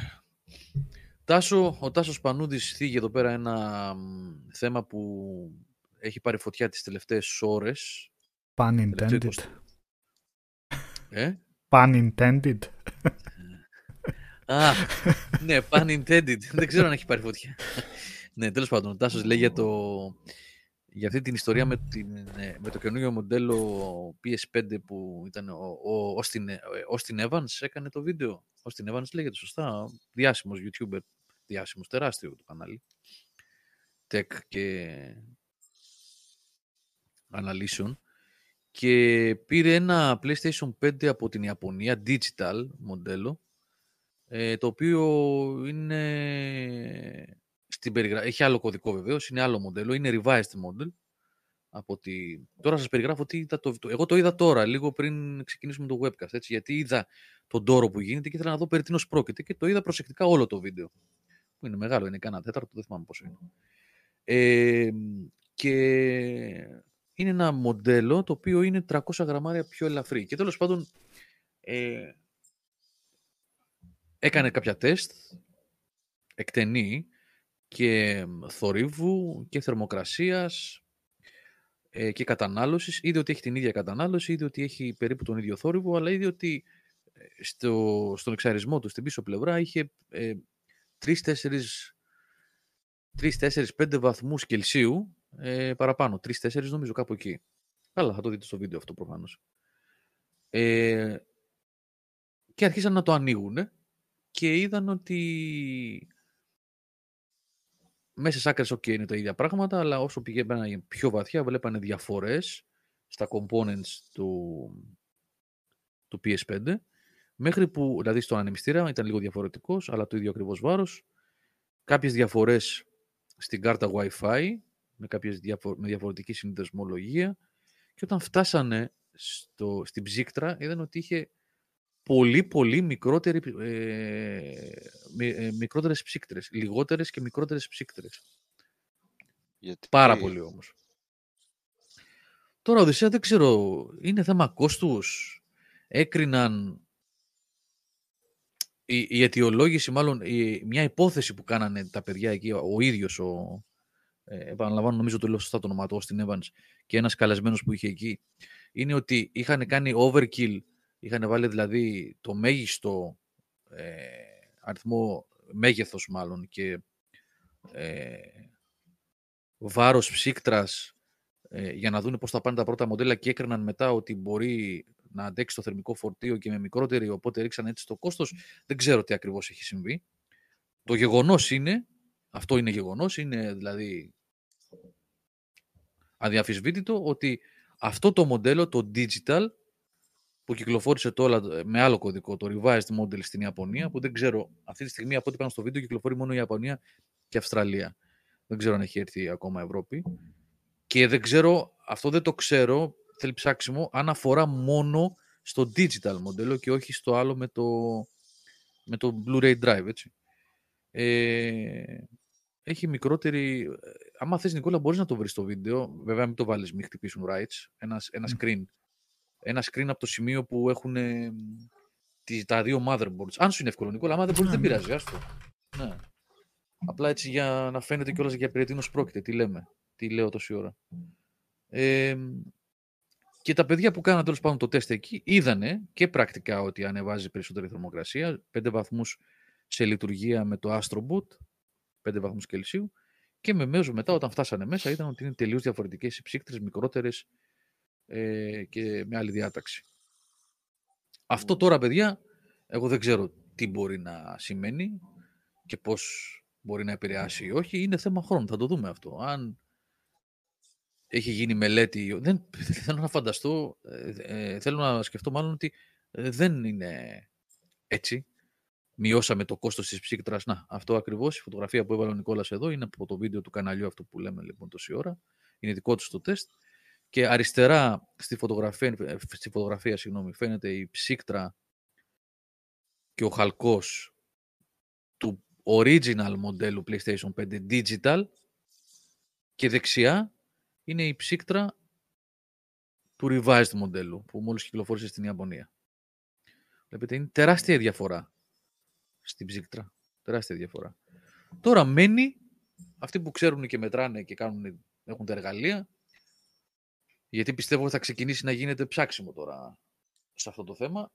Τάσο, ο Τάσος Πανούδης θίγει εδώ πέρα ένα μ, θέμα που έχει πάρει φωτιά τις τελευταίες ώρες. Pun Τελευταίο intended. 20. Ε; Pun intended. Α, ναι, pun intended. Δεν ξέρω αν έχει πάρει φωτιά. ναι, τέλος πάντων, ο Τάσος λέει για, το, για αυτή την ιστορία με, την, ε, με το καινούργιο μοντέλο PS5 που ήταν ο, ο Austin, ε, Austin Evans έκανε το βίντεο. Austin Evans λέγεται σωστά, διάσημος YouTuber, διάσημος, τεράστιο το κανάλι. Tech και αναλύσεων και πήρε ένα PlayStation 5 από την Ιαπωνία, digital μοντέλο, ε, το οποίο είναι στην περιγρα... έχει άλλο κωδικό βεβαίως, είναι άλλο μοντέλο, είναι revised model. Από τη... Τώρα σας περιγράφω τι είδα το... το- Εγώ το είδα τώρα, λίγο πριν ξεκινήσουμε το webcast, έτσι, γιατί είδα τον τόρο που γίνεται και ήθελα να δω περί τίνος πρόκειται και το είδα προσεκτικά όλο το βίντεο. Που είναι μεγάλο, είναι κανένα τέταρτο, δεν θυμάμαι πόσο είναι. Ε, και είναι ένα μοντέλο το οποίο είναι 300 γραμμάρια πιο ελαφρύ. Και τέλος πάντων ε, έκανε κάποια τεστ εκτενή και θορύβου και θερμοκρασίας ε, και κατανάλωσης. Είδε ότι έχει την ίδια κατανάλωση, είδε ότι έχει περίπου τον ίδιο θόρυβο, αλλά είδε ότι ε, στο, στον εξαρισμό του στην πίσω πλευρά είχε ε, 3-4 3-4-5 βαθμούς Κελσίου ε, παραπάνω. 3-4 νομίζω κάπου εκεί. Καλά, θα το δείτε στο βίντεο αυτό προφανώς. Ε, και αρχίσαν να το ανοίγουν και είδαν ότι μέσα σε άκρες ok είναι τα ίδια πράγματα, αλλά όσο πηγαίνανε πιο βαθιά βλέπανε διαφορές στα components του, του PS5, μέχρι που, δηλαδή στον ανεμιστήρα ήταν λίγο διαφορετικός, αλλά το ίδιο ακριβώς βάρος, κάποιες διαφορές στην κάρτα Wi-Fi, με, κάποιες διαφο- με διαφορετική συνδεσμολογία, και όταν φτάσανε στο, στην ψύκτρα, είδαν ότι είχε πολύ πολύ μικρότερη, ε, μι- ε, μικρότερες ψύκτρες, λιγότερες και μικρότερες ψύκτρες. Γιατί... Πάρα πολύ όμως. Τώρα, Οδυσσέα, δεν ξέρω, είναι θέμα κόστους. Έκριναν η, η αιτιολόγηση, μάλλον η, μια υπόθεση που κάνανε τα παιδιά εκεί, ο ίδιος ο, ε, επαναλαμβάνω νομίζω το λέω σωστά το όνομα του, Austin Evans και ένας καλεσμένος που είχε εκεί, είναι ότι είχαν κάνει overkill, είχαν βάλει δηλαδή το μέγιστο ε, αριθμό, μέγεθος μάλλον και ε, βάρος ψύκτρας ε, για να δουν πώς θα πάνε τα πρώτα μοντέλα και έκριναν μετά ότι μπορεί να αντέξει το θερμικό φορτίο και με μικρότερη, οπότε ρίξαν έτσι το κόστος. Δεν ξέρω τι ακριβώς έχει συμβεί. Το γεγονός είναι, αυτό είναι γεγονός, είναι δηλαδή αδιαφυσβήτητο ότι αυτό το μοντέλο, το digital, που κυκλοφόρησε τώρα με άλλο κωδικό, το revised model στην Ιαπωνία, που δεν ξέρω, αυτή τη στιγμή από ό,τι πάνω στο βίντεο κυκλοφορεί μόνο η Ιαπωνία και Αυστραλία. Δεν ξέρω αν έχει έρθει ακόμα Ευρώπη. Και δεν ξέρω, αυτό δεν το ξέρω, θέλει ψάξιμο, αν αφορά μόνο στο digital μοντέλο και όχι στο άλλο με το, με το Blu-ray drive, έτσι. Ε, έχει μικρότερη... Άμα θες, Νικόλα, μπορείς να το βρεις στο βίντεο. Βέβαια, μην το βάλεις, μην χτυπήσουν rights. Ένα, ένα screen. Ένα screen από το σημείο που έχουν ε, τις, τα δύο motherboards. Αν σου είναι εύκολο, Νικόλα, άμα δεν μπορείς, δεν πειράζει, άστο. Ναι. Απλά έτσι για να φαίνεται κιόλας για περί τίνος πρόκειται. Τι λέμε. Τι λέω τόση ώρα. Ε, Και τα παιδιά που κάναν τέλος πάντων το τεστ εκεί είδανε και πρακτικά ότι ανεβάζει περισσότερη θερμοκρασία, 5 βαθμούς σε λειτουργία με το Astroboot, 5 βαθμούς Κελσίου, και με μέσο μετά όταν φτάσανε μέσα ήταν ότι είναι τελείως διαφορετικές οι ψύκτρες, μικρότερες ε, και με άλλη διάταξη. Αυτό τώρα, παιδιά, εγώ δεν ξέρω τι μπορεί να σημαίνει και πώς μπορεί να επηρεάσει ή όχι. Είναι θέμα χρόνου, θα το δούμε αυτό. Αν έχει γίνει μελέτη, δεν θέλω να φανταστώ, ε, ε, θέλω να σκεφτώ μάλλον ότι ε, δεν είναι έτσι. Μειώσαμε το κόστος της ψύκτρας. Να, αυτό ακριβώς, η φωτογραφία που έβαλε ο Νικόλας εδώ είναι από το βίντεο του καναλιού αυτό που λέμε λοιπόν τόση ώρα. Είναι δικό του το τεστ. Και αριστερά στη φωτογραφία, στη φωτογραφία συγγνώμη, φαίνεται η ψύκτρα και ο χαλκός του original μοντέλου PlayStation 5 Digital και δεξιά είναι η ψύκτρα του revised μοντέλου που μόλις κυκλοφόρησε στην Ιαπωνία. Βλέπετε, είναι τεράστια διαφορά στην ψύκτρα. Τεράστια διαφορά. Τώρα μένει αυτοί που ξέρουν και μετράνε και κάνουν, έχουν τα εργαλεία γιατί πιστεύω ότι θα ξεκινήσει να γίνεται ψάξιμο τώρα σε αυτό το θέμα,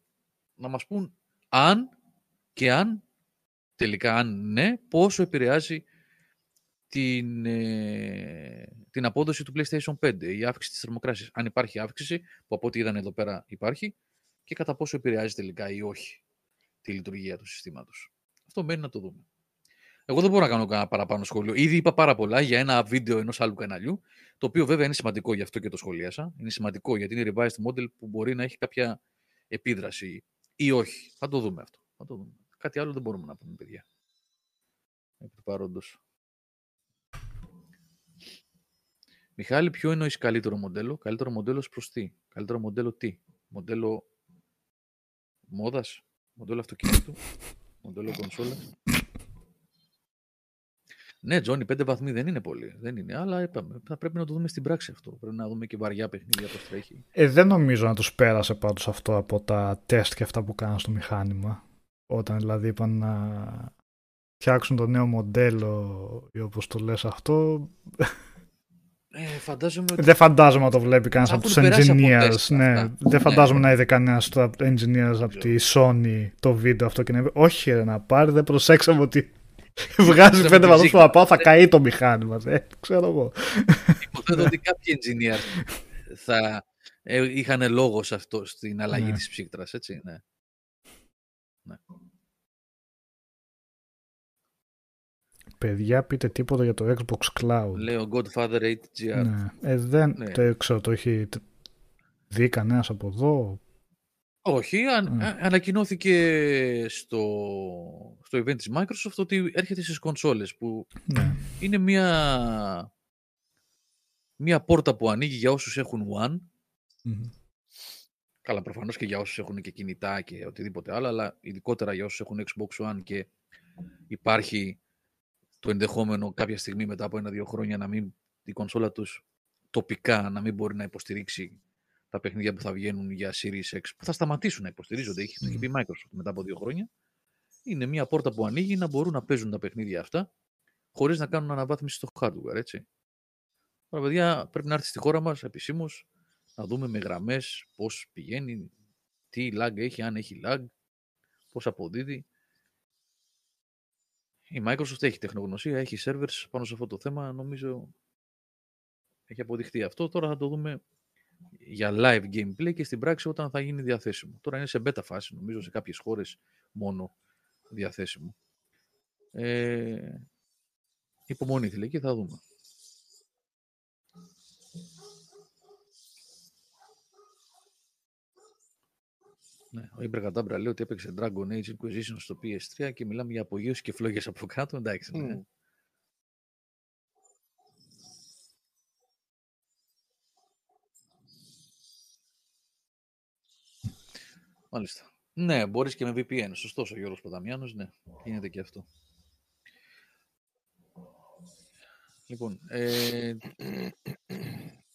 να μας πούν αν και αν, τελικά αν ναι, πόσο επηρεάζει την, ε, την απόδοση του PlayStation 5, η αύξηση της θερμοκράσης. Αν υπάρχει αύξηση, που από ό,τι είδαν εδώ πέρα υπάρχει, και κατά πόσο επηρεάζει τελικά ή όχι τη λειτουργία του συστήματος. Αυτό μένει να το δούμε. Εγώ δεν μπορώ να κάνω κανένα παραπάνω σχόλιο. Ήδη είπα πάρα πολλά για ένα βίντεο ενός άλλου καναλιού, το οποίο βέβαια είναι σημαντικό, γι' αυτό και το σχολίασα. Είναι σημαντικό γιατί είναι revised model που μπορεί να έχει κάποια επίδραση ή όχι. Θα το δούμε αυτό. Θα το δούμε. Κάτι άλλο δεν μπορούμε να πούμε, παιδιά. Επί παρόντος. Μιχάλη, ποιο εννοείς καλύτερο μοντέλο; Καλύτερο μοντέλο προς τι; Καλύτερο μοντέλο τι; Μοντέλο μόδας; Μοντέλο αυτοκίνητου. μοντέλο κονσόλας. Ναι, Τζόνι, πέντε βαθμοί δεν είναι πολύ. Δεν είναι, αλλά είπαμε, θα πρέπει να το δούμε στην πράξη αυτό. Πρέπει να δούμε και βαριά παιχνίδια πώς τρέχει. Ε, δεν νομίζω να τους πέρασε πάντως αυτό από τα τεστ και αυτά που κάναν στο μηχάνημα. Όταν δηλαδή είπαν να φτιάξουν το νέο μοντέλο ή όπως το λες αυτό ε, φαντάζομαι ότι... Δεν φαντάζομαι να το βλέπει κανένας από τους engineers. ναι. Δεν ναι. φαντάζομαι να είδε κανένας από του engineers από τη Sony το βίντεο αυτό και να είπε Όχι, ρε, να πάρει, δεν προσέξαμε ότι βγάζει πέντε βαθμού που πάω, θα καεί το μηχάνημα. Δεν ξέρω εγώ. Υποθέτω ότι κάποιοι engineers θα ε, είχαν λόγο σε αυτό στην αλλαγή ναι. της ψύκτρας, έτσι. Ναι. Παιδιά, πείτε τίποτα για το Xbox Cloud. Λέω Godfather 8GR. Ναι. Ε, δεν ναι. το ξέρω, το έχει δει κανένας από εδώ; Όχι, αν, ναι. ανακοινώθηκε στο, στο event της Microsoft ότι έρχεται στις κονσόλες που ναι. είναι μια, μια πόρτα που ανοίγει για όσους έχουν One. Καλά, προφανώς και για όσους έχουν και κινητά και οτιδήποτε άλλο, αλλά ειδικότερα για όσους έχουν Xbox One και υπάρχει το ενδεχόμενο κάποια στιγμή μετά από ένα-δύο χρόνια να μην η κονσόλα τους τοπικά να μην μπορεί να υποστηρίξει τα παιχνίδια που θα βγαίνουν για Series X, που θα σταματήσουν να υποστηρίζονται, έχει, το έχει πει Microsoft μετά από δύο χρόνια. Είναι μια πόρτα που ανοίγει να μπορούν να παίζουν τα παιχνίδια αυτά χωρίς να κάνουν αναβάθμιση στο hardware, έτσι. Τώρα, παιδιά, πρέπει να έρθει στη χώρα μας επισήμως να δούμε με γραμμές πώς πηγαίνει, τι lag έχει, αν έχει lag, πώς αποδίδει. Η Microsoft έχει τεχνογνωσία, έχει servers πάνω σε αυτό το θέμα. Νομίζω έχει αποδειχθεί αυτό. Τώρα θα το δούμε για live gameplay και στην πράξη όταν θα γίνει διαθέσιμο. Τώρα είναι σε beta φάση, νομίζω, σε κάποιες χώρες μόνο διαθέσιμο. Ε, υπομονή θέλει και θα δούμε. Ναι, ο Ιμπρε Κατάμπρα λέει ότι έπαιξε Dragon Age Inquisition στο PS3 και μιλάμε για απογείωση και φλόγες από κάτω. Εντάξει, ναι. Μάλιστα. Ναι, μπορείς και με VPN. Σωστός ο Γιώργος Παδαμιάνος, ναι. Γίνεται και αυτό. Λοιπόν, ε,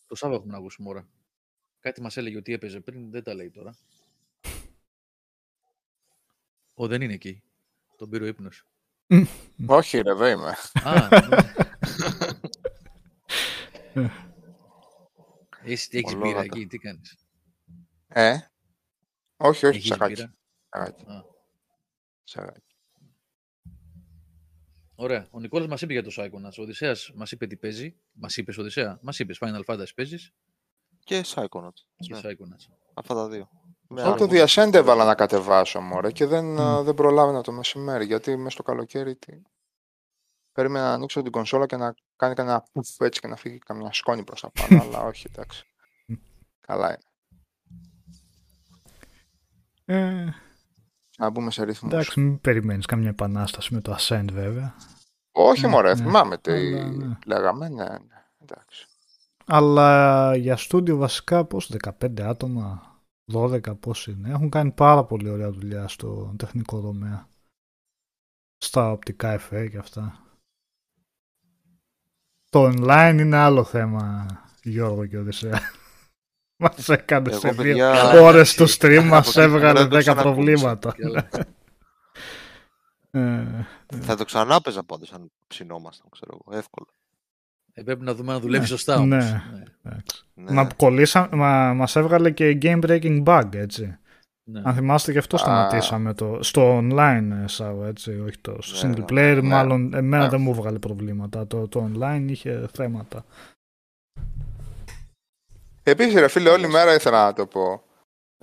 το Σάββα έχουμε να ακούσουμε ώρα. Κάτι μας έλεγε ότι έπαιζε πριν, δεν τα λέει τώρα. Ο, δεν είναι εκεί. Τον πήρε ο ύπνος. Όχι ρε, εδώ είμαι. Α, ναι. Εσύ τι έχεις πήρα εκεί, τι κάνεις; Ε, όχι, όχι, Έχεις τσακάκι. μπύρα; Τσακάκι. Α. τσακάκι. Ωραία. Ο Νικόλας μας είπε για το Psychonauts. Ο Οδυσσέας μας είπε τι παίζει. Μας είπες Οδυσσέα. Μας είπες Final Fantasy παίζεις; Και Psychonauts. και Ναι, Psychonauts. αυτά τα δύο. Με Εγώ το άλλο. Διασέντε έβαλα να κατεβάσω, μωρέ, και δεν, Μμ. α, δεν προλάβαινα το μεσημέρι, γιατί μέσα στο καλοκαίρι τι... Περίμενα να ανοίξω την κονσόλα και να κάνει κανένα πουφ έτσι και να φύγει καμιά σκόνη προς τα πάνω, αλλά όχι, εντάξει. Μμ. Καλά είναι. Ε, Να μπούμε σε ρυθμούς. εντάξει, μην περιμένεις καμιά επανάσταση με το Ascend βέβαια. Όχι, Ναι, μωρέ, ναι. θυμάμαι τι Αλλά, ναι. λέγαμε, ναι, ναι, εντάξει. Αλλά για στούντιο βασικά πώς 15 άτομα, 12 πώς είναι. Έχουν κάνει πάρα πολύ ωραία δουλειά στο τεχνικό τομέα. Στα οπτικά εφέ και αυτά. Το online είναι άλλο θέμα, Γιώργο και Οδυσσέα. Μας έκανε Εγώ, σε δύο παιδιά, ώρες του stream, μας από την έβγαλε ώρα δεν 10 ξανακούσα. προβλήματα. Καλά. Ε, Θα το ξανά παίζα πάντως αν ψινόμασταν, ξέρω εγώ. Εύκολα. Ε, πρέπει να δούμε αν δουλεύει Ναι, σωστά όμως. ναι. Ναι. εντάξει. Ναι. Μα, κολλήσα, μα μας έβγαλε και game breaking bug, έτσι. Ναι. Αν θυμάστε γι' αυτό Α. σταματήσαμε το, στο online ε, Σάβα, έτσι, όχι το στο Ναι, single ναι, player, ναι. μάλλον εμένα Ναι. δεν μου έβγαλε προβλήματα. Το, το online είχε θέματα. Επίσης, ρε φίλε, όλη μέρα ήθελα να το πω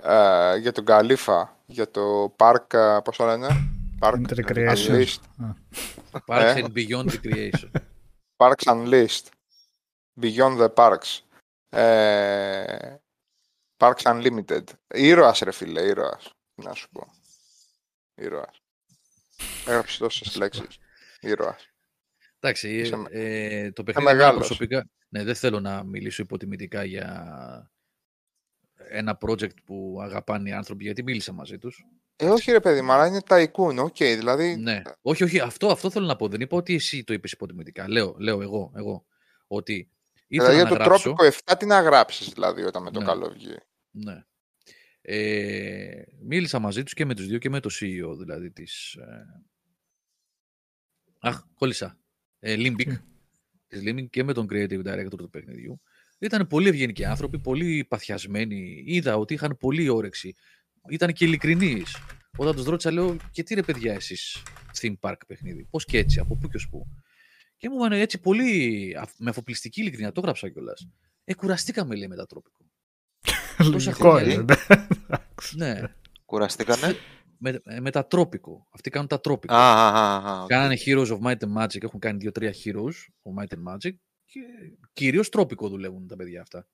ε, για τον Καλύφα, για το Park, ε, πώς το λένε, Park Recreation. Unleashed. Parks Ε. and Beyond the Creation. Parks Unleashed. Beyond the Parks. Ε, Parks Unlimited. Ήρωας ρε φίλε, ήρωας. Τι Να σου πω. Ήρωας. Έγραψε τόσες λέξεις. Ήρωας. Εντάξει, ε, Είσαι- ε, το παιχνίδι εμένα μεγάλος. προσωπικά, ναι, δεν θέλω να μιλήσω υποτιμητικά για ένα project που αγαπάνε οι άνθρωποι, γιατί μίλησα μαζί τους. Ε, όχι ρε παιδί, μου, αλλά είναι tycoon, ok, δηλαδή... Ναι. Όχι, όχι, αυτό, αυτό θέλω να πω. Δεν είπα ότι εσύ το είπες υποτιμητικά. Λέω, λέω εγώ, εγώ, ότι ήθελα Δηλαδή για να το γράψω... Tropico 7 τι να γράψεις δηλαδή όταν με το Ναι. καλό βγει. Ναι. Ε, μίλησα μαζί τους και με τους δύο και με το CEO δηλαδή της... Ε... Αχ, κόλλησα. Ε, Limbic, Τι; της Limbic και με τον creative director του παιχνιδιού. Ήταν πολύ ευγενικοί άνθρωποι, πολύ παθιασμένοι. Είδα ότι είχαν πολύ όρεξη. Ήταν και ειλικρινείς. Όταν τους ρώτησα, λέω, και τι ρε παιδιά εσείς theme park παιχνίδι, πώς και έτσι, από πού και ως πού. Και μου είπαν έτσι πολύ αφ- με αφοπλιστική ειλικρίνεια, το γράψα κιόλας. Ε, κουραστήκαμε, λέει, με τα Tropico. Τόσα Λογικό χρόνια, είναι. εντάξει. Ναι, Κουραστήκανε; με, ε, με τα Tropico. Αυτοί κάνουν τα Tropico. Α, α, α, α, οκ. Κάνανε Heroes of Might and Magic, έχουν κάνει δύο-τρία Heroes of Might and Magic και κυρίως τρόπικο δουλεύουν τα παιδιά αυτά.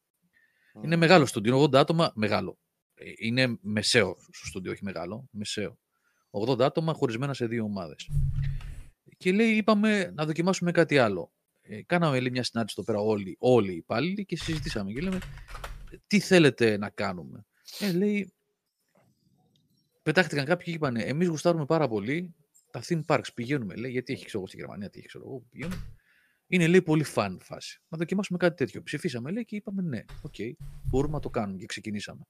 Είναι Μμ. μεγάλο στούντιο, 80 άτομα, μεγάλο. Ε, Είναι μεσαίο στο στούντιο, όχι μεγάλο, μεσαίο. 80 άτομα χωρισμένα σε δύο ομάδες. Και λέει, είπαμε να δοκιμάσουμε κάτι άλλο. Ε, κάναμε λέει, μια συνάντηση εδώ πέρα όλοι, όλοι οι υπάλληλοι και συζητήσαμε και λέμε τι θέλετε να κάνουμε; Ε, λέει, πετάχτηκαν κάποιοι και είπαν εμείς γουστάρουμε πάρα πολύ τα theme parks πηγαίνουμε, λέει, γιατί έχει ξέρω εγώ στη Γερμανία, τι έχει ξέρω εγώ, που πηγαίνουμε. Είναι λέει πολύ fun φάση. Να δοκιμάσουμε κάτι τέτοιο. Ψηφίσαμε λέει και είπαμε ναι, οκ, μπορούμε να το κάνουμε και ξεκινήσαμε.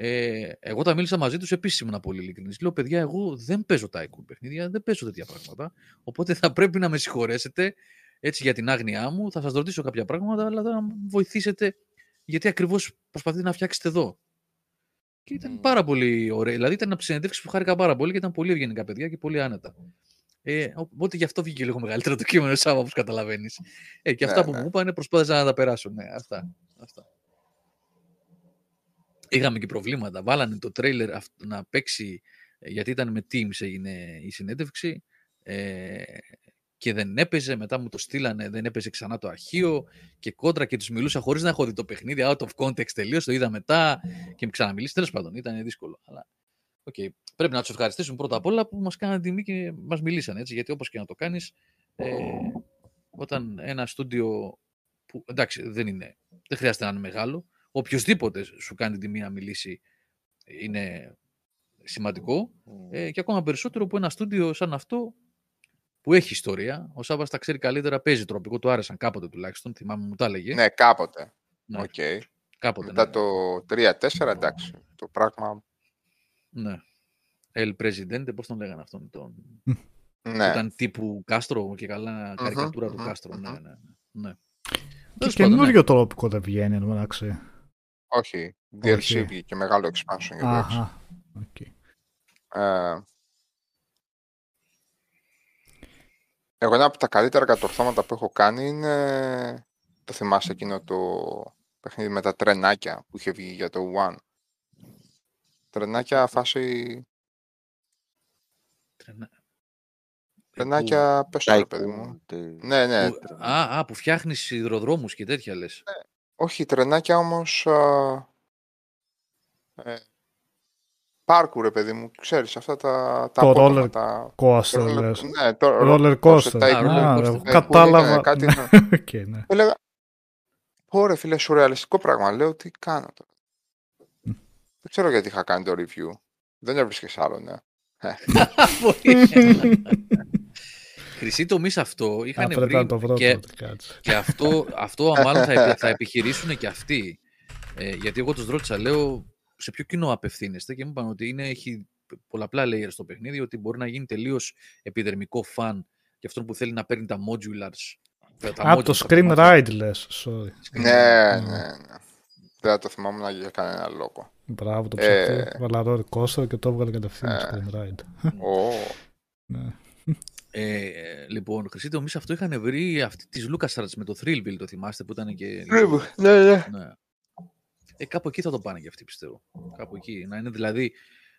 Ε, εγώ όταν μίλησα μαζί τους επίσης ήμουν πολύ ειλικρινής. Λέω, παιδιά, εγώ δεν παίζω tycoon παιχνίδια, δεν παίζω τέτοια πράγματα. Οπότε θα πρέπει να με συγχωρέσετε έτσι για την άγνοιά μου. Θα σας ρωτήσω κάποια πράγματα, αλλά θα με βοηθήσετε γιατί ακριβώς προσπαθείτε να φτιάξετε εδώ. Και ήταν Μμμ. πάρα πολύ ωραία. Δηλαδή ήταν από τις συνεντεύξεις που χάρηκα πάρα πολύ και ήταν πολύ ευγενικά παιδιά και πολύ άνετα. Ε, οπότε γι' αυτό βγήκε λίγο μεγαλύτερο το κείμενο, Σάβα, όπως καταλαβαίνεις. Ε, και αυτά Ναι, που ναι. μου είπαν προσπάθησα να τα περάσω. Ναι, αυτά. αυτά. Είχαμε και προβλήματα. Βάλανε το τρέιλερ αυ- να παίξει, ε, γιατί ήταν με Teams έγινε η συνέντευξη ε, και δεν έπαιζε. Μετά μου το στείλανε, δεν έπαιζε ξανά το αρχείο και κόντρα και τους μιλούσα χωρίς να έχω δει το παιχνίδι, out of context τελείως, το είδα μετά και με ξαναμιλήσει. Τέλος πάντων, ήταν δύσκολο. Αλλά, okay. Πρέπει να τους ευχαριστήσουμε πρώτα απ' όλα που μας κάνανε τιμή και μας μιλήσαν, έτσι, γιατί όπως και να το κάνεις, ε, όταν ένα στούντιο που εντάξει δεν είναι, δεν χρειάζεται να είναι μεγάλο, οποιοδήποτε σου κάνει την τιμή να μιλήσει είναι σημαντικό Μμ. ε, και ακόμα περισσότερο που ένα στούντιο σαν αυτό που έχει ιστορία. Ο Σάββας τα ξέρει καλύτερα, παίζει τροπικό, του άρεσαν κάποτε τουλάχιστον, θυμάμαι μου τα έλεγε. Ναι, κάποτε. ναι, οκ. κάποτε. Μετά ναι. το 3-4, εντάξει. Το πράγμα. Ναι. El Presidente, πώς τον λέγανε αυτόν, τον... Ναι. ήταν τύπου Κάστρο και καλά καρικατούρα του μμμ, Κάστρο. Ναι, μμμ. ναι, ναι. Και Τέλος πάντων, ναι. καινούριο Tropico δεν βγαίνει εν τω μεταξύ. Όχι, DLC Όχι. βγήκε μεγάλο expansion για το έξι. Αχα. οκ. Ε, εγώ ένα από τα καλύτερα κατορθώματα που έχω κάνει είναι, το θυμάσαι εκείνο το παιχνίδι με τα τρενάκια που είχε βγει για το One; Τρενάκια φάση, Τρενα- τρενάκια πες το ρε παιδί Tycoon, μου. τε- Ναι, ναι, Που, α, α, που φτιάχνεις σιδηροδρόμους και τέτοια λες. Όχι τρενάκια όμως α, ε, πάρκου ρε παιδί μου, ξέρεις αυτά τα, τα Το απότομα, roller τα- coaster roller- λες. ναι, το Roller coaster coaster. tycoon. roller Α, coaster ρε, tycoon. Ναι, που Κατάλαβα. λέγανε κάτι, Ναι. ναι. Οκ, ναι. Έλεγα, πω ρε φίλε, σουρεαλιστικό πράγμα. Λέω, τι κάνω τώρα. Δεν ξέρω γιατί είχα κάνει το review. Δεν έβρισκες άλλο, ναι. Χρυσή τομή σε αυτό Α, είχαν πρέπει βρει να το βρω και, τότε, κάτσε. και αυτό, αυτό μάλλον θα, επι- θα επιχειρήσουν και αυτοί. Ε, γιατί εγώ τους ρώτησα, λέω, σε ποιο κοινό απευθύνεστε και μου είπαν ότι είναι, έχει πολλαπλά layers στο παιχνίδι, ότι μπορεί να γίνει τελείως επιδερμικό φαν για αυτόν που θέλει να παίρνει τα modulars. τα Α, modules, το τα Scream κομμάτια. Ride λες, sorry. Scream Ναι, Ride. ναι, ναι. Δεν θα το θυμόμουν για κανένα λόγο. Μπράβο, το Ε. ψαχτή. Βάλα roller coaster και το έβγαλε κατευθείαν Ε. Scream Ride. Ω, Ναι. Ε, λοιπόν, Χρυσή τομή σε αυτό είχαν βρει αυτή της LucasArts με το Thrillville, το θυμάστε που ήταν και. Ναι, ναι. Ναι. Ε, κάπου εκεί θα το πάνε και αυτοί, πιστεύω. Κάπου εκεί. Να είναι δηλαδή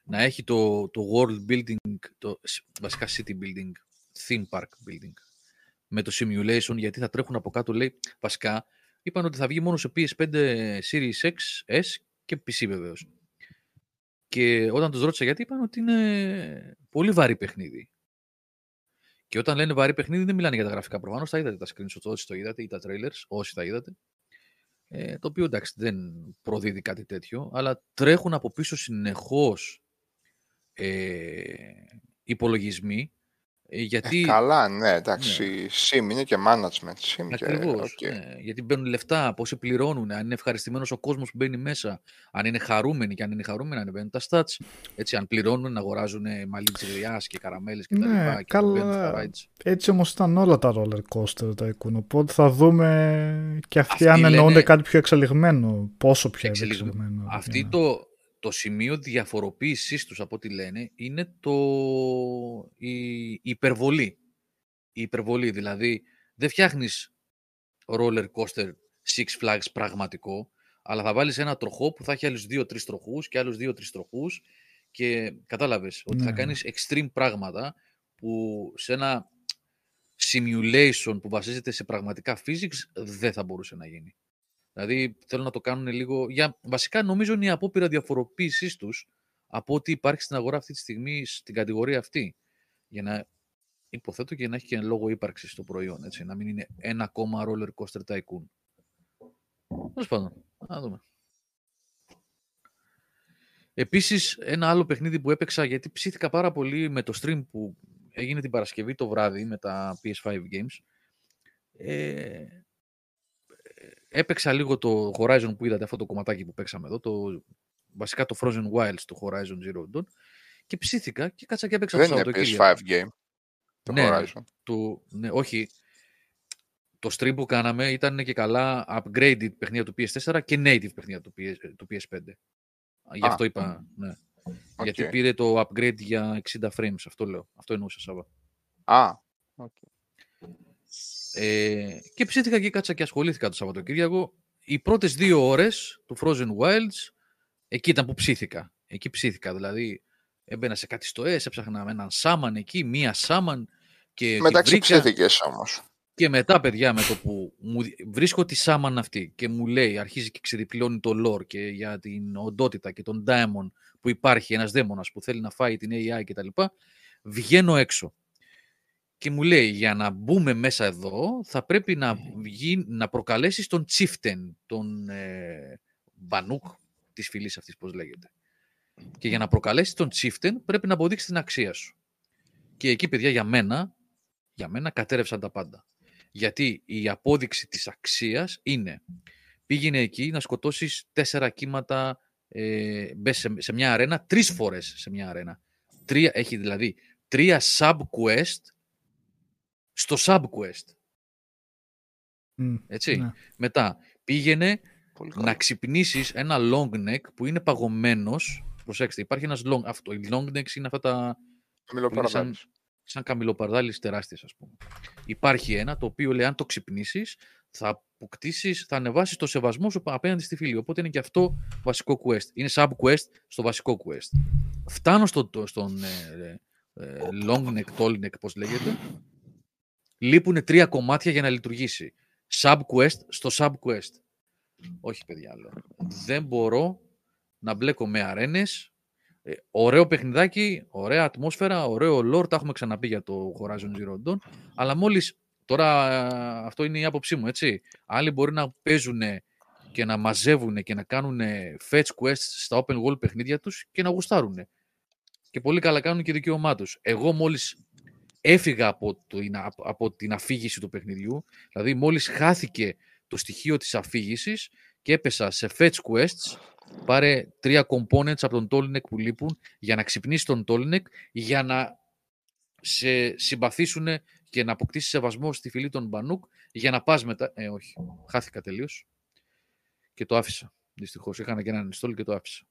να έχει το, το world building, το, σ- βασικά city building, theme park building, με το simulation, γιατί θα τρέχουν από κάτω, λέει, βασικά, είπαν ότι θα βγει μόνο σε PS5 Series X, S και PC βεβαίως. Και όταν τους ρώτησα γιατί, είπαν ότι είναι πολύ βαρύ παιχνίδι. Και όταν λένε βαρύ παιχνίδι, δεν μιλάνε για τα γραφικά προφανώς. Τα είδατε τα screenshots, όσοι το είδατε, ή τα trailers, όσοι τα είδατε. Ε, το οποίο εντάξει δεν προδίδει κάτι τέτοιο, αλλά τρέχουν από πίσω συνεχώς ε, υπολογισμοί, ε, γιατί... Ε, καλά, ναι, εντάξει. Sim είναι και management. Sim και, Ακριβώς, οκ. ναι, γιατί μπαίνουν λεφτά, πόσοι πληρώνουν, αν είναι ευχαριστημένος ο κόσμος που μπαίνει μέσα, αν είναι χαρούμενοι και αν είναι χαρούμενοι ανεβαίνουν τα stats, έτσι, αν πληρώνουν να αγοράζουν ε, μαλλί της γριάς και καραμέλες και τα Ναι, λοιπά και καλά. ανεβαίνουν στα rides. Έτσι όμως ήταν όλα τα roller coaster τα εικόνα. Οπότε θα δούμε και αυτοί, Αυτοί αν εννοούνται λένε- κάτι πιο εξελιγμένο. Πόσο πιο Εξελιγμένο. εξελιγμένο. Αυτή για να- το, το σημείο διαφοροποίησής τους από ό,τι λένε είναι το, η, η υπερβολή. Η υπερβολή, δηλαδή δεν φτιάχνεις roller coaster Six Flags πραγματικό, αλλά θα βάλεις ένα τροχό που θα έχει άλλους δύο-τρεις τροχούς και άλλους δύο-τρεις τροχούς και κατάλαβες ότι θα Ναι. κάνεις extreme πράγματα που σε ένα simulation που βασίζεται σε πραγματικά physics δεν θα μπορούσε να γίνει. Δηλαδή θέλουν να το κάνουν λίγο. Για, βασικά νομίζω είναι η απόπειρα διαφοροποίησής τους από ό,τι υπάρχει στην αγορά αυτή τη στιγμή στην κατηγορία αυτή. Για να υποθέτω και να έχει και ένα λόγο ύπαρξης στο προϊόν. Έτσι, να μην είναι ένα ακόμα roller coaster tycoon. Τέλος πάντων, να δούμε. Επίσης, ένα άλλο παιχνίδι που έπαιξα, γιατί ψήθηκα πάρα πολύ με το stream που έγινε την Παρασκευή το βράδυ με τα PS5 games. Ε, έπαιξα λίγο το Horizon που είδατε, αυτό το κομματάκι που παίξαμε εδώ, το, βασικά το Frozen Wilds του Horizon Zero Dawn και ψήθηκα και κάτσα και έπαιξα Δεν το είναι Σαββατοκύριακο. PS5 game. Το Ναι, Horizon. του, ναι, όχι. Το stream που κάναμε ήταν και καλά upgraded παιχνίδια του PS4 και native παιχνίδια του, PS, του PS5. Γι' Α. αυτό είπα, ναι. Γιατί Οκ. πήρε το upgrade για 60 frames, αυτό λέω. Αυτό εννοούσα, Σάβα. Α, οκ. Ε, και ψήθηκα και κάτσα και ασχολήθηκα το Σαββατοκύριακο. Οι πρώτες δύο ώρες του Frozen Wilds, εκεί ήταν που ψήθηκα. Εκεί ψήθηκα, δηλαδή έμπαινα σε κάτι στο quest, έψαχνα με έναν Σάμαν εκεί, μία Σάμαν και τη Μεταξύ βρήκα. ψήθηκες όμως. Και μετά, παιδιά, με το που μου, δι- βρίσκω τη Σάμαν αυτή και μου λέει, αρχίζει και ξεδιπλώνει το lore και για την οντότητα και τον Diamond που υπάρχει, ένας δαίμονας που θέλει να φάει την AI κτλ. Βγαίνω έξω. Και μου λέει, για να μπούμε μέσα εδώ, θα πρέπει να, βγει, να προκαλέσεις τον Chieftain, τον ε, Μπανούκ της φυλής αυτής, πώς λέγεται. Και για να προκαλέσεις τον Chieftain, πρέπει να αποδείξεις την αξία σου. Και εκεί, παιδιά, για μένα, για μένα κατέρευσαν τα πάντα. Γιατί η απόδειξη της αξίας είναι πήγαινε εκεί να σκοτώσεις τέσσερα κύματα ε, μπες σε, σε μια αρένα, τρεις φορές σε μια αρένα. Τρία, έχει δηλαδή τρία sub-quest στο sub-quest. Μμ, Έτσι. ναι. Μετά πήγαινε Πολύ καλό. να ξυπνήσεις ένα long neck που είναι παγωμένος. Προσέξτε, υπάρχει ένας long, αυτό, οι long necks είναι αυτά τα Μιλοπαραδάλης. σαν καμιλοπαρδάλης τεράστιες ας πούμε. Υπάρχει ένα το οποίο λέει αν το ξυπνήσεις θα αποκτήσεις, θα ανεβάσεις το σεβασμό σου απέναντι στη φίλη. Οπότε είναι και αυτό βασικό quest. Είναι sub-quest στο βασικό quest. Φτάνω στο, το- στον ε, ε, long neck, tall neck, πώς λέγεται. Λείπουν τρία κομμάτια για να λειτουργήσει. Sub-quest στο sub-quest. Όχι, παιδιά, λέω. Δεν μπορώ να μπλέκω με αρένες. Ε, ωραίο παιχνιδάκι, ωραία ατμόσφαιρα, ωραίο lore, τα έχουμε ξαναπεί για το Horizon Zero Dawn, αλλά μόλις, τώρα ε, αυτό είναι η άποψή μου, έτσι, άλλοι μπορεί να παίζουν και να μαζεύουν και να κάνουν fetch quests στα open world παιχνίδια τους και να γουστάρουν. Και πολύ καλά κάνουν και δικαίωμά τους. Εγώ μόλις έφυγα από, το, από την αφήγηση του παιχνιδιού, δηλαδή μόλις χάθηκε το στοιχείο της αφήγησης και έπεσα σε fetch quests, πάρε τρία components από τον Tolnek που λείπουν για να ξυπνήσει τον Tolnek, για να σε συμπαθήσουν και να αποκτήσεις σεβασμό στη φυλή των Μπανούκ, για να πας μετά... Ε, όχι, χάθηκα τελείως και το άφησα. Δυστυχώς, είχα και ένα uninstall και το άφησα.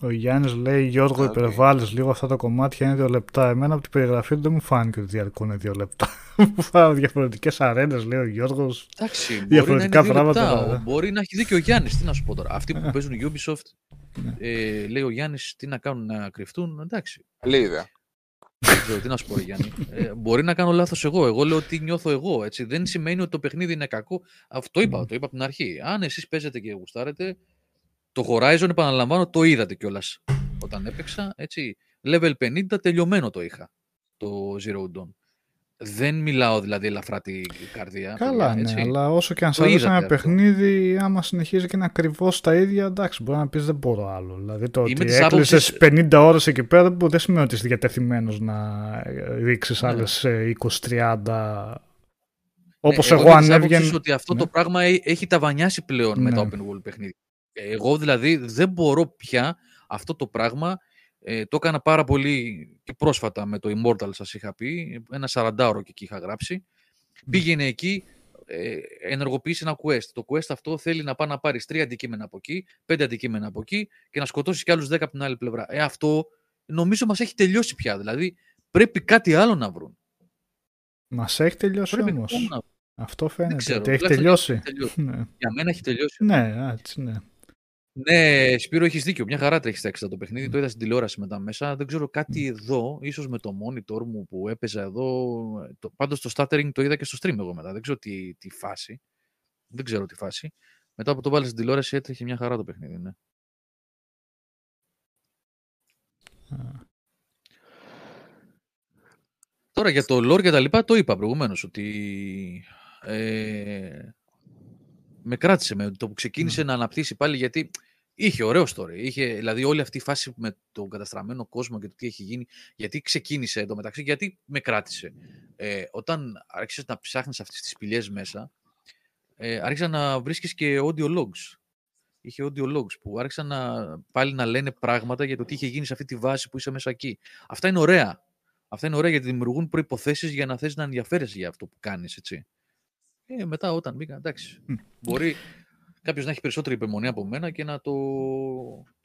Ο Γιάννης λέει: Γιώργο, Οκ. υπερβάλλεις λίγο αυτά τα κομμάτια. Είναι δύο λεπτά. Εμένα από την περιγραφή του δεν μου φάνηκε ότι διαρκούν δύο λεπτά. Μου φάνηκε διαφορετικές αρένες, λέει ο Γιώργος. Εντάξει, μπορεί να είναι Διαφορετικά δύο πράγματα, λεπτά. ε. Μπορεί να έχει δίκιο ο Γιάννης. Τι να σου πω τώρα. Αυτοί που Ε. παίζουν Ubisoft, Ναι. ε, λέει ο Γιάννης, τι να κάνουν να κρυφτούν. Εντάξει. Καλή ιδέα. Δεν ξέρω τι να σου πω, ρε Γιάννη. Ε, μπορεί να κάνω λάθος εγώ. Εγώ λέω τι νιώθω εγώ. Έτσι. Δεν σημαίνει ότι το παιχνίδι είναι κακό. Αυτό είπα, το είπα από την αρχή. Αν εσείς παίζετε και γουστάρετε, το Horizon, επαναλαμβάνω, το είδατε κιόλας όταν έπαιξα. Έτσι. Level 50 τελειωμένο το είχα. Το Zero Dawn. Δεν μιλάω δηλαδή ελαφρά την καρδία. Καλά, παιδιά, ναι, έτσι. αλλά όσο και αν Το σα αρέσει είδατε ένα αυτό. παιχνίδι, άμα συνεχίζει και είναι ακριβώς τα ίδια, εντάξει, μπορεί να πεις δεν μπορώ άλλο. Δηλαδή το Είμαι ότι της έκλεισες άποψης- 50 ώρες εκεί πέρα που δεν σημαίνει ότι είσαι διατεθειμένος να ρίξεις Ναι. άλλες 20-30. Όπω Ναι, εγώ, είμαι αν της άποψης έβγαινε. ότι αυτό Ναι. το πράγμα έ- έχει ταβανιάσει πλέον με τα Ναι. open world παιχνίδια. Εγώ δηλαδή δεν μπορώ πια αυτό το πράγμα. Ε, το έκανα πάρα πολύ και πρόσφατα με το Immortal σας είχα πει. Ένα 40ωρο και εκεί είχα γράψει. Πήγαινε εκεί, ε, ενεργοποιήσει ένα quest. Το quest αυτό θέλει να πάει να πάρεις τρία αντικείμενα από εκεί, πέντε αντικείμενα από εκεί και να σκοτώσεις κι άλλους 10 από την άλλη πλευρά. Ε, αυτό νομίζω μας έχει τελειώσει πια. Δηλαδή πρέπει κάτι άλλο να βρουν. Μας έχει τελειώσει Πρέπει όμως. κάτι άλλο να βρουν. Αυτό φαίνεται ξέρω, ότι έχει τουλάχιστον τελειώσει. έχει τελειώσει. Ναι, Για μένα έχει τελειώσει. ναι, έτσι, ναι. Ναι, Σπύρο, έχεις δίκιο. Μια χαρά τρέχεις στα έξι το παιχνίδι. Το είδα στην τηλεόραση μετά μέσα. Δεν ξέρω κάτι εδώ, ίσως με το monitor μου που έπαιζα εδώ. Το, πάντως το stuttering το είδα και στο stream εγώ μετά. Δεν ξέρω τι, τι φάση. Δεν ξέρω τι φάση. Μετά που το βάλει στην τηλεόραση έτρεχε μια χαρά το παιχνίδι. Ναι. Τώρα για το lore και τα λοιπά το είπα προηγουμένως ότι ε, με κράτησε με το που ξεκίνησε να αναπτύσσει πάλι γιατί είχε ωραίο story. Είχε, δηλαδή όλη αυτή η φάση με τον καταστραμμένο κόσμο και το τι έχει γίνει. Γιατί ξεκίνησε εδώ μεταξύ, γιατί με κράτησε. Ε, όταν άρχισες να ψάχνεις αυτές τις σπηλιές μέσα, ε, άρχισα να βρίσκεις και audio logs. Είχε audio logs που άρχισαν να, πάλι να λένε πράγματα για το τι είχε γίνει σε αυτή τη βάση που είσαι μέσα εκεί. Αυτά είναι ωραία. Αυτά είναι ωραία γιατί δημιουργούν προϋποθέσεις για να θες να ενδιαφέρεσαι για αυτό που κάνεις, έτσι. Ε, μετά όταν μπήκα, εντάξει. Μμ. Μπορεί κάποιος να έχει περισσότερη υπομονή από μένα και να το,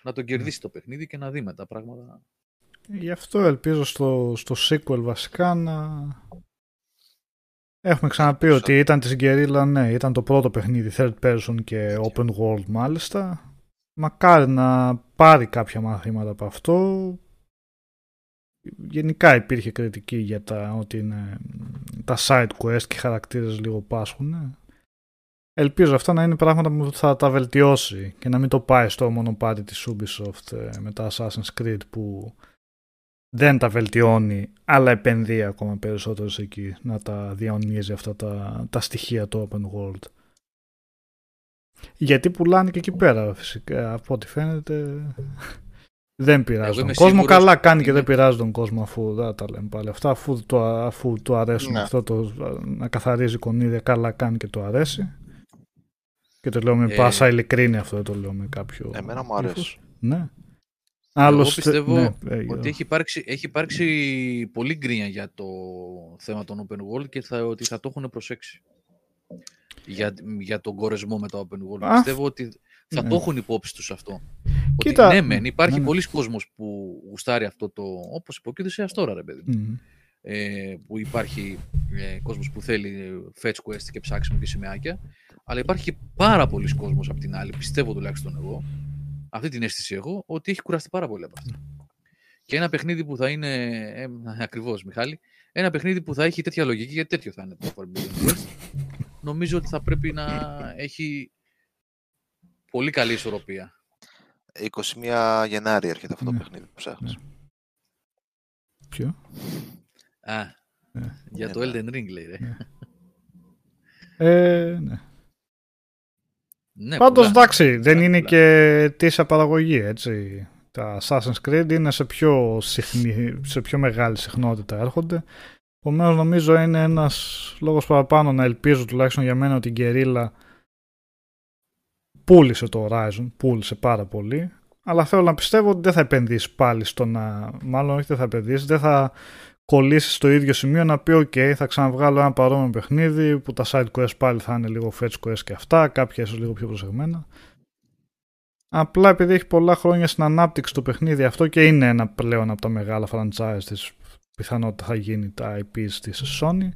να το κερδίσει το παιχνίδι και να δει μετά πράγματα. Γι' αυτό ελπίζω στο, στο sequel βασικά να... Έχουμε ξαναπεί ότι ήταν της Guerrilla, ναι, ήταν το πρώτο παιχνίδι third person και open world μάλιστα. Μακάρι να πάρει κάποια μαθήματα από αυτό. Γενικά υπήρχε κριτική για τα ότι είναι τα side quest και οι χαρακτήρες λίγο πάσχουν. Ελπίζω αυτά να είναι πράγματα που θα τα βελτιώσει και να μην το πάει στο μονοπάτι της Ubisoft ε, με τα Assassin's Creed που δεν τα βελτιώνει αλλά επενδύει ακόμα περισσότερο σε εκεί να τα διαονίζει αυτά τα, τα στοιχεία του open world. Γιατί πουλάνε και εκεί πέρα φυσικά από ό,τι φαίνεται δεν πειράζει Εγώ τον είμαι κόσμο. σίγουρος Καλά κάνει και είναι- δεν πειράζει τον κόσμο αφού δεν τα λέμε πάλι αυτά. Αφού του, αφού του αρέσουν Ναι. αυτό το να καθαρίζει κονίδια καλά κάνει και το αρέσει. Και το λέω με Ε, πάσα ειλικρίνη αυτό, δεν το λέω με κάποιο. Εμένα μου αρέσει. ύφος. Ναι. Άλλωστε, πιστεύω ναι, ε, Ότι έχει υπάρξει, έχει υπάρξει πολύ γκρίνια για το θέμα των open world και θα, ότι θα το έχουν προσέξει. για, για τον κορεσμό με το open world. Α, Πιστεύω ότι θα ναι. το έχουν υπόψη τους αυτό. Κοίτα, ότι ναι, μεν, υπάρχει ναι, ναι. πολλοί κόσμος που γουστάρει αυτό το, όπως είπε ο κ. τώρα, ρε παιδί μου Μμμ. ε, που υπάρχει ε, κόσμος που θέλει ε, fetch quest και ψάξιμο και σημαίακια, αλλά υπάρχει και πάρα πολλοί κόσμος από την άλλη, πιστεύω τουλάχιστον εγώ, αυτή την αίσθηση έχω, ότι έχει κουραστεί πάρα πολύ από αυτό. Και ένα παιχνίδι που θα είναι, ε, ακριβώς Μιχάλη, ένα παιχνίδι που θα έχει τέτοια λογική, γιατί τέτοιο θα είναι το Forbidden West, νομίζω ότι θα πρέπει να έχει πολύ καλή ισορροπία. 21 Γενάρη έρχεται αυτό το Ναι. παιχνίδι που ψάχνεις. Ποιο; Α, Ναι. για Ναι, το ναι. Elden Ring λέει, ρε. Ε, ναι. Ναι, Πάντως πολλά. εντάξει, δεν Πολλά, είναι πολλά. και τίσια παραγωγή, έτσι. Τα Assassin's Creed είναι σε πιο, συχνή, σε πιο μεγάλη συχνότητα έρχονται. Επομένως νομίζω είναι ένας λόγος παραπάνω να ελπίζω τουλάχιστον για μένα ότι η Guerrilla πούλησε το Horizon, πούλησε πάρα πολύ. Αλλά θέλω να πιστεύω ότι δεν θα επενδύσει πάλι στο να. Μάλλον όχι δεν θα επενδύσει, δεν θα κολλήσεις στο ίδιο σημείο να πει: OK, θα ξαναβγάλω ένα παρόμοιο παιχνίδι που τα side quest πάλι θα είναι λίγο fetch quest και αυτά, κάποια ίσως λίγο πιο προσεγμένα. Απλά επειδή έχει πολλά χρόνια στην ανάπτυξη το παιχνίδι αυτό και είναι ένα πλέον από τα μεγάλα franchise της πιθανότητα θα γίνει τα IPs της Sony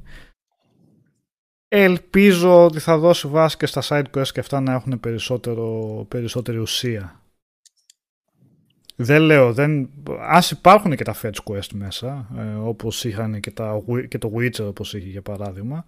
ελπίζω ότι θα δώσει βάση και στα side quest και αυτά να έχουν περισσότερο, περισσότερη ουσία δεν λέω, δεν... ας υπάρχουν και τα fetch quest μέσα, ε, όπως είχαν και, τα, Wi- και το Witcher όπως είχε για παράδειγμα,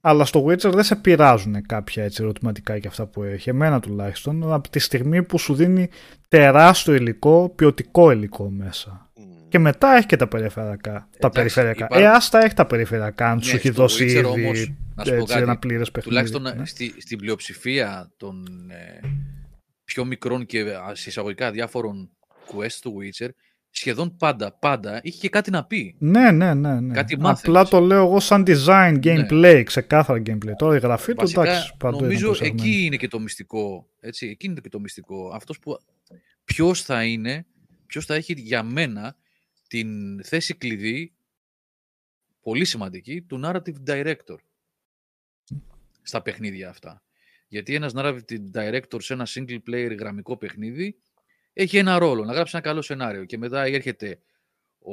αλλά στο Witcher δεν σε πειράζουν κάποια έτσι ερωτηματικά και αυτά που έχει, εμένα τουλάχιστον, από τη στιγμή που σου δίνει τεράστιο υλικό, ποιοτικό υλικό μέσα. Μμ. Και μετά έχει και τα περιφερειακά. τα Εντάξει, περιφερειακά. υπάρχουν- Ε, ας τα έχει τα περιφερειακά, αν Ναι, σου έχει στο δώσει Witcher ήδη όμως, να σου πω έτσι, κάτι, ένα πλήρες παιχνίδι. τουλάχιστον ναι. στη, στην πλειοψηφία των ε, πιο μικρών και α, σε εισαγωγικά διάφορων quest του Witcher, σχεδόν πάντα, πάντα είχε και κάτι να πει. Ναι, ναι, ναι. ναι. Κάτι Απλά μάθαινες. το λέω εγώ σαν design, gameplay, ξεκάθαρα gameplay. Τώρα η γραφή του Βασικά, εντάξει, παντού είναι νομίζω προσεγμένη. εκεί είναι και το μυστικό. Έτσι, εκεί είναι και το μυστικό. Αυτός που ποιος θα είναι, ποιος θα έχει για μένα την θέση κλειδί πολύ σημαντική του narrative director στα παιχνίδια αυτά. Γιατί ένας narrative director σε ένα single player γραμμικό παιχνίδι έχει ένα ρόλο, να γράψει ένα καλό σενάριο και μετά έρχεται ο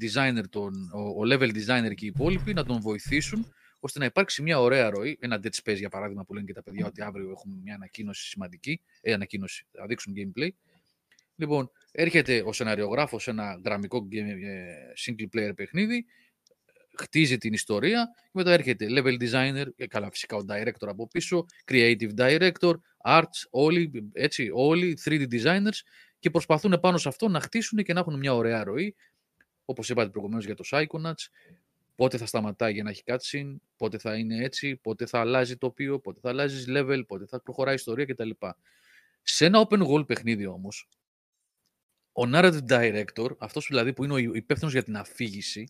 designer, τον, ο, ο level designer και οι υπόλοιποι να τον βοηθήσουν ώστε να υπάρξει μια ωραία ροή, ένα Dead Space για παράδειγμα που λένε και τα παιδιά ότι αύριο έχουμε μια ανακοίνωση σημαντική, ε, ανακοίνωση, θα δείξουν gameplay. Λοιπόν, έρχεται ο σεναριογράφος σε ένα γραμμικό game- ε, single player παιχνίδι, χτίζει την ιστορία και μετά έρχεται level designer, και καλά φυσικά ο director από πίσω, creative director, arts, όλοι, έτσι, όλοι 3D designers και προσπαθούν πάνω σε αυτό να χτίσουν και να έχουν μια ωραία ροή, όπως είπατε προηγουμένως για το Psychonauts, πότε θα σταματάει για να έχει cutscene, πότε θα είναι έτσι, πότε θα αλλάζει τοπίο, πότε θα αλλάζει level, πότε θα προχωράει η ιστορία κτλ. Σε ένα open world παιχνίδι όμως, ο narrative director, αυτός δηλαδή που είναι ο υπεύθυνος για την αφήγηση,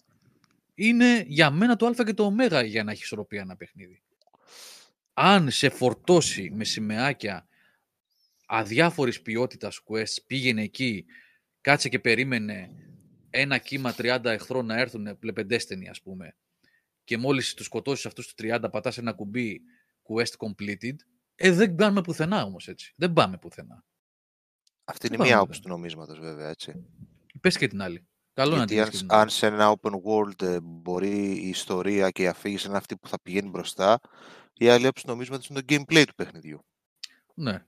είναι για μένα το α και το ω για να έχεις ισορροπία ένα παιχνίδι. Αν σε φορτώσει με σημαίακια αδιάφορης ποιότητας quest, πήγαινε εκεί, κάτσε και περίμενε ένα κύμα 30 εχθρών να έρθουν, πλεπεντέστενοι ας πούμε, και μόλις τους σκοτώσεις αυτούς τους 30 πατάς ένα κουμπί quest completed, ε, δεν πάμε πουθενά όμως έτσι. Δεν πάμε πουθενά. Αυτή είναι Πάμε μία μετά. άποψη του νομίσματος βέβαια, έτσι. Πες και την άλλη. Καλό να την Γιατί αν, πεις και την άλλη. αν σε ένα open world ε, μπορεί η ιστορία και η αφήγηση να είναι αυτή που θα πηγαίνει μπροστά, η άλλη άποψη του νομίσματος είναι το gameplay του παιχνιδιού. Ναι.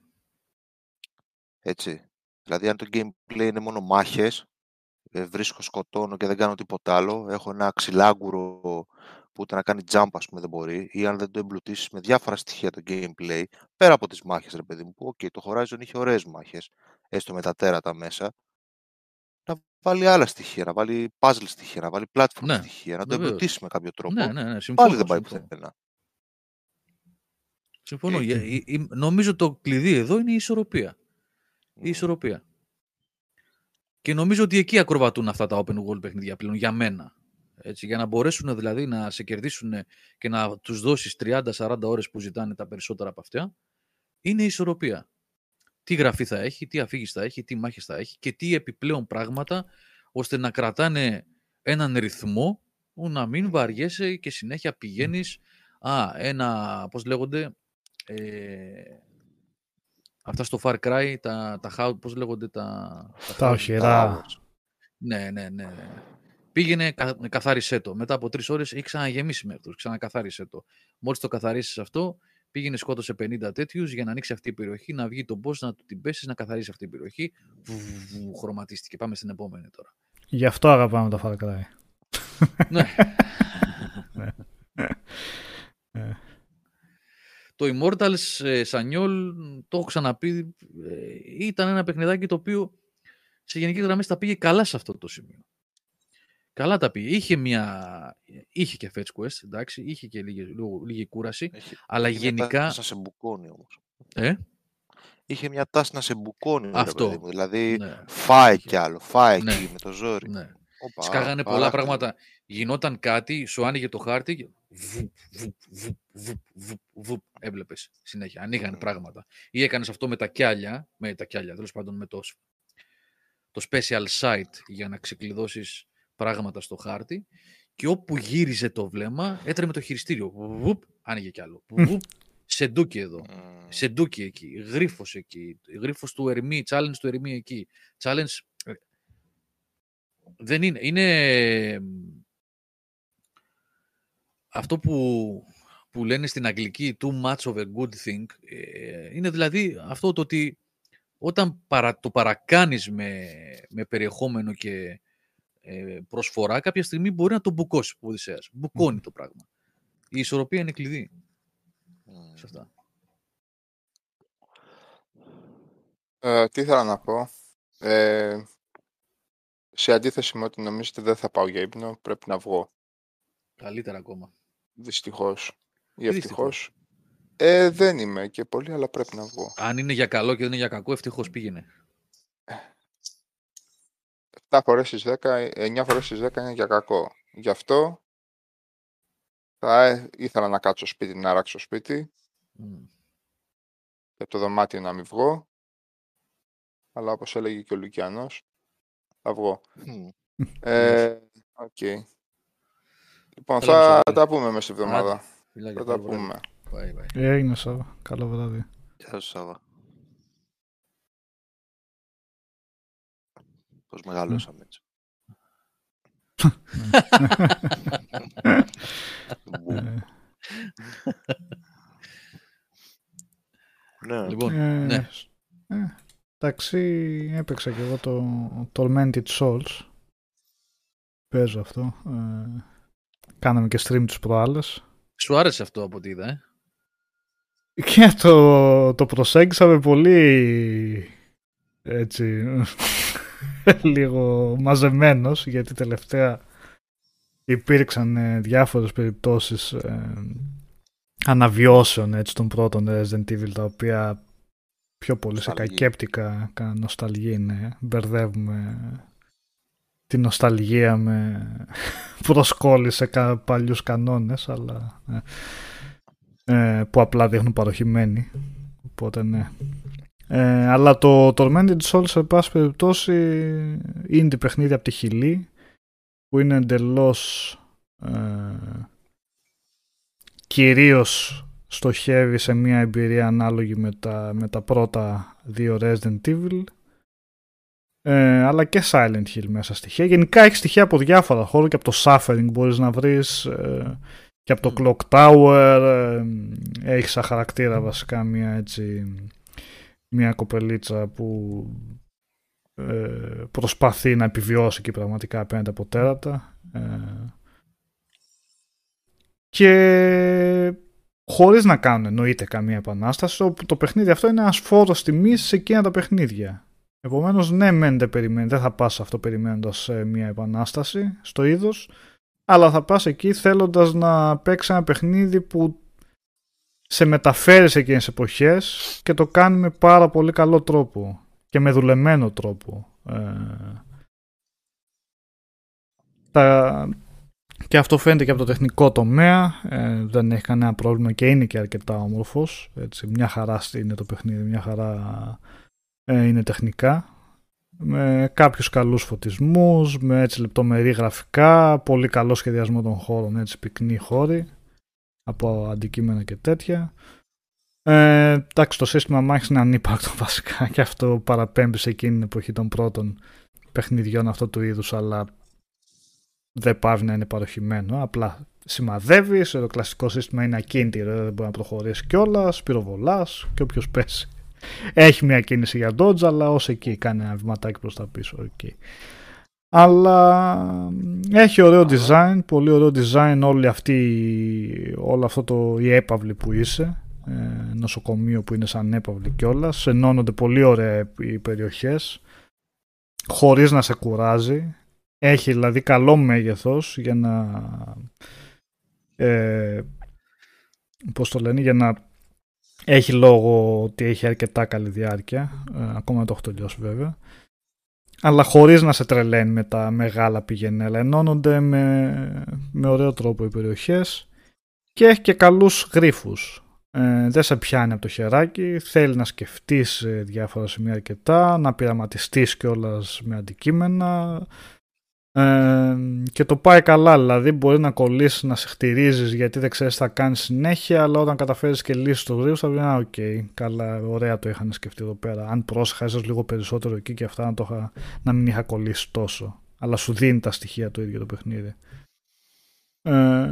Έτσι. Δηλαδή, αν το gameplay είναι μόνο μάχες, ε, βρίσκω, σκοτώνω και δεν κάνω τίποτα άλλο, έχω ένα ξυλάγκουρο που ούτε να κάνει jump, ας πούμε, δεν μπορεί, ή αν δεν το εμπλουτίσεις με διάφορα στοιχεία το gameplay, πέρα από τις μάχες, ρε παιδί μου, που, οκ, το Horizon είχε ωραίες μάχες, έστω με τα τέρατα μέσα, να βάλει άλλα στοιχεία, να βάλει puzzle στοιχεία, να βάλει platform Ναι, στοιχεία, να το βεβαίως. εμπλουτίσει με κάποιο τρόπο. Ναι, ναι, ναι. Συμφωνώ. Πάλι δεν πάει συμφωνώ. πουθενά. Συμφωνώ. Ε, Για- η- η- νομίζω το κλειδί εδώ είναι η ισορροπία. Η Μμ. ισορροπία. Και νομίζω ότι εκεί ακροβατούν αυτά τα open world παιχνίδια πλέον για μένα. Έτσι, για να μπορέσουν δηλαδή να σε κερδίσουν και να τους δώσεις 30-40 ώρες που ζητάνε τα περισσότερα από αυτά, είναι η ισορροπία. Τι γραφή θα έχει, τι αφήγηση θα έχει, τι μάχες θα έχει και τι επιπλέον πράγματα ώστε να κρατάνε έναν ρυθμό που να μην βαριέσαι και συνέχεια πηγαίνεις Α, ένα, πώς λέγονται, ε, αυτά στο Far Cry, τα, τα how- πώς λέγονται τα... Τα house οχυρά. towers. Ναι, ναι, ναι. ναι. Πήγαινε, κα- καθάρισέ το. Μετά από τρεις ώρες έχει ξαναγεμίσει με αυτούς. Ξανακαθάρισε το. Μόλις το καθαρίσει αυτό, πήγαινε σκότωσε 50 τέτοιους για να ανοίξει αυτή η περιοχή, να βγει τον boss, να του την πέσει, να καθαρίσει αυτή η περιοχή. Βου, βου, βου, χρωματίστηκε. Πάμε στην επόμενη τώρα. Γι' αυτό αγαπάμε τα Far Cry. ναι. Ε. Το Immortals ε, Σανιόλ, το έχω ξαναπεί, ε, ήταν ένα παιχνιδάκι το οποίο σε γενική γραμμή τα πήγε καλά σε αυτό το σημείο. Καλά τα πήγε. Είχε, μια... είχε και fetch quest, εντάξει, είχε και λίγη, λίγο- λίγη κούραση, Έχει, αλλά είχε μια γενικά... τάση να σε μπουκώνει όμως. Ε, Είχε μια τάση να σε μπουκώνει, ρε Αυτό. παιδί μου. Δηλαδή, ναι, φάει είχε. κι άλλο, φάει Ναι. εκεί με το ζόρι. ναι. Όπα, Σκάγανε πολλά παράκτημα. πράγματα. Γινόταν κάτι, σου άνοιγε το χάρτη και βουπ, βουπ, βουπ, βουπ, βουπ, βουπ, έβλεπες συνέχεια. Ανοίγανε Μμμ. πράγματα. Ή έκανες αυτό με τα κιάλια, με τα κιάλια, τέλος πάντων με το, σ- το special site για να ξεκλειδώσεις πράγματα στο χάρτη και όπου γύριζε το βλέμμα έτρεμε το χειριστήριο. Βουπ, άνοιγε κι άλλο. Βουπ, σεντούκι εδώ. Μμμ. Σεντούκι εκεί, γρίφος εκεί, γρίφος του Ερμή, challenge του Ερμή εκεί, challenge... ε, Δεν είναι, είναι αυτό που, που λένε στην αγγλική too much of a good thing, ε, είναι δηλαδή αυτό το ότι όταν παρα, το παρακάνεις με, με περιεχόμενο και ε, προσφορά, κάποια στιγμή μπορεί να το μπουκώσει ο Οδυσσέας. Μπουκώνει το πράγμα. Η ισορροπία είναι κλειδί Μμμ. σε αυτά. Ε, τι ήθελα να πω. Ε, σε αντίθεση με ό,τι νομίζετε δεν θα πάω για ύπνο, πρέπει να βγω. Καλύτερα ακόμα. Δυστυχώς. Ή Τι ευτυχώς. Ε, δεν είμαι και πολύ, αλλά πρέπει να βγω. Αν είναι για καλό και δεν είναι για κακό, ευτυχώς πήγαινε. 7 φορές στις 10, 9 φορές στις 10 είναι για κακό. Γι' αυτό θα ε, ήθελα να κάτσω σπίτι, να ράξω σπίτι Μμ. και από το δωμάτιο να μην βγω. Αλλά όπως έλεγε και ο Λουκιανός, θα βγω. Μμ. Ε, οκ. Λοιπόν, Καλό θα μεσημέρι. τα πούμε μέσα στην εβδομάδα. Φιλάκια, Θα τα καλό βράδυ. πούμε. Bye, bye. Έγινε Σάβα. Καλό βράδυ. Γεια σου, Σάβα. Πώς μεγαλώσαμε έτσι. Μπου. Ε, Ναι. Λοιπόν, ε, ναι. ε, εντάξει, έπαιξα και εγώ το Tormented Souls. Παίζω αυτό. Ε, κάναμε και stream τους προάλλες. Σου άρεσε αυτό από ό,τι είδα, ε; Και το, το προσέγγισα με πολύ έτσι λίγο μαζεμένος γιατί τελευταία υπήρξαν ε, διάφορες περιπτώσεις ε, αναβιώσεων έτσι, των πρώτων Resident Evil τα οποία πιο πολύ σε Νοσταλγία. κακέπτικα κα- νοσταλγία είναι. Μπερδεύουμε τη νοσταλγία με προσκόλληση σε κα, παλιούς κανόνες αλλά ε, ε, που απλά δείχνουν παροχημένοι. Οπότε ναι. Ε, αλλά το Tormented Souls σε πάση περιπτώσει είναι το παιχνίδι από τη Χιλή που είναι εντελώς ε, κυρίως στοχεύει σε μια εμπειρία ανάλογη με τα, με τα πρώτα δύο Resident Evil ε, αλλά και Silent Hill μέσα στοιχεία. Γενικά έχει στοιχεία από διάφορα χώρο και από το Suffering μπορείς να βρεις ε, και από το Clock Tower ε, έχεις σαν χαρακτήρα βασικά μια έτσι μια κοπελίτσα που ε, προσπαθεί να επιβιώσει και πραγματικά απέναντι από τέρατα ε, και χωρίς να κάνουν εννοείται καμία επανάσταση το, το παιχνίδι αυτό είναι ένας φόρος τιμής σε εκείνα τα παιχνίδια. Επομένως ναι μεν δεν, περιμένεις, δεν θα πας αυτό περιμένοντας ε, μια επανάσταση στο είδος αλλά θα πας εκεί θέλοντας να παίξεις ένα παιχνίδι που σε μεταφέρεις σε εκείνες τις εποχές και το κάνει με πάρα πολύ καλό τρόπο και με δουλεμένο τρόπο. Ε, τα, και αυτό φαίνεται και από το τεχνικό τομέα, ε, δεν έχει κανένα πρόβλημα και είναι και αρκετά όμορφος. Έτσι, μια χαρά είναι το παιχνίδι, μια χαρά ε, είναι τεχνικά. Με κάποιους καλούς φωτισμούς, με έτσι λεπτομερή γραφικά, πολύ καλό σχεδιασμό των χώρων, έτσι πυκνή χώρη. Από αντικείμενα και τέτοια. Ε, εντάξει, το σύστημα μάχης είναι ανύπαρκτο βασικά και αυτό παραπέμπει σε εκείνη την εποχή των πρώτων παιχνιδιών αυτού του είδους, αλλά δεν πάβει να είναι παροχημένο. Απλά σημαδεύει, το κλασικό σύστημα είναι ακίνητο, δεν μπορεί να προχωρήσει κιόλας, πυροβολάς και όποιος πέσει. Έχει μια κίνηση για dodge, αλλά ως εκεί κάνει ένα βηματάκι προς τα πίσω. Okay. Αλλά έχει ωραίο design, πολύ ωραίο design όλη αυτή, όλο αυτό το η έπαυλη που είσαι, ε, νοσοκομείο που είναι σαν έπαυλη κιόλας. Ενώνονται πολύ ωραία οι περιοχές, χωρίς να σε κουράζει. Έχει δηλαδή καλό μέγεθος για να... Ε, πώς το λένε, για να έχει λόγο ότι έχει αρκετά καλή διάρκεια. Ε, ακόμα δεν το έχω τελειώσει βέβαια αλλά χωρίς να σε τρελαίνει με τα μεγάλα πηγενέλα. Ενώνονται με, με ωραίο τρόπο οι περιοχές και έχει και καλούς γρίφους. Ε, δεν σε πιάνει από το χεράκι, θέλει να σκεφτείς διάφορα σημεία αρκετά, να πειραματιστείς κιόλας με αντικείμενα, ε, και το πάει καλά, δηλαδή μπορεί να κολλήσεις να εκνευρίζεσαι γιατί δεν ξέρεις τι θα κάνεις συνέχεια, αλλά όταν καταφέρεις και λύσεις το γρήγορα θα πει: Α, οκ, καλά, ωραία το είχαν σκεφτεί εδώ πέρα. Αν πρόσεχα, ίσως λίγο περισσότερο εκεί και αυτά να, το είχα, να μην είχα κολλήσει τόσο. Αλλά σου δίνει τα στοιχεία το ίδιο το παιχνίδι. Ε,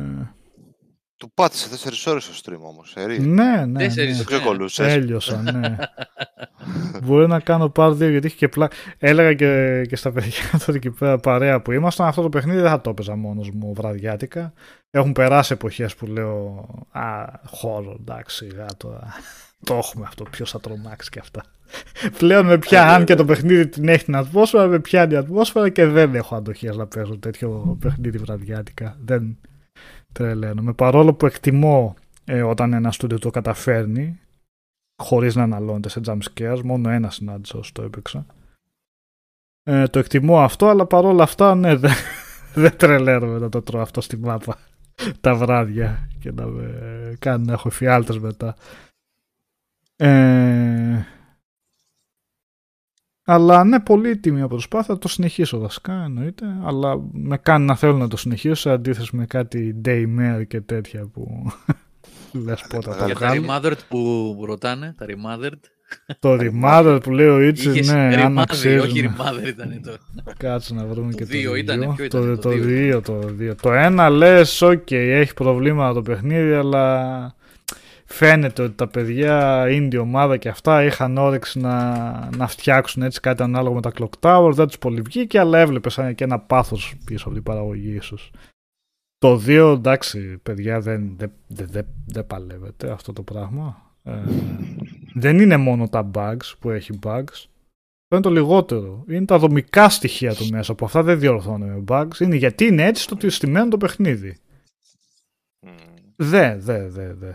του πάτησε 4 ώρες στο stream όμως. Ναι, ναι. 4 ναι. Δεν ξεκολλούσε. Έλιωσα, ναι. Μπορεί να κάνω part δύο γιατί είχε και πλάκα. Έλεγα και, και στα παιδιά τώρα εκεί πέρα παρέα που ήμασταν. Αυτό το παιχνίδι δεν θα το έπαιζα μόνος μου βραδιάτικα. Έχουν περάσει εποχές που λέω Α, χώρο, εντάξει, τώρα. Το έχουμε αυτό, ποιος θα τρομάξει και αυτά. Πλέον με πια, αν και το παιχνίδι την έχει την ατμόσφαιρα, με πιάνει η ατμόσφαιρα και δεν έχω αντοχές να παίζω τέτοιο παιχνίδι βραδιάτικα. Δεν, τρελαίνομαι. Παρόλο που εκτιμώ ε, όταν ένα στούντιο το καταφέρνει, χωρίς να αναλώνεται σε jump scares, μόνο ένα συνάντησα όσο το έπαιξα. Ε, το εκτιμώ αυτό, αλλά παρόλα αυτά, ναι, δεν δε τρελαίνομαι να το τρώω αυτό στη μάπα τα βράδια και να με κάνει να έχω εφιάλτες μετά. Ε, αλλά ναι, πολύ τίμια προσπάθεια. Θα το συνεχίσω βασικά εννοείται. Αλλά με κάνει να θέλω να το συνεχίσω σε αντίθεση με κάτι Daymare και τέτοια που λες πότε θα τα βγάλω. τα Remothered που ρωτάνε, τα Remothered. Το Remothered που λέει ο Ιτσι, ναι, αν αξίζει. Όχι Remothered ήταν το. Κάτσε να βρούμε και το δύο. Ήταν, ποιο ήταν, το, το, δύο, το δύο. Το ένα λες, οκ, έχει προβλήματα το παιχνίδι, αλλά φαίνεται ότι τα παιδιά indie ομάδα και αυτά είχαν όρεξη να, να φτιάξουν έτσι κάτι ανάλογο με τα Clock Tower, δεν τους πολύ βγήκε, αλλά έβλεπε σαν και ένα πάθος πίσω από την παραγωγή ίσως. Το 2, εντάξει, παιδιά, δεν, δεν, δεν, δεν παλεύεται αυτό το πράγμα. Ε, δεν είναι μόνο τα bugs που έχει bugs. Αυτό είναι το λιγότερο. Είναι τα δομικά στοιχεία του μέσα που αυτά δεν διορθώνουν με bugs. Είναι γιατί είναι έτσι στο στημένο το παιχνίδι. Δε, δε, δε, δε.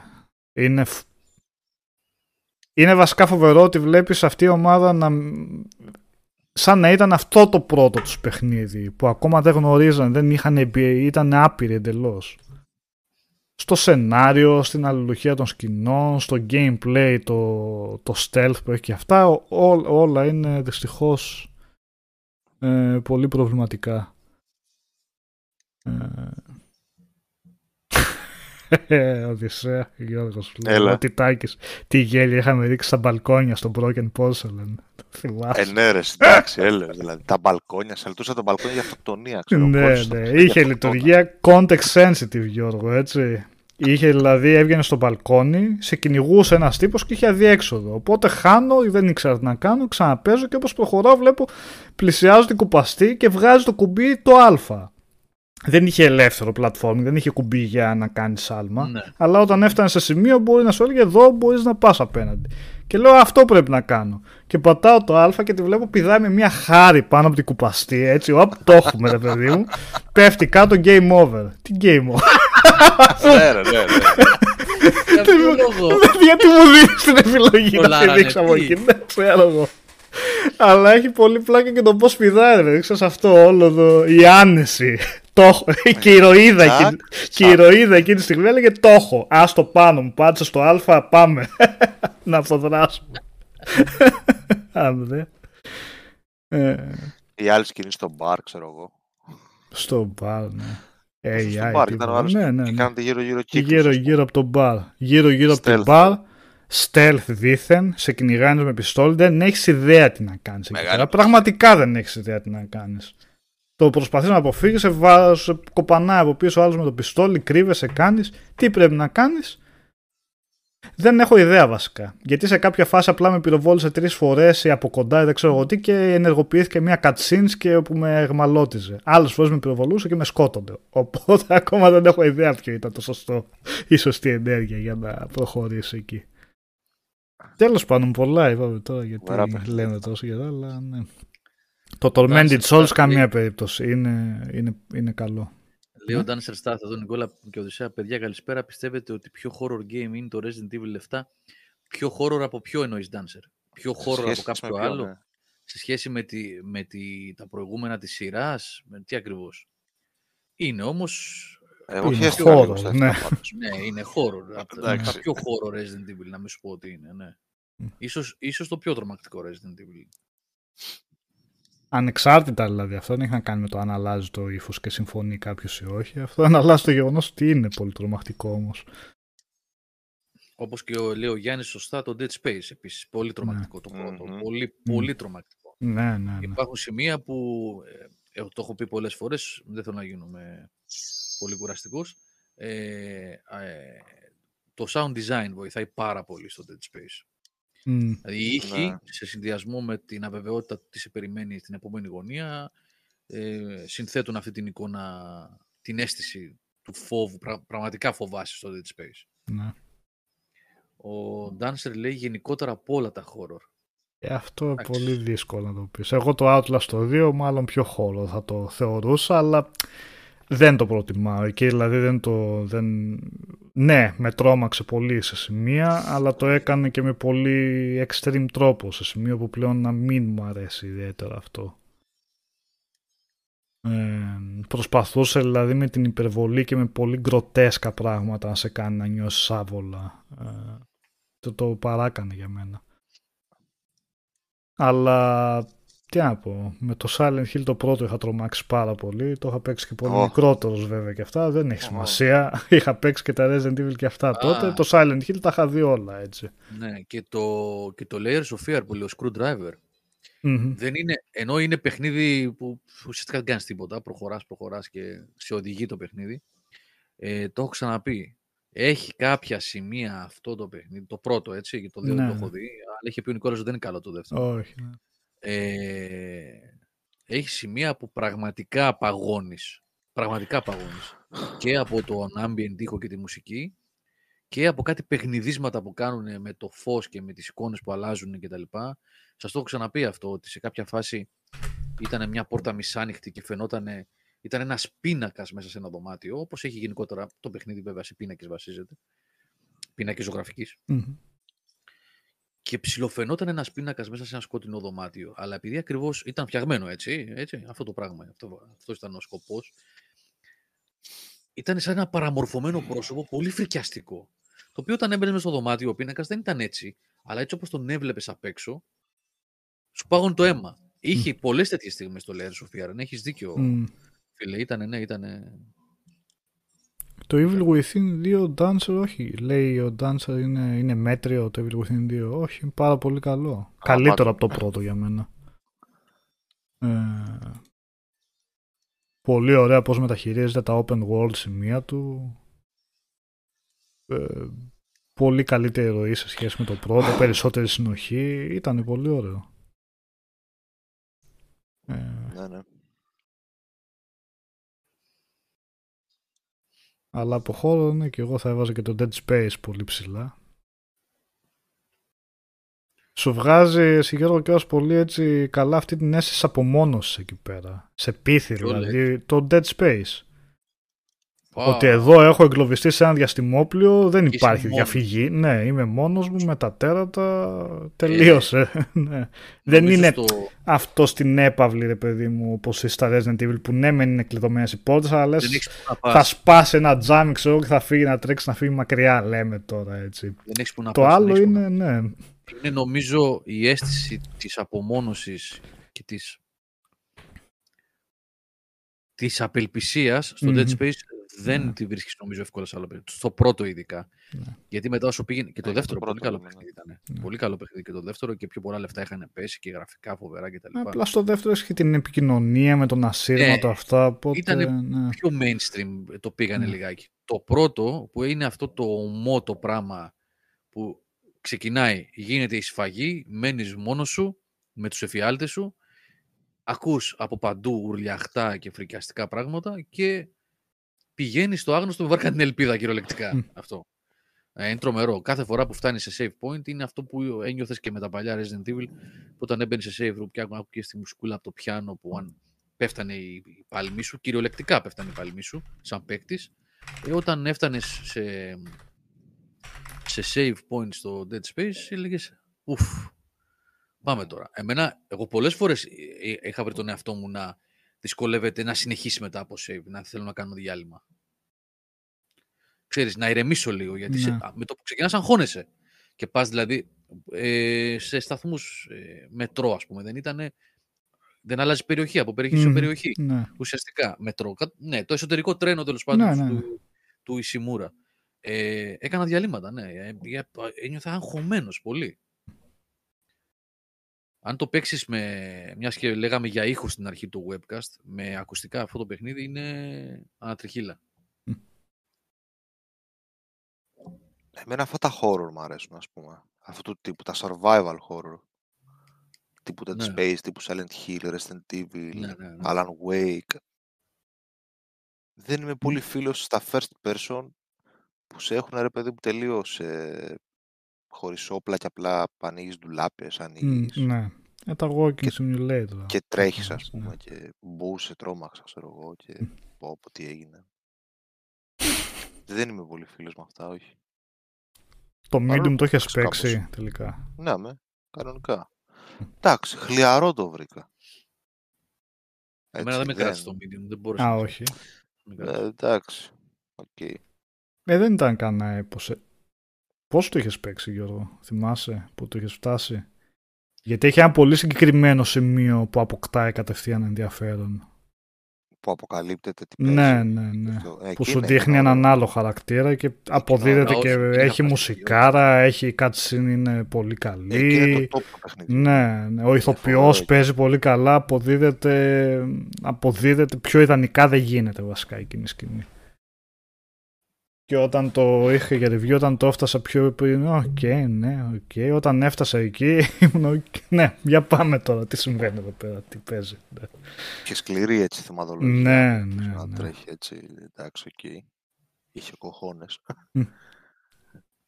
Είναι, είναι βασικά φοβερό ότι βλέπεις αυτή η ομάδα να... σαν να ήταν αυτό το πρώτο τους παιχνίδι που ακόμα δεν γνωρίζαν, δεν είχαν ήταν άπειροι εντελώς. Στο σενάριο, στην αλληλουχία των σκηνών, στο gameplay, το, το stealth που έχει και αυτά, ό, όλα είναι δυστυχώς ε, πολύ προβληματικά. Ε, Οδυσσέα, Γιώργος. Έλα. Τι τάκης, τι γέλια είχαμε ρίξει στα μπαλκόνια στο Broken Porcelain. Ε, ναι, ρε, εντάξει, έλεγε. Δηλαδή, τα μπαλκόνια, σαλτούσα τα μπαλκόνια για αυτοκτονία, ξέρω. Ναι, ναι. Είχε λειτουργία context sensitive, Γιώργο, έτσι. Είχε δηλαδή, έβγαινε στο μπαλκόνι, σε κυνηγούσε ένας τύπος και είχε αδιέξοδο. Οπότε χάνω, δεν ήξερα τι να κάνω, ξαναπέζω και όπως προχωράω, βλέπω πλησιάζω την κουπαστή και βγάζει το κουμπί το Α δεν είχε ελεύθερο platform, δεν είχε κουμπί για να κάνεις άλμα. Ναι. Αλλά όταν έφτανε σε σημείο μπορεί να σου έλεγε εδώ μπορείς να πας απέναντι. Και λέω αυτό πρέπει να κάνω. Και πατάω το Α και τη βλέπω πηδάει με μια χάρη πάνω από την κουπαστή. Έτσι, οπ, το έχουμε ρε παιδί μου. Πέφτει κάτω game over. Τι game over. Ναι, ναι, ναι. Γιατί μου δίνεις την επιλογή να τη δείξω από εκεί; Δεν ξέρω εγώ. Αλλά έχει πολύ πλάκα και το πώς πηδάει, ρε. Ξέρεις αυτό όλο το. η άνεση. Το έχω. και η ηρωίδα εκείνη, και η ηρωίδα εκείνη τη στιγμή έλεγε το έχω. Α το πάνω μου, πάτσε στο Α, πάμε. να αποδράσουμε. Αν δε. Η άλλη σκηνή στο μπαρ, ξέρω εγώ. Στο μπαρ, ναι. AI, στο μπαρ, ήταν τίποτα. ο άλλος ναι, ναι, και ναι. κάνατε γύρω-γύρω Και κύκλους. γύρω ας πούμε. γύρω από τον μπαρ. Γύρω γύρω από τον Stealth. μπαρ. Stealth δίθεν, σε κυνηγάνε με πιστόλι, δεν έχεις ιδέα τι να κάνεις. Μεγάλη Πραγματικά δεν έχεις ιδέα τι να κάνεις. Το προσπαθείς να αποφύγεις, σε, βά- σε κοπανάει από πίσω ο άλλος με το πιστόλι, κρύβεσαι, κάνεις. Τι πρέπει να κάνεις; Δεν έχω ιδέα βασικά. Γιατί σε κάποια φάση απλά με πυροβόλησε τρεις φορές ή από κοντά ή δεν ξέρω εγώ τι και ενεργοποιήθηκε μια cutscenes και που με εγμαλώτιζε. Άλλες φορές με πυροβολούσε και με σκότωνε. Οπότε ακόμα δεν έχω ιδέα ποιο ήταν το σωστό, η σωστή ενέργεια για να προχωρήσει εκεί. Τέλος πάντων, πολλά είπαμε τώρα γιατί Ωραία, παιδιά. λέμε τόσο για τα αλλά ναι. Το Tormented Souls καμία περίπτωση. Είναι, είναι, είναι καλό. Λέει Ναι. ο Dancer Star εδώ, Νικόλα και Οδυσσέα, παιδιά, καλησπέρα. Πιστεύετε ότι πιο horror game είναι το Resident Evil 7. Πιο horror από ποιο εννοείς Dancer. Πιο horror από Σχέση κάποιο με ποιο, άλλο; ναι. Σε σχέση με, τη, με τη, τα προηγούμενα της σειράς; Με τι ακριβώς; Είναι όμως... Εγώ Είναι χαίρεστηκα λίγο horror, στα ναι. αυτά πάντως. Ναι, είναι horror. από, τα, Εντάξει. τα πιο horror Resident Evil, να μην σου πω ότι είναι. Ναι. Μμ. Ίσως, ίσως το πιο τρομακτικό Resident Evil. Ανεξάρτητα δηλαδή, αυτό δεν έχει να κάνει με το αν αλλάζει το ύφος και συμφωνεί κάποιος ή όχι. Αυτό αν αλλάζει το γεγονός ότι είναι πολύ τρομακτικό όμως. Όπως και ο, λέει ο Γιάννης σωστά, το Dead Space επίσης. Πολύ τρομακτικό το πρώτο. Μμμ. Πολύ, πολύ τρομακτικό. Ναι, ναι, ναι. Υπάρχουν σημεία που, ε, εγώ το έχω πει πολλές φορές, δεν θέλω να γίνομαι πολύ κουραστικός, ε, ε, το sound design βοηθάει πάρα πολύ στο Dead Space. Μμ. Δηλαδή οι ήχοι, Ναι. σε συνδυασμό με την αβεβαιότητα του τι σε περιμένει στην επόμενη γωνία, ε, συνθέτουν αυτή την εικόνα, την αίσθηση του φόβου, πρα- πραγματικά φοβάσαι στο Dead Space. ναι. Ο Dancer λέει γενικότερα από όλα τα horror. Ε, αυτό είναι Εντάξει. πολύ δύσκολο να το πεις. Εγώ το Outlast το 2 μάλλον πιο χώρο θα το θεωρούσα, αλλά δεν το προτιμάω. Εκεί δηλαδή δεν το... Δεν... Ναι, με τρόμαξε πολύ σε σημεία, αλλά το έκανε και με πολύ extreme τρόπο, σε σημείο που πλέον να μην μου αρέσει ιδιαίτερα αυτό. Ε, προσπαθούσε δηλαδή με την υπερβολή και με πολύ γκροτέσκα πράγματα να σε κάνει να νιώσεις άβολα. Ε, το, το παράκανε για μένα. Αλλά τι να πω, με το Silent Hill το πρώτο είχα τρομάξει πάρα πολύ. Το είχα παίξει και πολύ Ω. μικρότερος βέβαια και αυτά. Δεν έχει Ω. σημασία. είχα παίξει και τα Resident Evil και αυτά τότε. Το Silent Hill τα είχα δει όλα έτσι. Ναι, και το, και το Layers of Fear που λέει ο Screwdriver. Μμμ. Δεν είναι, ενώ είναι παιχνίδι που ουσιαστικά δεν κάνεις τίποτα, προχωράς, προχωράς και σε οδηγεί το παιχνίδι. Ε, το έχω ξαναπεί. Έχει κάποια σημεία αυτό το παιχνίδι, το πρώτο έτσι, γιατί το δεύτερο Ναι, το έχω ναι. δει, αλλά είχε πει ο Νικόλας ότι δεν είναι καλό το δεύτερο. Όχι. ναι. Ε, έχεις σημεία που πραγματικά απαγώνεις. Πραγματικά απαγώνεις. και από τον ambient ήχο και τη μουσική και από κάτι παιχνιδίσματα που κάνουν με το φως και με τις εικόνες που αλλάζουν και τα λοιπά. Σας το έχω ξαναπεί αυτό, ότι σε κάποια φάση ήταν μια πόρτα μισάνοιχτη και φαινόταν ήταν ένας πίνακας μέσα σε ένα δωμάτιο, όπως έχει γενικότερα το παιχνίδι, βέβαια σε πίνακες βασίζεται. Πίνακες ζωγραφικής. Μμμ. Και ψιλοφαινόταν ένας πίνακας μέσα σε ένα σκότεινο δωμάτιο. Αλλά επειδή ακριβώς ήταν φτιαγμένο έτσι, έτσι αυτό το πράγμα, αυτό, αυτός ήταν ο σκοπός, ήταν σαν ένα παραμορφωμένο πρόσωπο πολύ φρικιαστικό. Το οποίο όταν έμπαινε μέσα στο δωμάτιο, ο πίνακας δεν ήταν έτσι, αλλά έτσι όπως τον έβλεπες απ' έξω, σου πάγωνε το αίμα. Είχε πολλές τέτοιες στιγμές το Layers of Fear. Έχεις δίκιο, Μμ. φίλε. Ήτανε, ναι, ήτανε. Το Evil Within 2 Dancer όχι. Λέει ο Dancer είναι, είναι μέτριο το Evil Within 2. Όχι, είναι πάρα πολύ καλό. Καλύτερο από το πρώτο για μένα. Ε, πολύ ωραία πώς μεταχειρίζεται τα open world σημεία του. Ε, πολύ καλύτερη ροή σε σχέση με το πρώτο. Περισσότερη συνοχή. Ήταν πολύ ωραίο. Ε, αλλά από χώρο ναι, και εγώ θα έβαζα και το Dead Space πολύ ψηλά. Σου βγάζει εσύ Γιώργο κιόλας πολύ έτσι καλά αυτή την αίσθηση απομόνωσης εκεί πέρα. Σε πείθει Ποιο δηλαδή το Dead Space. Α, Ότι εδώ έχω εγκλωβιστεί σε ένα διαστημόπλιο, δεν είσαι υπάρχει μόνος. διαφυγή. Ναι, είμαι μόνος μου με τα τέρατα, τελείωσε. ναι. Δεν νομίζω είναι στο- αυτό στην έπαυλη ρε παιδί μου όπως στα Resident Evil που ναι μεν είναι κλειδωμένες οι πόρτες αλλά λες Δεν έχεις που να πας. θα σπάσει ένα τζάμι ξέρω και θα φύγει να τρέξει να φύγει μακριά λέμε τώρα έτσι. Δεν έχεις που να Το πας, δεν άλλο έχεις που να είναι ναι. είναι νομίζω η αίσθηση της απομόνωσης και της, της απελπισίας στο Μμμ. Dead Space δεν Ναι. τη βρίσκεις νομίζω εύκολα σε άλλο παιχνίδι. Στο πρώτο ειδικά. Ναι. Γιατί μετά όσο πήγαινε. Και το Ε, δεύτερο το πολύ πρώτο καλό λέμε, ναι. παιχνίδι ήταν. Ναι. Πολύ καλό παιχνίδι και το δεύτερο και πιο πολλά λεφτά είχαν πέσει και γραφικά φοβερά κτλ. Απλά στο δεύτερο έχει την επικοινωνία με τον ασύρματο Ναι. αυτά. Οπότε, Ήτανε ναι. πιο mainstream το πήγανε Ναι. λιγάκι. Το πρώτο που είναι αυτό το ομό το πράγμα που ξεκινάει, γίνεται η σφαγή, μένεις μόνος σου με τους εφιάλτες σου, ακούς από παντού ουρλιαχτά και φρικιαστικά πράγματα και πηγαίνει στο άγνωστο με βάρκα την ελπίδα κυριολεκτικά Μμ. αυτό. Ε, είναι τρομερό. Κάθε φορά που φτάνει σε save point είναι αυτό που ένιωθες και με τα παλιά Resident Evil που όταν έμπαινε σε save room και άκουγες τη μουσικούλα από το πιάνο που αν πέφτανε η, η παλμή σου, κυριολεκτικά πέφτανε η παλμή σου, σαν παίκτης. Ε, όταν έφτανες σε, σε save point στο Dead Space, έλεγες Ουφ, πάμε τώρα. Εμένα, εγώ πολλές φορές ε, ε, είχα βρει τον εαυτό μου να δυσκολεύεται να συνεχίσει μετά από save, να θέλω να κάνω διάλειμμα. Ξέρεις, να ηρεμήσω λίγο, γιατί σε- Ναι. α, με το που ξεκινάς αγχώνεσαι. Και πας δηλαδή ε, σε σταθμούς ε, μετρό, ας πούμε, δεν ήτανε, δεν αλλάζει περιοχή από περιοχή σε Μμμ. περιοχή. Ναι. Ουσιαστικά, μετρό. Κα- Ναι, το εσωτερικό τρένο τέλος πάντων Ναι, ναι. του, του Ισιμούρα. Ε, έκανα διαλύματα, ναι. Ε, ε, ένιωθα αγχωμένος πολύ. Αν το παίξεις με, μιας και λέγαμε για ήχο στην αρχή του webcast, με ακουστικά αυτό το παιχνίδι είναι ανατριχίλα. Εμένα αυτά τα horror μου αρέσουν, ας πούμε. Αυτού του τύπου, τα survival horror. Τύπου Dead Ναι. Space, τύπου Silent Hill, Resident Evil, Ναι, ναι, ναι. Alan Wake. Δεν είμαι πολύ φίλος στα first person που σε έχουν ρε παιδί μου τελείως ε, χωρίς όπλα και απλά ανοίγεις ντουλάπες, Μμ, ανοίγεις ναι. Ε, τα walking Και- simulator. και τρέχεις ας Ναι. πούμε και μπούς σε τρόμαξα ξέρω εγώ και πω πω τι έγινε. Δεν είμαι πολύ φίλος με αυτά, όχι. Το Παρόλο medium που το έχεις παίξω παίξει τελικά. Ναι, με, κανονικά. Εντάξει, χλιαρό το βρήκα. Εμένα δεν με δεν- κράτησε το Medium, δεν μπορούσα. Α, να- όχι. με Ε, κράτησε. εντάξει. Οκ. Ε, δεν ήταν κανένα έπος. ε. Πώς το είχες παίξει Γιώργο, θυμάσαι που το είχες φτάσει; Γιατί έχει ένα πολύ συγκεκριμένο σημείο που αποκτάει κατευθείαν ενδιαφέρον. Που αποκαλύπτεται τι παίζει. Ναι, ναι, ναι. Αυτό. Ε, Που εκεί σου είναι, δείχνει είναι έναν ωραίο. άλλο χαρακτήρα και αποδίδεται ωραίο, και είναι έχει φανταστικό. μουσικάρα, έχει cutscene είναι πολύ Εκεί είναι καλή. το top το παιχνίδι. Ναι, ναι, ο ηθοποιός φοβερό. παίζει πολύ καλά, αποδίδεται, αποδίδεται πιο ιδανικά δεν γίνεται βασικά εκείνη η σκηνή. Και όταν το είχε για review, όταν το έφτασα πιο πριν, οκ, ναι, οκ. Όταν έφτασα εκεί, ήμουν, «Οκ, ναι, για πάμε τώρα, τι συμβαίνει εδώ πέρα, τι παίζει. Ναι, Και σκληρή έτσι θεματολογία. ναι, ναι. Να ναι. τρέχει έτσι, εντάξει, οκ. Είχε cojones.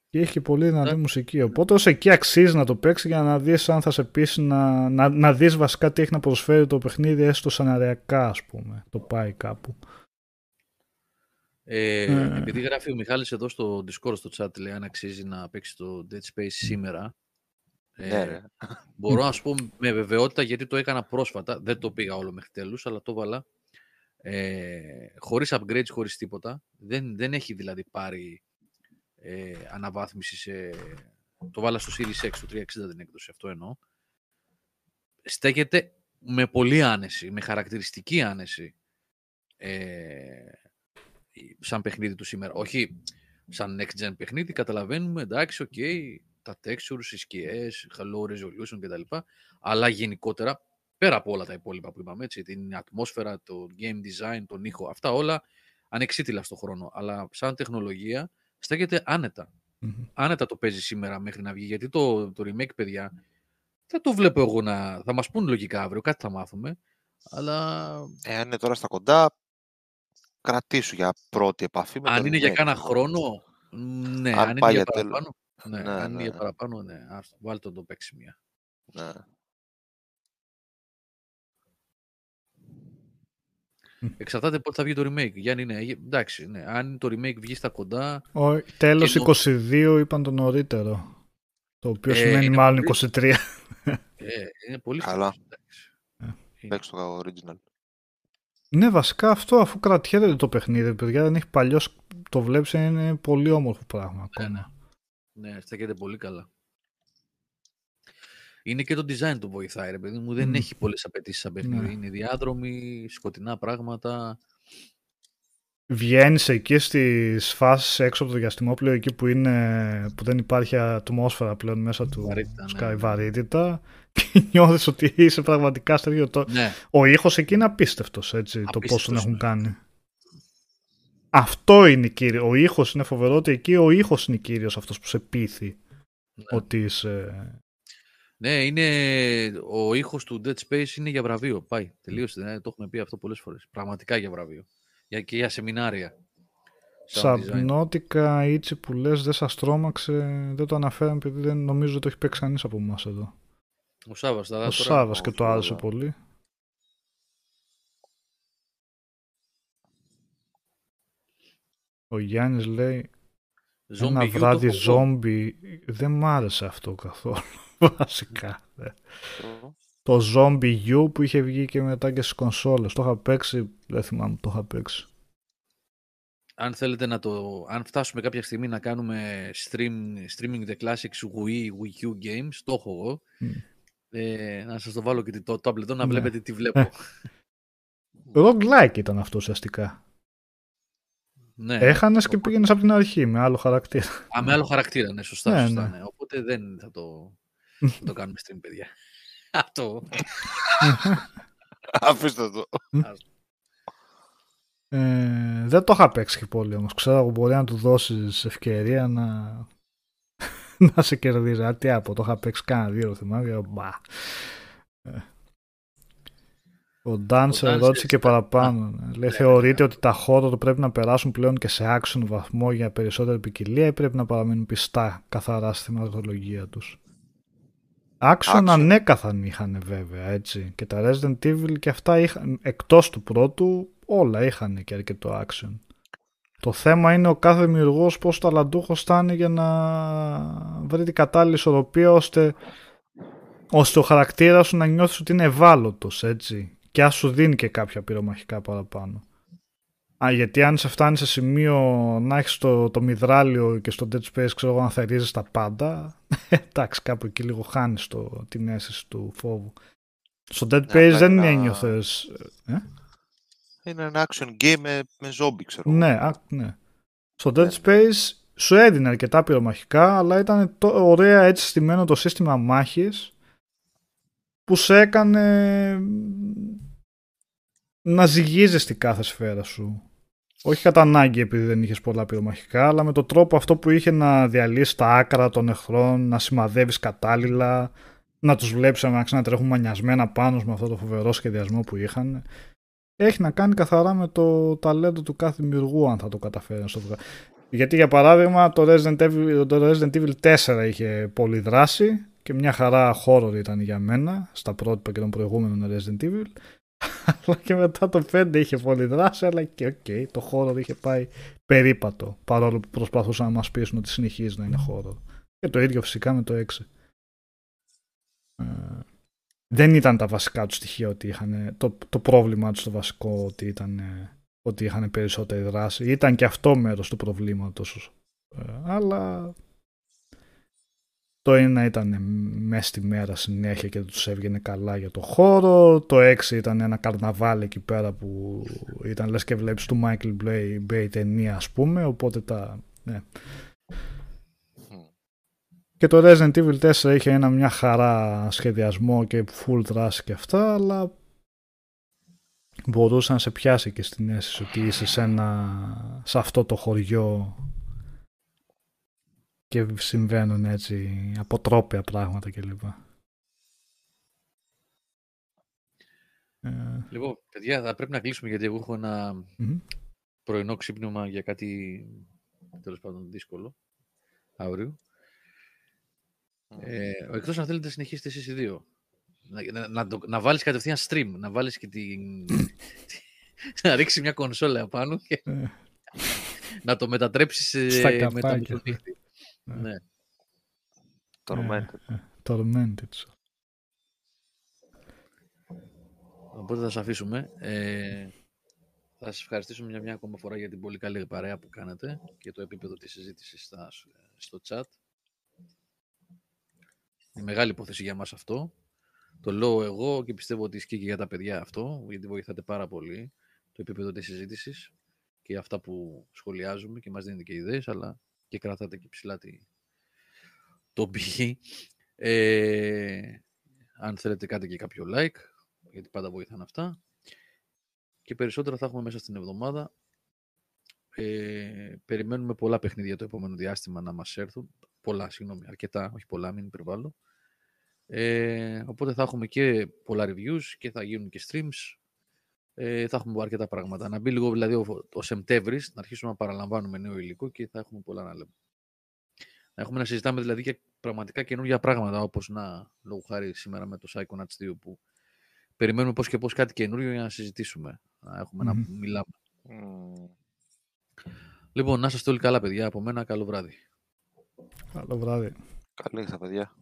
Και έχει και πολύ δυνατή Ναι. μουσική. Οπότε ως εκεί αξίζει να το παίξει για να δεις αν θα σε πείσει να, να, να δεις βασικά τι έχει να προσφέρει το παιχνίδι έστω σεναριακά ας πούμε. Το πάει κάπου. Ε, Ε. Επειδή γράφει ο Μιχάλης εδώ στο Discord, στο chat, λέει αν αξίζει να παίξει το Dead Space σήμερα. Ε, Ναι, ρε. Μπορώ να σου πω με βεβαιότητα γιατί το έκανα πρόσφατα. Δεν το πήγα όλο μέχρι τέλους, αλλά το βάλα. Ε, χωρίς upgrades, χωρίς τίποτα. Δεν, δεν έχει δηλαδή πάρει ε, αναβάθμιση σε... Το βάλα στο Series X, το 360 την έκδοση, αυτό εννοώ. Στέκεται με πολύ άνεση, με χαρακτηριστική άνεση. Ε, σαν παιχνίδι του σήμερα. Όχι σαν next gen παιχνίδι, καταλαβαίνουμε, εντάξει, οκ, τα textures, οι σκιές, low resolution κτλ. Αλλά γενικότερα, πέρα από όλα τα υπόλοιπα που είπαμε, έτσι, την ατμόσφαιρα, το game design, τον ήχο, αυτά όλα ανεξίτηλα στο χρόνο. Αλλά σαν τεχνολογία στέκεται άνετα. Μμμ. Άνετα το παίζει σήμερα μέχρι να βγει. Γιατί το, το remake, παιδιά, δεν το βλέπω εγώ να. Θα μας πούν λογικά αύριο, κάτι θα μάθουμε. Αλλά Εάν είναι τώρα στα κοντά, κρατήσου για πρώτη επαφή με αν το είναι για remake, κάνα μόνο. χρόνο. Ναι, Αν αν, είναι πάει για για τέλος. παραπάνω. Ναι, Ναι, αν είναι ναι. για παραπάνω, ναι. Άστο, βάλτε το το παίξει μία. Ναι. Εξαρτάται πότε θα βγει το remake. Γιάννη, ναι, ε, εντάξει, ναι. Αν το remake βγει στα κοντά. Ο, τέλος Ενώ- 22 είπαν το νωρίτερο. Το οποίο Ε, σημαίνει είναι μάλλον πολύ- 23. Ε, είναι πολύ Καλά. φθηνός, εντάξει. Είναι. Παίξ το original. Ναι, βασικά αυτό αφού κρατιέται το παιχνίδι, παιδιά, δεν έχει παλιός. Το βλέπεις, είναι πολύ όμορφο πράγμα Ναι, ακόμα. Ναι, στέκεται πολύ καλά. Είναι και το design του βοηθάει, ρε παιδί μου. Δεν Μμ. έχει πολλές απαιτήσεις σαν παιχνίδι. Ναι. Είναι διάδρομοι, σκοτεινά πράγματα. Βγαίνει εκεί στις φάσεις έξω από το διαστημόπλαιο, εκεί που, είναι, που δεν υπάρχει ατμόσφαιρα πλέον μέσα του Βαρύτητα, ναι, Sky ναι. βαρύτητα και νιώθεις ότι είσαι πραγματικά στο ίδιο το... Ναι, Ο ήχος εκεί είναι απίστευτος, έτσι, το πώς τον Απίστευτος, έχουν ναι. κάνει. Αυτό είναι κύριο. Ο ήχος είναι φοβερό ότι εκεί ο ήχος είναι κύριος αυτός που σε πείθει ναι. ότι είσαι... ναι, είναι. Ο ήχος του Dead Space είναι για βραβείο. Πάει. Τελείωσε. Ναι, το έχουμε πει αυτό πολλές φορές. Πραγματικά για βραβείο. Για, και για σεμινάρια. Sound design. Σαμπνότικα, Ιτσι που λες δεν σας τρόμαξε, δεν το αναφέραμε επειδή δεν νομίζω ότι το έχει παίξει κανείς από εμάς εδώ. Ο Σάβα. Ο Σάβας και το άρεσε πολύ. Ο Γιάννης λέει ένα βράδυ ζόμπι δεν μ' άρεσε αυτό καθόλου βασικά. Ε. Το Zombie U που είχε βγει και μετά και στις κονσόλες. Το είχα παίξει, δεν θυμάμαι, το είχα παίξει. Αν θέλετε να το. Αν φτάσουμε κάποια στιγμή να κάνουμε stream, streaming the classics Wii, Wii U games, το έχω εγώ. Μμ. Ε, να σας το βάλω και το tablet εδώ να Ναι. βλέπετε τι βλέπω. Roguelike ήταν αυτό ουσιαστικά. ναι. Έχανες και πήγαινες από την αρχή με άλλο χαρακτήρα. Α, με άλλο χαρακτήρα, ναι, σωστά. Ναι, σωστά ναι. ναι. Οπότε δεν θα το, θα το κάνουμε stream, παιδιά. Αυτό. Αφήστε το. Ε, δεν το είχα παίξει και πολύ όμως. Ξέρω εγώ μπορεί να του δώσεις ευκαιρία να, να σε κερδίζει. Α, τι από, το είχα παίξει κάνα δύο, θυμάμαι. και Μπα. Ε. Ο Ντάνσερ Dancer, ρώτησε και στα- παραπάνω. ναι. Λέει, ναι, θεωρείτε ναι. ότι τα χώρο πρέπει να περάσουν πλέον και σε άξιο βαθμό για περισσότερη ποικιλία ή πρέπει να παραμείνουν πιστά καθαρά στη θεματολογία τους; Άξιον Action. ανέκαθαν είχαν βέβαια, έτσι. Και τα Resident Evil και αυτά είχαν, εκτός του πρώτου, όλα είχαν και αρκετό action. Το θέμα είναι ο κάθε δημιουργός πόσο ταλαντούχος θα είναι για να βρει την κατάλληλη ισορροπία ώστε, ώστε ο χαρακτήρας σου να νιώθεις ότι είναι ευάλωτος, έτσι. Και ας σου δίνει και κάποια πυρομαχικά παραπάνω. Α, γιατί αν σε φτάνει σε σημείο να έχεις το, το μυδράλιο και στο Dead Space ξέρω εγώ να θερίζεις τα πάντα, εντάξει κάπου εκεί λίγο χάνεις το, την αίσθηση του φόβου. Στο Dead Ναι, Space απλά δεν είναι ένα- ένιωθες... Ε; Είναι ένα action game με, με zombie, ξέρω. εγώ. Ναι, α, ναι. Στο Dead Space σου έδινε αρκετά πυρομαχικά, αλλά ήταν το, ωραία έτσι στημένο το σύστημα μάχης που σε έκανε να ζυγίζεις την κάθε σφαίρα σου. Όχι κατά ανάγκη επειδή δεν είχες πολλά πυρομαχικά, αλλά με τον τρόπο αυτό που είχε να διαλύσεις τα άκρα των εχθρών, να σημαδεύεις κατάλληλα, να τους βλέπεις να να τρέχουν μανιασμένα πάνω σου με αυτό το φοβερό σχεδιασμό που είχαν. Έχει να κάνει καθαρά με το ταλέντο του κάθε δημιουργού αν θα το καταφέρει να στο βγάλει. Γιατί για παράδειγμα το Resident, Evil, το Resident Evil 4 είχε πολύ δράση και μια χαρά horror ήταν για μένα στα πρότυπα και των προηγούμενων Resident Evil. Αλλά και μετά το 5 είχε πολύ δράση, αλλά και οκ, το horror είχε πάει περίπατο. Παρόλο που προσπαθούσαν να μας πείσουν ότι συνεχίζει να είναι horror. Και το ίδιο φυσικά με το 6. Ε, δεν ήταν τα βασικά του στοιχεία ότι είχαν. Το, το πρόβλημά τους το βασικό ότι ήταν. Ότι είχαν περισσότερη δράση. Ήταν και αυτό μέρος του προβλήματος. Ε, αλλά το ένα ήταν μέσα στη μέρα συνέχεια και τους έβγαινε καλά για το χώρο. Το 6 ήταν ένα καρναβάλι εκεί πέρα που ήταν λες και βλέπεις του Michael Bay, Bay ταινία ας πούμε. Οπότε τα... Ναι. Μμ. Και το Resident Evil 4 είχε ένα μια χαρά σχεδιασμό και full δράση και αυτά, αλλά μπορούσε να σε πιάσει και στην αίσθηση ότι είσαι σε, ένα, σε αυτό το χωριό και συμβαίνουν έτσι αποτρόπια πράγματα κλπ. Ε, Λοιπόν, παιδιά, θα πρέπει να κλείσουμε γιατί εγώ έχω ένα μμμ. πρωινό ξύπνημα για κάτι τέλος πάντων δύσκολο αύριο. Ε, εκτός αν θέλετε να συνεχίσετε εσείς οι δύο. Να, να, να, το- να βάλεις κατευθείαν stream, να βάλεις και την... να ρίξεις μια κονσόλα απάνω και Ε. να το μετατρέψεις ε, Στα μετά καπάκια. μεσονύχτη. Ε. ναι. Tormented. Tormented. Οπότε θα σας αφήσουμε. Ε, θα σας ευχαριστήσουμε μια, μια ακόμα φορά για την πολύ καλή παρέα που κάνατε και το επίπεδο της συζήτησης στα, στο chat. Είναι μεγάλη υπόθεση για μας αυτό. Το λέω εγώ και πιστεύω ότι ισχύει και για τα παιδιά αυτό, γιατί βοηθάτε πάρα πολύ το επίπεδο της συζήτησης και αυτά που σχολιάζουμε και μας δίνετε και ιδέες, αλλά και κρατάτε και ψηλά τη, το πηγή. Ε, αν θέλετε κάντε και κάποιο like, γιατί πάντα βοηθάνε αυτά. Και περισσότερα θα έχουμε μέσα στην εβδομάδα. Ε, περιμένουμε πολλά παιχνίδια το επόμενο διάστημα να μας έρθουν. Πολλά, συγγνώμη, αρκετά, όχι πολλά, μην υπερβάλλω. Ε, οπότε θα έχουμε και πολλά reviews και θα γίνουν και streams. Ε, θα έχουμε αρκετά πράγματα. Να μπει λίγο δηλαδή ο, ο Σεπτέμβρης, να αρχίσουμε να παραλαμβάνουμε νέο υλικό και θα έχουμε πολλά να λέμε. Να έχουμε να συζητάμε δηλαδή και πραγματικά καινούργια πράγματα, όπως να, λόγω χάρη σήμερα με το Psychonauts 2 που περιμένουμε πώς και πώς κάτι καινούριο για να συζητήσουμε. Να έχουμε να μιλάμε. Λοιπόν, να είστε όλοι καλά, παιδιά. Από μένα, καλό βράδυ. Καλό βράδυ. Καλή παιδιά.